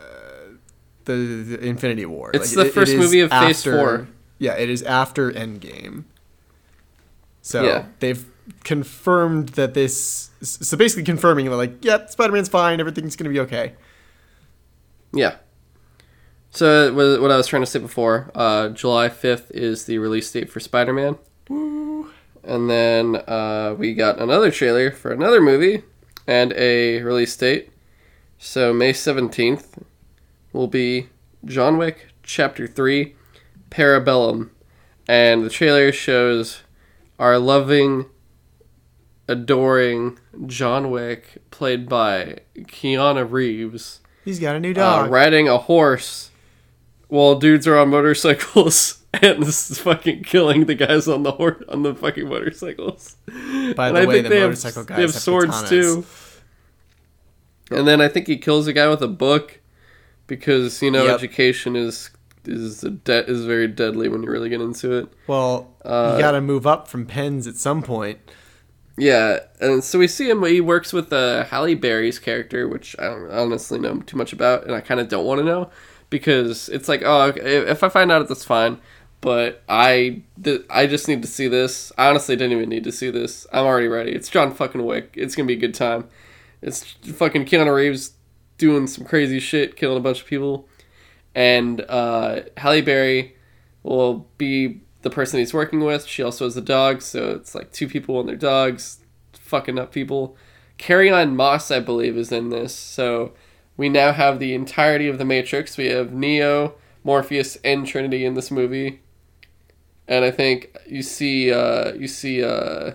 S2: the, the Infinity War.
S1: It's the first
S2: is
S1: movie of Phase Four.
S2: Yeah, it is after Endgame. So
S1: Yeah.
S2: they've confirmed that this. So basically confirming that like, yep, Spider Man's fine. Everything's gonna be okay.
S1: Yeah. So what what I was trying to say before, uh, July fifth is the release date for Spider Man,
S2: Woo.
S1: And then uh, we got another trailer for another movie and a release date. So May seventeenth will be John Wick Chapter Three, Parabellum, and the trailer shows our loving, adoring John Wick, played by Keanu Reeves
S2: He's got a new
S1: uh,
S2: dog.
S1: riding a horse while dudes are on motorcycles and this is fucking killing the guys on the horse on the fucking motorcycles.
S2: By
S1: And
S2: the
S1: I
S2: way,
S1: think
S2: the
S1: they
S2: motorcycle
S1: have,
S2: guys
S1: they have
S2: have
S1: swords
S2: katanas.
S1: too. And then I think he kills a guy with a book because you know
S2: Yep.
S1: education is is a de- is very deadly when you really get into it.
S2: Well,
S1: Uh,
S2: you got to move up from pens at some point.
S1: Yeah, and so we see him. He works with uh, Halle Berry's character, which I don't honestly know too much about, and I kind of don't want to know because it's like, oh, if I find out, that's fine. But I, th- I just need to see this. I honestly didn't even need to see this. I'm already ready. It's John fucking Wick. It's gonna be a good time. It's fucking Keanu Reeves doing some crazy shit, killing a bunch of people, and uh, Halle Berry will be the person he's working with. She also has a dog, so it's like two people and their dogs fucking up people. Carrie-Anne Moss, I believe, is in this. So we now have the entirety of the Matrix. We have Neo, Morpheus, and Trinity in this movie. And I think you see uh, you see uh,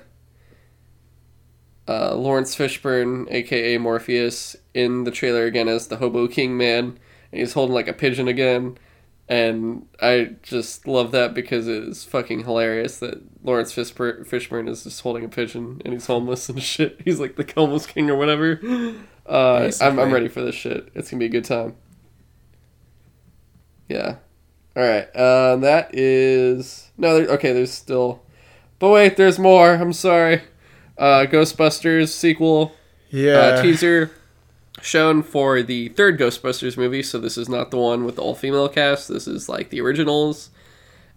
S1: uh, Laurence Fishburne, aka Morpheus, in the trailer again as the Hobo King Man, and he's holding like a pigeon again and I just love that because it is fucking hilarious that Laurence Fishburne, Fishburne is just holding a pigeon and he's homeless and shit. He's like the homeless king or whatever. Uh, I'm, I'm ready for this shit. It's gonna be a good time. Yeah. All right. Uh, that is no. There, okay, there's still, but wait, there's more. I'm sorry. Uh, Ghostbusters sequel
S2: Yeah.
S1: uh, teaser shown for the third Ghostbusters movie. So this is not the one with the all female cast. This is like the originals,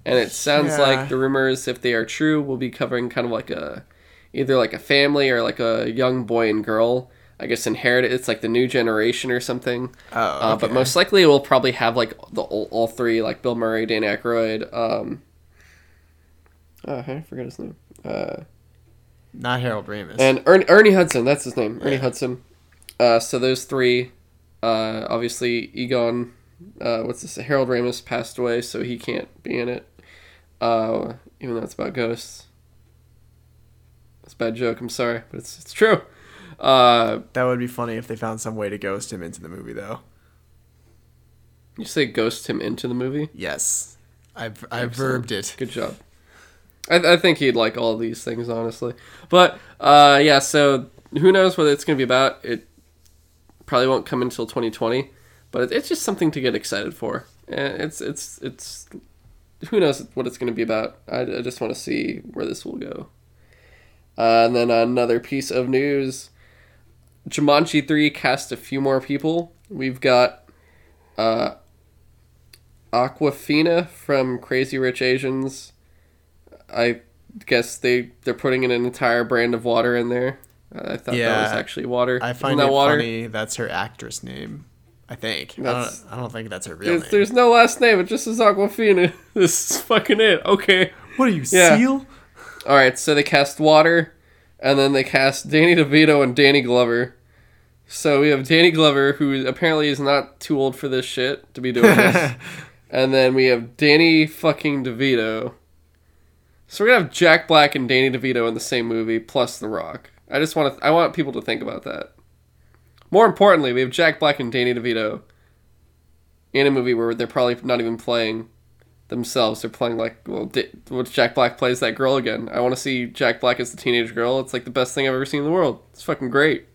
S1: and it sounds
S2: Yeah.
S1: like the rumors, if they are true, will be covering kind of like a either like a family or like a young boy and girl. I guess inherited. It's like the new generation or something.
S2: Oh,
S1: Uh, but most likely it will probably have like the all, all three, like Bill Murray, Dan Aykroyd. Um, oh, I forget his name. Uh,
S2: Not Harold Ramis.
S1: and Ernie, Ernie Hudson, that's his name. Ernie
S2: Yeah.
S1: Hudson. Uh, so those three, uh, obviously Egon, uh, what's this? Harold Ramis passed away, so he can't be in it. Uh, even though it's about ghosts. It's a bad joke. I'm sorry, but it's it's true. Uh,
S2: that would be funny if they found some way to ghost him into the movie, though.
S1: you say ghost him into the movie.
S2: Yes, I've I
S1: Excellent.
S2: verbed it.
S1: Good job. I, I think he'd like all these things, honestly. But uh, yeah, so who knows what it's going to be about? It probably won't come until 2020, but it, it's just something to get excited for. And it's it's it's who knows what it's going to be about. I, I just want to see where this will go. Uh, and then another piece of news: Jumanji 3 cast a few more people. We've got uh, Awkwafina from Crazy Rich Asians. I guess they they're putting in an entire brand of water in there. I I thought that was actually water.
S2: I
S1: Isn't
S2: find
S1: that
S2: it
S1: water?
S2: funny. That's her actress name. I think. I don't, I don't think that's her real
S1: There's,
S2: name.
S1: there's no last name. It just says Awkwafina. This is fucking it. Okay.
S2: What are you,
S1: Yeah.
S2: seal?
S1: All right. So they cast water, and then they cast Danny DeVito and Danny Glover. So we have Danny Glover, who apparently is not too old for this shit to be doing this, and then we have Danny fucking DeVito. So we're gonna have Jack Black and Danny DeVito in the same movie, plus The Rock. I just want to. I want people to think about that. More importantly, we have Jack Black and Danny DeVito in a movie where they're probably not even playing themselves. They're playing like well, D- well Jack Black plays that girl again. I want to see Jack Black as the teenage girl. It's like the best thing I've ever seen in the world. It's fucking great.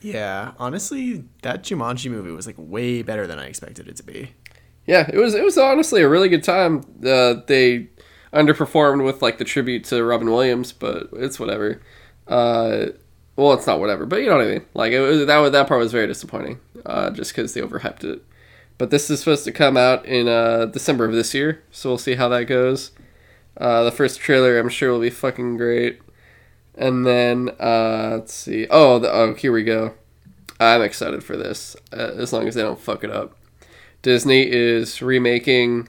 S2: Yeah, honestly, that Jumanji movie was like way better than I expected it to be.
S1: Yeah, it was. It was honestly a really good time. Uh, they underperformed with like the tribute to Robin Williams, but it's whatever. Uh, well, it's not whatever, but you know what I mean. Like it was, that. That part was very disappointing, uh, just because they overhyped it. But this is supposed to come out in uh, December of this year, so we'll see how that goes. Uh, the first trailer, I'm sure, will be fucking great. And then uh, let's see. Oh, the, oh, here we go. I'm excited for this, uh, as long as they don't fuck it up. Disney is remaking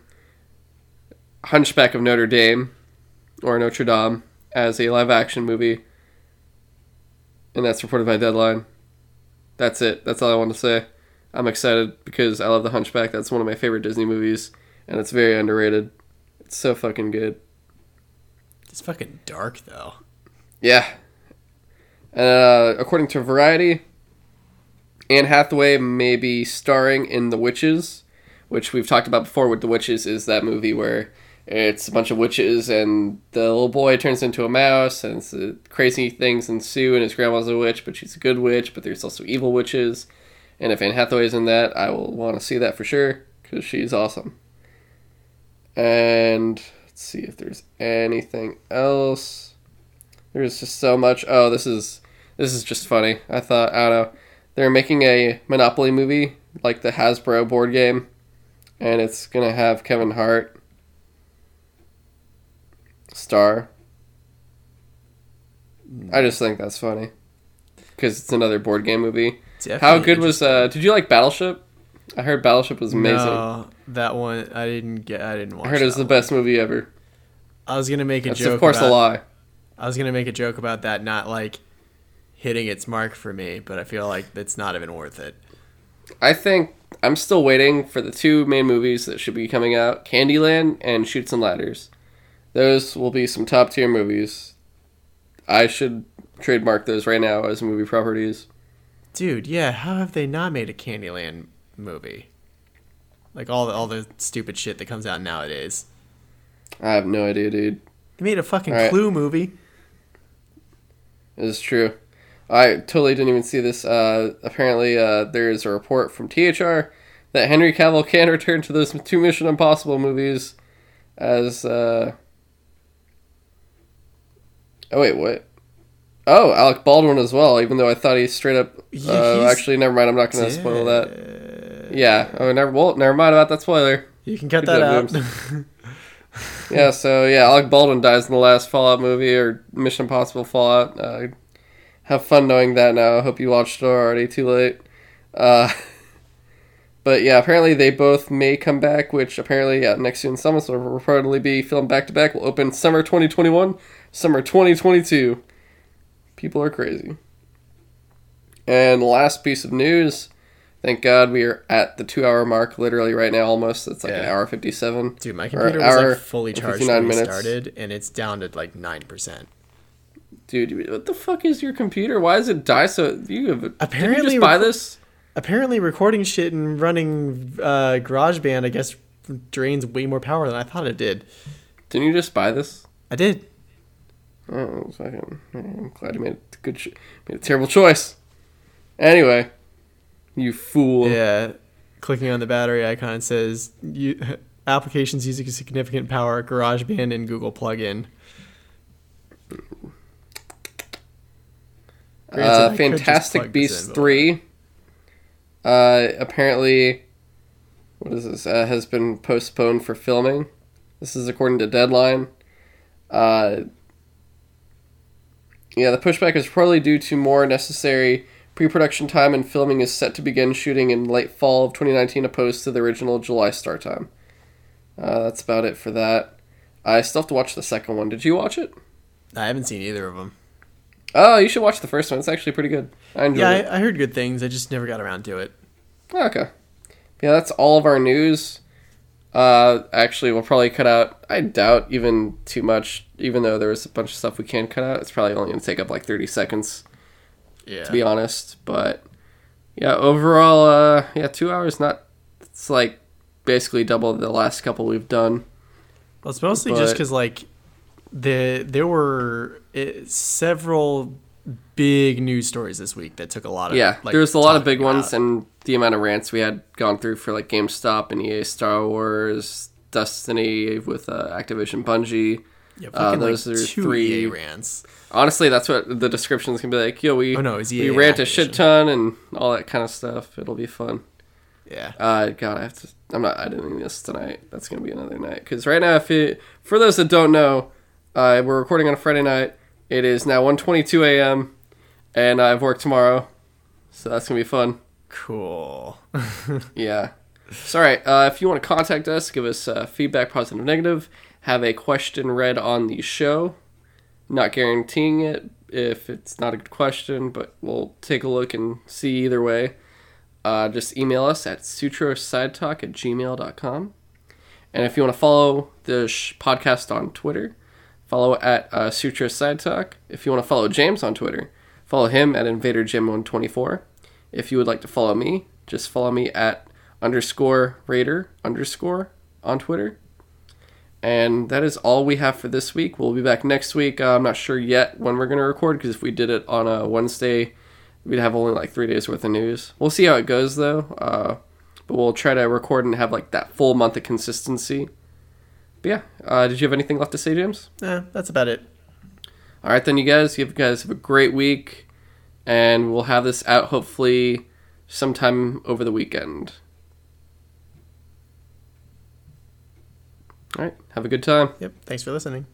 S1: Hunchback of Notre Dame or Notre Dame as a live action movie. And that's reported by Deadline. That's it. That's all I want to say. I'm excited because I love The Hunchback. That's one of my favorite Disney movies and it's very underrated. It's so fucking good.
S2: It's fucking dark though.
S1: Yeah. Uh, according to Variety, Anne Hathaway may be starring in The Witches, which we've talked about before with The Witches, is that movie where it's a bunch of witches and the little boy turns into a mouse and it's, uh, crazy things ensue and his grandma's a witch, but she's a good witch, but there's also evil witches. And if Anne Hathaway's in that, I will want to see that for sure because she's awesome. And let's see if there's anything else. There's just so much. Oh, this is this is just funny. I thought I don't know. They're making a Monopoly movie like the Hasbro board game, and it's gonna have Kevin Hart star. I just think that's funny because it's another board game movie. How good was? Uh, did you like Battleship? I heard Battleship was amazing.
S2: No, that one I didn't get. I didn't watch.
S1: I heard it was the best movie ever.
S2: I was gonna make a
S1: That's
S2: joke.
S1: of course
S2: about,
S1: a lie.
S2: I was gonna make a joke about that not like hitting its mark for me, but I feel like it's not even worth it.
S1: I think I'm still waiting for the two main movies that should be coming out: Candyland and Chutes and Ladders. Those will be some top tier movies. I should trademark those right now as movie properties.
S2: Dude, yeah, how have they not made a Candyland movie? Like all the all the stupid shit that comes out nowadays.
S1: I have no idea, dude.
S2: They made a fucking
S1: right.
S2: Clue movie.
S1: Is true. I totally didn't even see this. Uh, apparently, uh, there is a report from THR that Henry Cavill can return to those two Mission Impossible movies as. Uh... Oh wait, what? Oh, Alec Baldwin as well. Even though I thought he straight up.
S2: Yeah,
S1: uh, actually, never mind. I'm not going to spoil that. Yeah. Oh, never. Well, never mind about that spoiler.
S2: You can cut
S1: Good
S2: that out.
S1: Yeah. So yeah, Alec Baldwin dies in the last Fallout movie or Mission Impossible Fallout. Uh, have fun knowing that now. I hope you watched it already. Too late. Uh, but yeah, apparently they both may come back. Which apparently, yeah, next year in summer, will reportedly be filmed back to back. Will open summer 2021, summer 2022. People are crazy. And last piece of news. Thank God we are at the two hour mark, literally right now, almost. It's like an hour 57.
S2: Dude, my computer was like fully charged
S1: 59
S2: when we
S1: minutes.
S2: started, and it's down to like nine percent.
S1: Dude, what the fuck is your computer? Why does it die so? You have
S2: Apparently
S1: you just buy this?
S2: Apparently, recording shit and running uh, GarageBand, I guess, drains way more power than I thought it did.
S1: Didn't you just buy this?
S2: I did.
S1: Oh, fucking! I'm glad you made a good, ch- made a terrible choice. Anyway, you fool.
S2: Yeah. Clicking on the battery icon says you, applications using significant power, GarageBand and Google plugin.
S1: Uh, Fantastic Beasts three. Uh, apparently, what is this? Uh, has been postponed for filming. This is according to Deadline. Uh, Yeah, the pushback is probably due to more necessary pre-production time, and filming is set to begin shooting in late fall of 2019, opposed to the original July start time. Uh, that's about it for that. I still have to watch the second one. Did you watch it?
S2: I haven't seen either of them.
S1: Oh, you should watch the first one. It's actually pretty good. I enjoyed
S2: Yeah,
S1: it.
S2: I, I heard good things. I just never got around to it.
S1: Oh, okay. Yeah, that's all of our news. Uh, actually, we'll probably cut out. I doubt even too much, even though there was a bunch of stuff we can cut out. It's probably only going to take up like thirty seconds,
S2: Yeah.
S1: to be honest. But yeah, overall, uh, yeah, two hours. Not. It's like basically double the last couple we've done.
S2: Well, it's mostly just because like the there were eh, several big news stories this week that took a lot of
S1: Yeah,
S2: like,
S1: there was a lot of big ones,
S2: about.
S1: and the amount of rants we had gone through for like GameStop and EA Star Wars, Destiny with uh, Activision Bungie.
S2: yeah,
S1: uh, those
S2: like,
S1: are
S2: two
S1: three-
S2: EA rants.
S1: Honestly, that's what the description's gonna be like. Yo, we
S2: Oh, no,
S1: we rant a shit ton and all that kind of stuff. It'll be fun.
S2: Yeah.
S1: Uh, God, I have to. I'm not editing this tonight. That's gonna be another night. Because right now, if it, for those that don't know, uh, we're recording on a Friday night. It is now 1:22 a.m. and I've work tomorrow, so that's gonna be fun.
S2: Cool.
S1: Yeah. So, all right. Uh, if you want to contact us, give us uh, feedback, positive, negative, have a question read on the show. Not guaranteeing it if it's not a good question, but we'll take a look and see either way. Uh, just email us at sutrosidetalk at gmail.com. And if you want to follow the podcast on Twitter, follow at uh. If you want to follow James on Twitter, follow him at InvaderJim124. If you would like to follow me, just follow me at underscore Raider underscore on Twitter. And that is all we have for this week. We'll be back next week. Uh, I'm not sure yet when we're going to record because if we did it on a Wednesday, we'd have only like three days worth of news. We'll see how it goes though. Uh, but we'll try to record and have like that full month of consistency. But yeah, uh, did you have anything left to say, James?
S2: yeah, that's about it.
S1: All right, then, you guys. You guys have a great week, and we'll have this out hopefully sometime over the weekend. All right, have a good time.
S2: Yep. Thanks for listening.